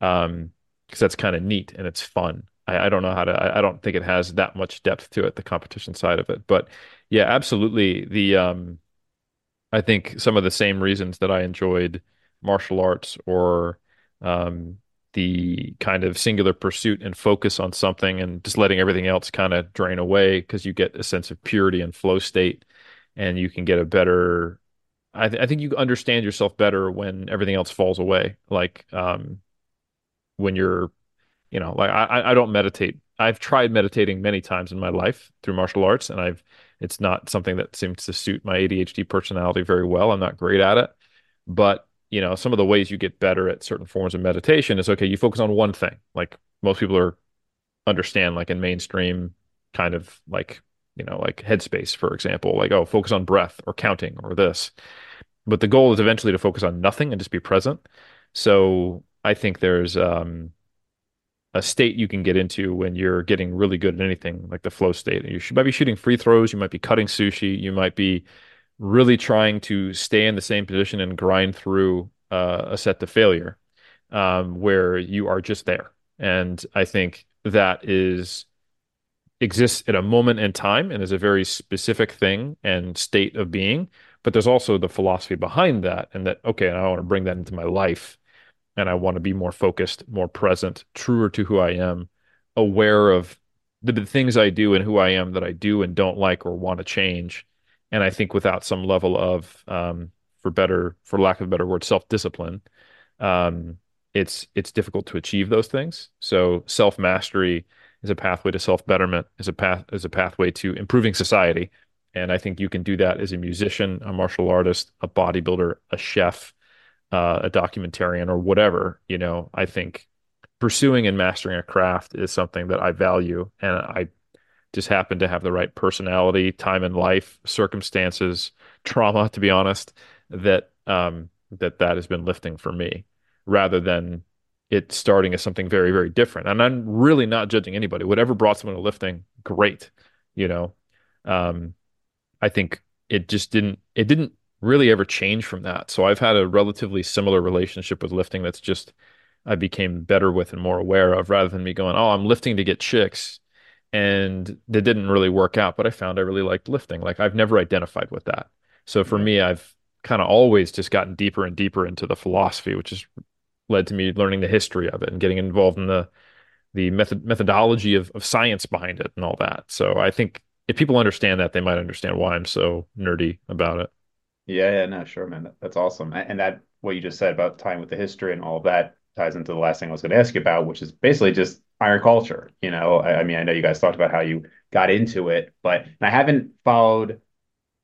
Speaker 3: Um, because that's kind of neat and it's fun. I, I don't know how to. I, I, don't think it has that much depth to it, the competition side of it. But yeah, absolutely. The um, I think some of the same reasons that I enjoyed martial arts or um, the kind of singular pursuit and focus on something and just letting everything else kind of drain away because you get a sense of purity and flow state and you can get a better I, th- I think you understand yourself better when everything else falls away like um, when you're you know like I, I don't meditate I've tried meditating many times in my life through martial arts and I've it's not something that seems to suit my ADHD personality very well. I'm not great at it. But, you know, some of the ways you get better at certain forms of meditation is okay, you focus on one thing. Like most people are understand like in mainstream kind of like, you know, like headspace, for example, like, oh, focus on breath or counting or this. But the goal is eventually to focus on nothing and just be present. So I think there's um a state you can get into when you're getting really good at anything, like the flow state. You might be shooting free throws, you might be cutting sushi, you might be really trying to stay in the same position and grind through uh, a set to failure, um, where you are just there. And I think that is exists at a moment in time and is a very specific thing and state of being. But there's also the philosophy behind that, and that okay, I want to bring that into my life and I want to be more focused, more present, truer to who I am, aware of the, the, things I do and who I am that I do and don't like or want to change. And I think without some level of, um, for better, for lack of a better word, self discipline, um, it's it's difficult to achieve those things. So self mastery is a pathway to self betterment, is a path is a pathway to improving society. And I think you can do that as a musician, a martial artist, a bodybuilder, a chef, uh, a documentarian or whatever, you know, I think pursuing and mastering a craft is something that I value. And I just happen to have the right personality, time in life, circumstances, trauma, to be honest, that, um, that that has been lifting for me rather than it starting as something very, very different. And I'm really not judging anybody. Whatever brought someone to lifting, great. You know, um, I think it just didn't, it didn't really ever change from that. So I've had a relatively similar relationship with lifting that's just I became better with and more aware of rather than me going, oh, I'm lifting to get chicks. And that didn't really work out, but I found I really liked lifting. Like I've never identified with that. So for me, I've kind of always just gotten deeper and deeper into the philosophy, which has led to me learning the history of it and getting involved in the the method methodology of, of science behind it and all that. So I think if people understand that, they might understand why I'm so nerdy about it.
Speaker 1: Yeah, yeah, no, sure, man. That's awesome. And that what you just said about tying with the history and all of that ties into the last thing I was going to ask you about, which is basically just iron culture. You know, I, I mean, I know you guys talked about how you got into it, but I haven't followed.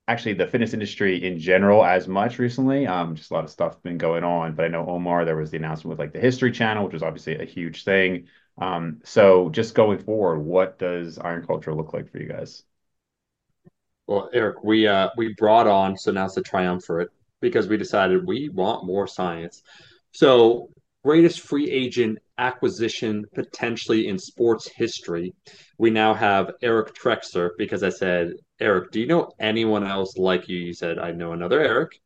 Speaker 1: actually the fitness industry in general as much recently. Um, just a lot of stuff been going on. But I know Omar, there was the announcement with like the History Channel, which was obviously a huge thing. Um, so just going forward, what does Iron Culture look like for you guys?
Speaker 2: Well, Eric, we uh we brought on so now it's the triumvirate because we decided we want more science. So greatest free agent acquisition potentially in sports history. We now have Eric Trexler because I said, Eric, do you know anyone else like you? You said, I know another Eric.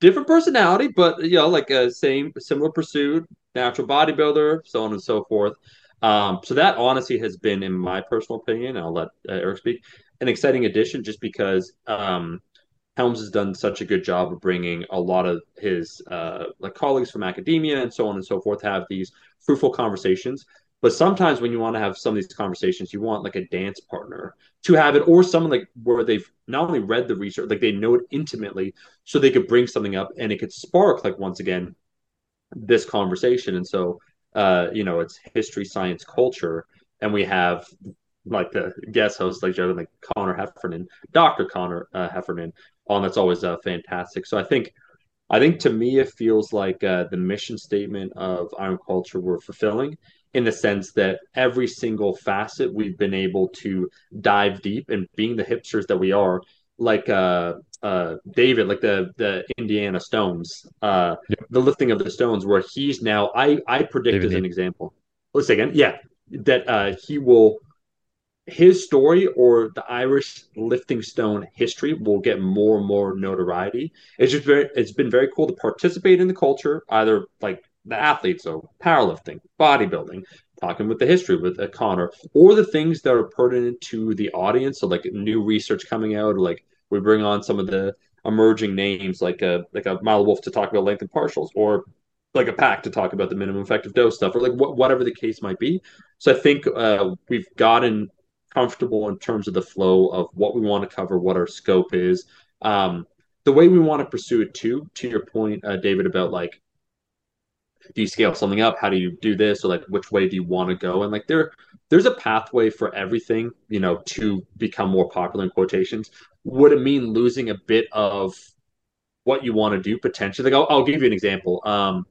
Speaker 2: Different personality, but you know, like a same similar pursuit, natural bodybuilder, so on and so forth. Um, so that honestly has been, in my personal opinion, I'll let uh, Eric speak, an exciting addition just because um, Helms has done such a good job of bringing a lot of his uh, like colleagues from academia and so on and so forth have these fruitful conversations. But sometimes when you want to have some of these conversations, you want like a dance partner to have it, or someone like where they've not only read the research, like they know it intimately, so they could bring something up and it could spark like once again this conversation. And so, uh, you know, it's history, science, culture, and we have like the guest host, like Joe, like Conor Heffernan, Dr. Conor uh, Heffernan on. That's always uh, fantastic. So I think, I think to me, it feels like uh, the mission statement of Iron Culture we're fulfilling in the sense that every single facet we've been able to dive deep and being the hipsters that we are, like uh, uh, David, like the the Indiana Stones, uh, the lifting of the stones, where he's now I I predict David as an example. Let's say again, yeah, that uh, he will his story or the Irish lifting stone history will get more and more notoriety. It's just very it's been very cool to participate in the culture, either like the athletes, so powerlifting, bodybuilding, talking with the history with uh, Conor, or the things that are pertinent to the audience. So like new research coming out, or like we bring on some of the emerging names like a like a Milo Wolf to talk about length and partials, or like a pack to talk about the minimum effective dose stuff, or like wh- whatever the case might be. So I think uh, we've gotten comfortable in terms of the flow of what we want to cover, what our scope is, um, the way we want to pursue it too. To your point, uh, David, about like, do you scale something up? How do you do this? Or like, which way do you want to go? And like, there, there's a pathway for everything, you know, to become more popular in quotations. Would it mean losing a bit of what you want to do potentially? Like, I'll, I'll give you an example. Um,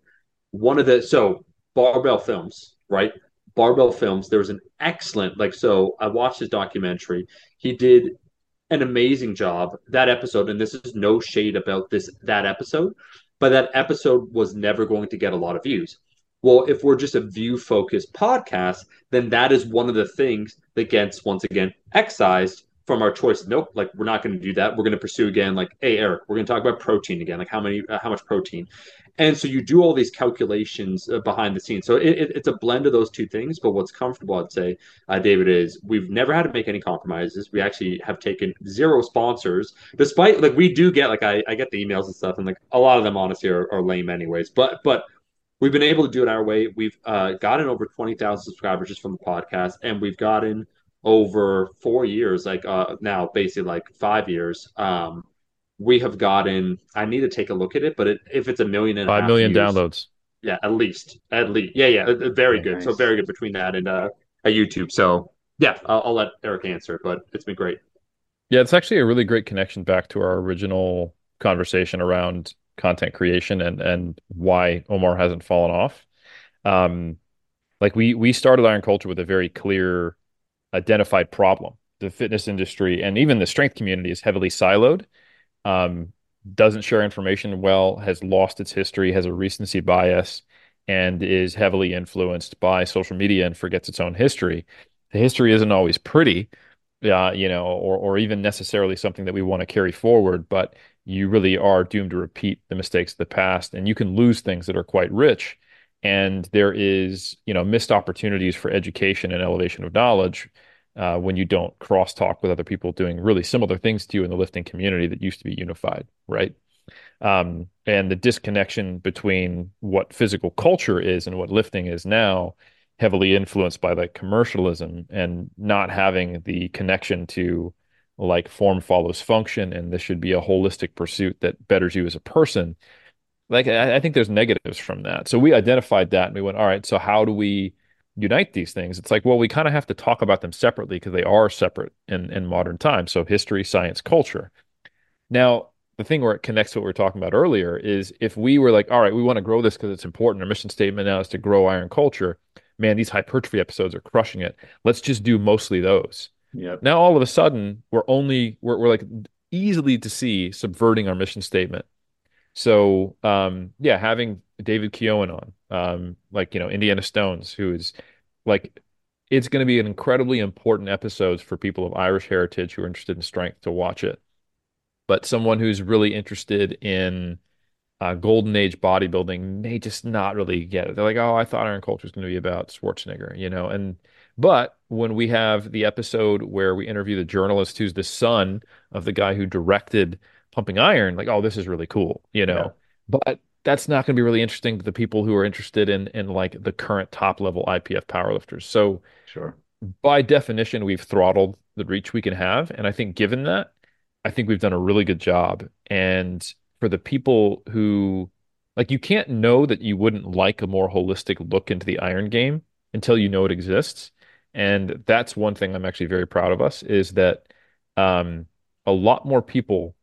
Speaker 2: one of the so barbell films, right? Barbell Films, there was an excellent, like, so I watched his documentary. He did an amazing job that episode, and this is no shade about this that episode, but that episode was never going to get a lot of views. Well, if we're just a view focused podcast, then that is one of the things that gets once again excised from our choice. Nope, like we're not going to do that. We're going to pursue again, like, hey, Eric, we're going to talk about protein again, like how many, uh, how much protein, and so you do all these calculations uh, behind the scenes. So it, it, it's a blend of those two things. But what's comfortable, I'd say, uh, David, is we've never had to make any compromises. We actually have taken zero sponsors, despite like we do get like I, I get the emails and stuff, and like a lot of them honestly are, are lame anyways. But but we've been able to do it our way. We've uh, gotten over twenty thousand subscribers just from the podcast, and we've gotten over four years, like uh, now basically like five years. Um, we have gotten. I need to take a look at it, but it, if it's a million and
Speaker 3: five million views, downloads,
Speaker 2: yeah, at least, at least, yeah, yeah, very good. Nice. So very good between that and uh, a YouTube. So yeah, I'll, I'll let Eric answer, but it's been great.
Speaker 3: Yeah, it's actually a really great connection back to our original conversation around content creation and and why Omar hasn't fallen off. Um, like we we started Iron Culture with a very clear, identified problem. The fitness industry and even the strength community is heavily siloed um, doesn't share information well, has lost its history, has a recency bias, and is heavily influenced by social media and forgets its own history. The history isn't always pretty, uh, you know, or or even necessarily something that we want to carry forward, but you really are doomed to repeat the mistakes of the past, and you can lose things that are quite rich. And there is, you know, missed opportunities for education and elevation of knowledge uh, when you don't crosstalk with other people doing really similar things to you in the lifting community that used to be unified, right? Um, and the disconnection between what physical culture is and what lifting is now, heavily influenced by like commercialism and not having the connection to like form follows function, and this should be a holistic pursuit that betters you as a person. Like I, I think there's negatives from that. So we identified that and we went, all right, so how do we unite these things it's like well we kind of have to talk about them separately because they are separate in in modern times so history science culture Now, the thing where it connects to what we were talking about earlier is if we were like, all right, we want to grow this because it's important. Our mission statement now is to grow iron culture. Man, these hypertrophy episodes are crushing it. Let's just do mostly those.
Speaker 1: Yep.
Speaker 3: Now all of a sudden we're only we're we're like easily to see subverting our mission statement. So um yeah, having David Keown on, um, like you know, Indiana Stones, who is like it's going to be an incredibly important episode for people of Irish heritage who are interested in strength to watch it. But someone who's really interested in uh, golden age bodybuilding may just not really get it. They're like, oh, I thought Iron Culture was going to be about Schwarzenegger, you know. And but when we have the episode where we interview the journalist who's the son of the guy who directed Pumping Iron, like, oh, this is really cool, you know.
Speaker 1: Yeah.
Speaker 3: But that's not going to be really interesting to the people who are interested in in like the current top level IPF powerlifters. So
Speaker 1: Sure.
Speaker 3: by definition, we've throttled the reach we can have. And I think given that, I think we've done a really good job. And for the people who like you can't know that you wouldn't like a more holistic look into the iron game until you know it exists. And that's one thing I'm actually very proud of us is that um, a lot more people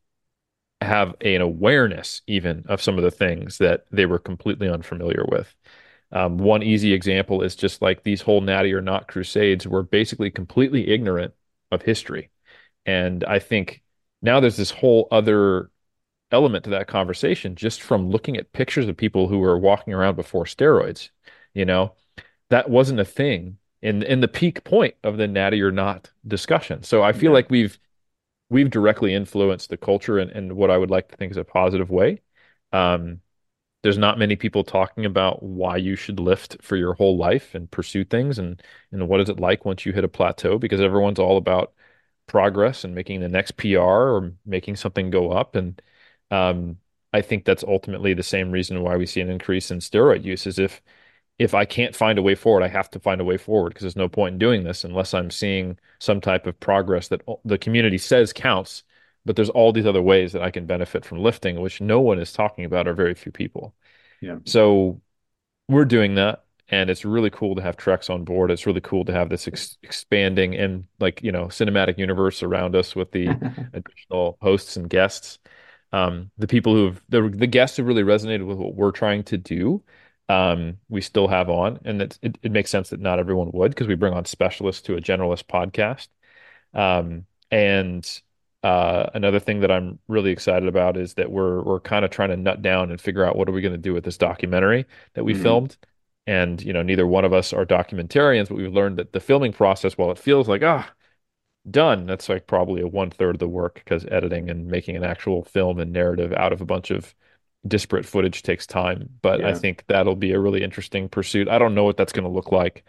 Speaker 3: have an awareness even of some of the things that they were completely unfamiliar with. Um, one easy example is just like these whole natty or not crusades were basically completely ignorant of history. And I think now there's this whole other element to that conversation just from looking at pictures of people who were walking around before steroids. You know, that wasn't a thing in in the peak point of the natty or not discussion. So I feel
Speaker 1: Yeah.
Speaker 3: like we've we've directly influenced the culture in, in what I would like to think is a positive way. Um, there's not many people talking about why you should lift for your whole life and pursue things and and what is it like once you hit a plateau because everyone's all about progress and making the next PR or making something go up and um, I think that's ultimately the same reason why we see an increase in steroid use is if if I can't find a way forward, I have to find a way forward because there's no point in doing this unless I'm seeing some type of progress that the community says counts. But there's all these other ways that I can benefit from lifting, which no one is talking about or very few people.
Speaker 1: Yeah.
Speaker 3: So we're doing that. And it's really cool to have Trex on board. It's really cool to have this ex expanding and like, you know, cinematic universe around us with the additional hosts and guests. Um, the people who've the the guests who really resonated with what we're trying to do, um, we still have on, and it, it it makes sense that not everyone would because we bring on specialists to a generalist podcast. Um, and uh, another thing that I'm really excited about is that we're we're kind of trying to nut down and figure out what are we going to do with this documentary that we
Speaker 1: Mhm.
Speaker 3: filmed. And you know, neither one of us are documentarians, but we've learned that the filming process, while it feels like ah, done, that's like probably a one third of the work because editing and making an actual film and narrative out of a bunch of disparate footage takes time. But I think that'll be a really interesting pursuit. I don't know what that's going to look like.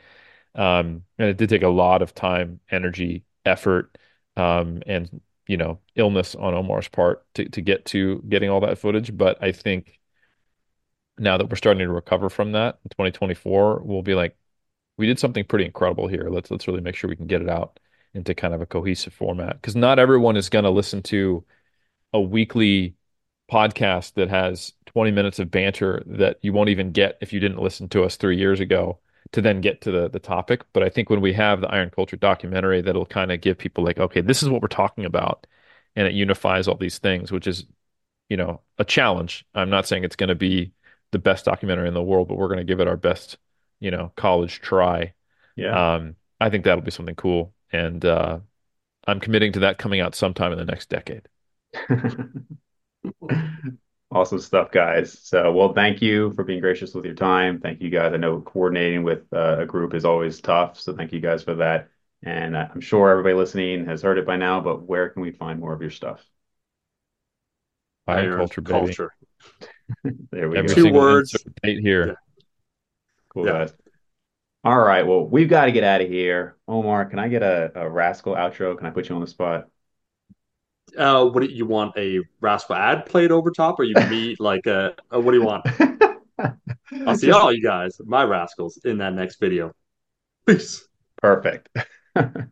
Speaker 3: Um, and it did take a lot of time, energy, effort, um, and you know, illness on Omar's part to to get to getting all that footage. But I think now that we're starting to recover from that in 2024, we'll be like, we did something pretty incredible here. Let's let's really make sure we can get it out into kind of a cohesive format because not everyone is going to listen to a weekly podcast that has 20 minutes of banter that you won't even get if you didn't listen to us three years ago to then get to the the topic. But I think when we have the Iron Culture documentary, that'll kind of give people like, okay, this is what we're talking about, and it unifies all these things, which is, you know, a challenge. I'm not saying it's going to be the best documentary in the world, but we're going to give it our best, you know, college try.
Speaker 1: Yeah.
Speaker 3: Um, I think that'll be something cool, and uh, I'm committing to that coming out sometime in the next decade.
Speaker 1: Awesome stuff, guys. So, well, thank you for being gracious with your time. Thank you, guys. I know coordinating with uh, a group is always tough, so thank you guys for that. And uh, I'm sure everybody listening has heard it by now, but where can we find more of your stuff?
Speaker 3: Iron
Speaker 2: Iron
Speaker 3: culture, baby.
Speaker 2: culture.
Speaker 1: There we
Speaker 3: Every
Speaker 1: go.
Speaker 2: Two words.
Speaker 3: insert date here.
Speaker 2: Yeah.
Speaker 1: Cool,
Speaker 2: Yeah.
Speaker 1: guys. All right. Well, we've got to get out of here. Omar, can I get a, a rascal outro? Can I put you on the spot?
Speaker 2: Uh, what do you want? A rascal ad played over top, or you me like uh, uh, what do you want? I'll see all you guys, my rascals, in that next video. Peace.
Speaker 1: Perfect.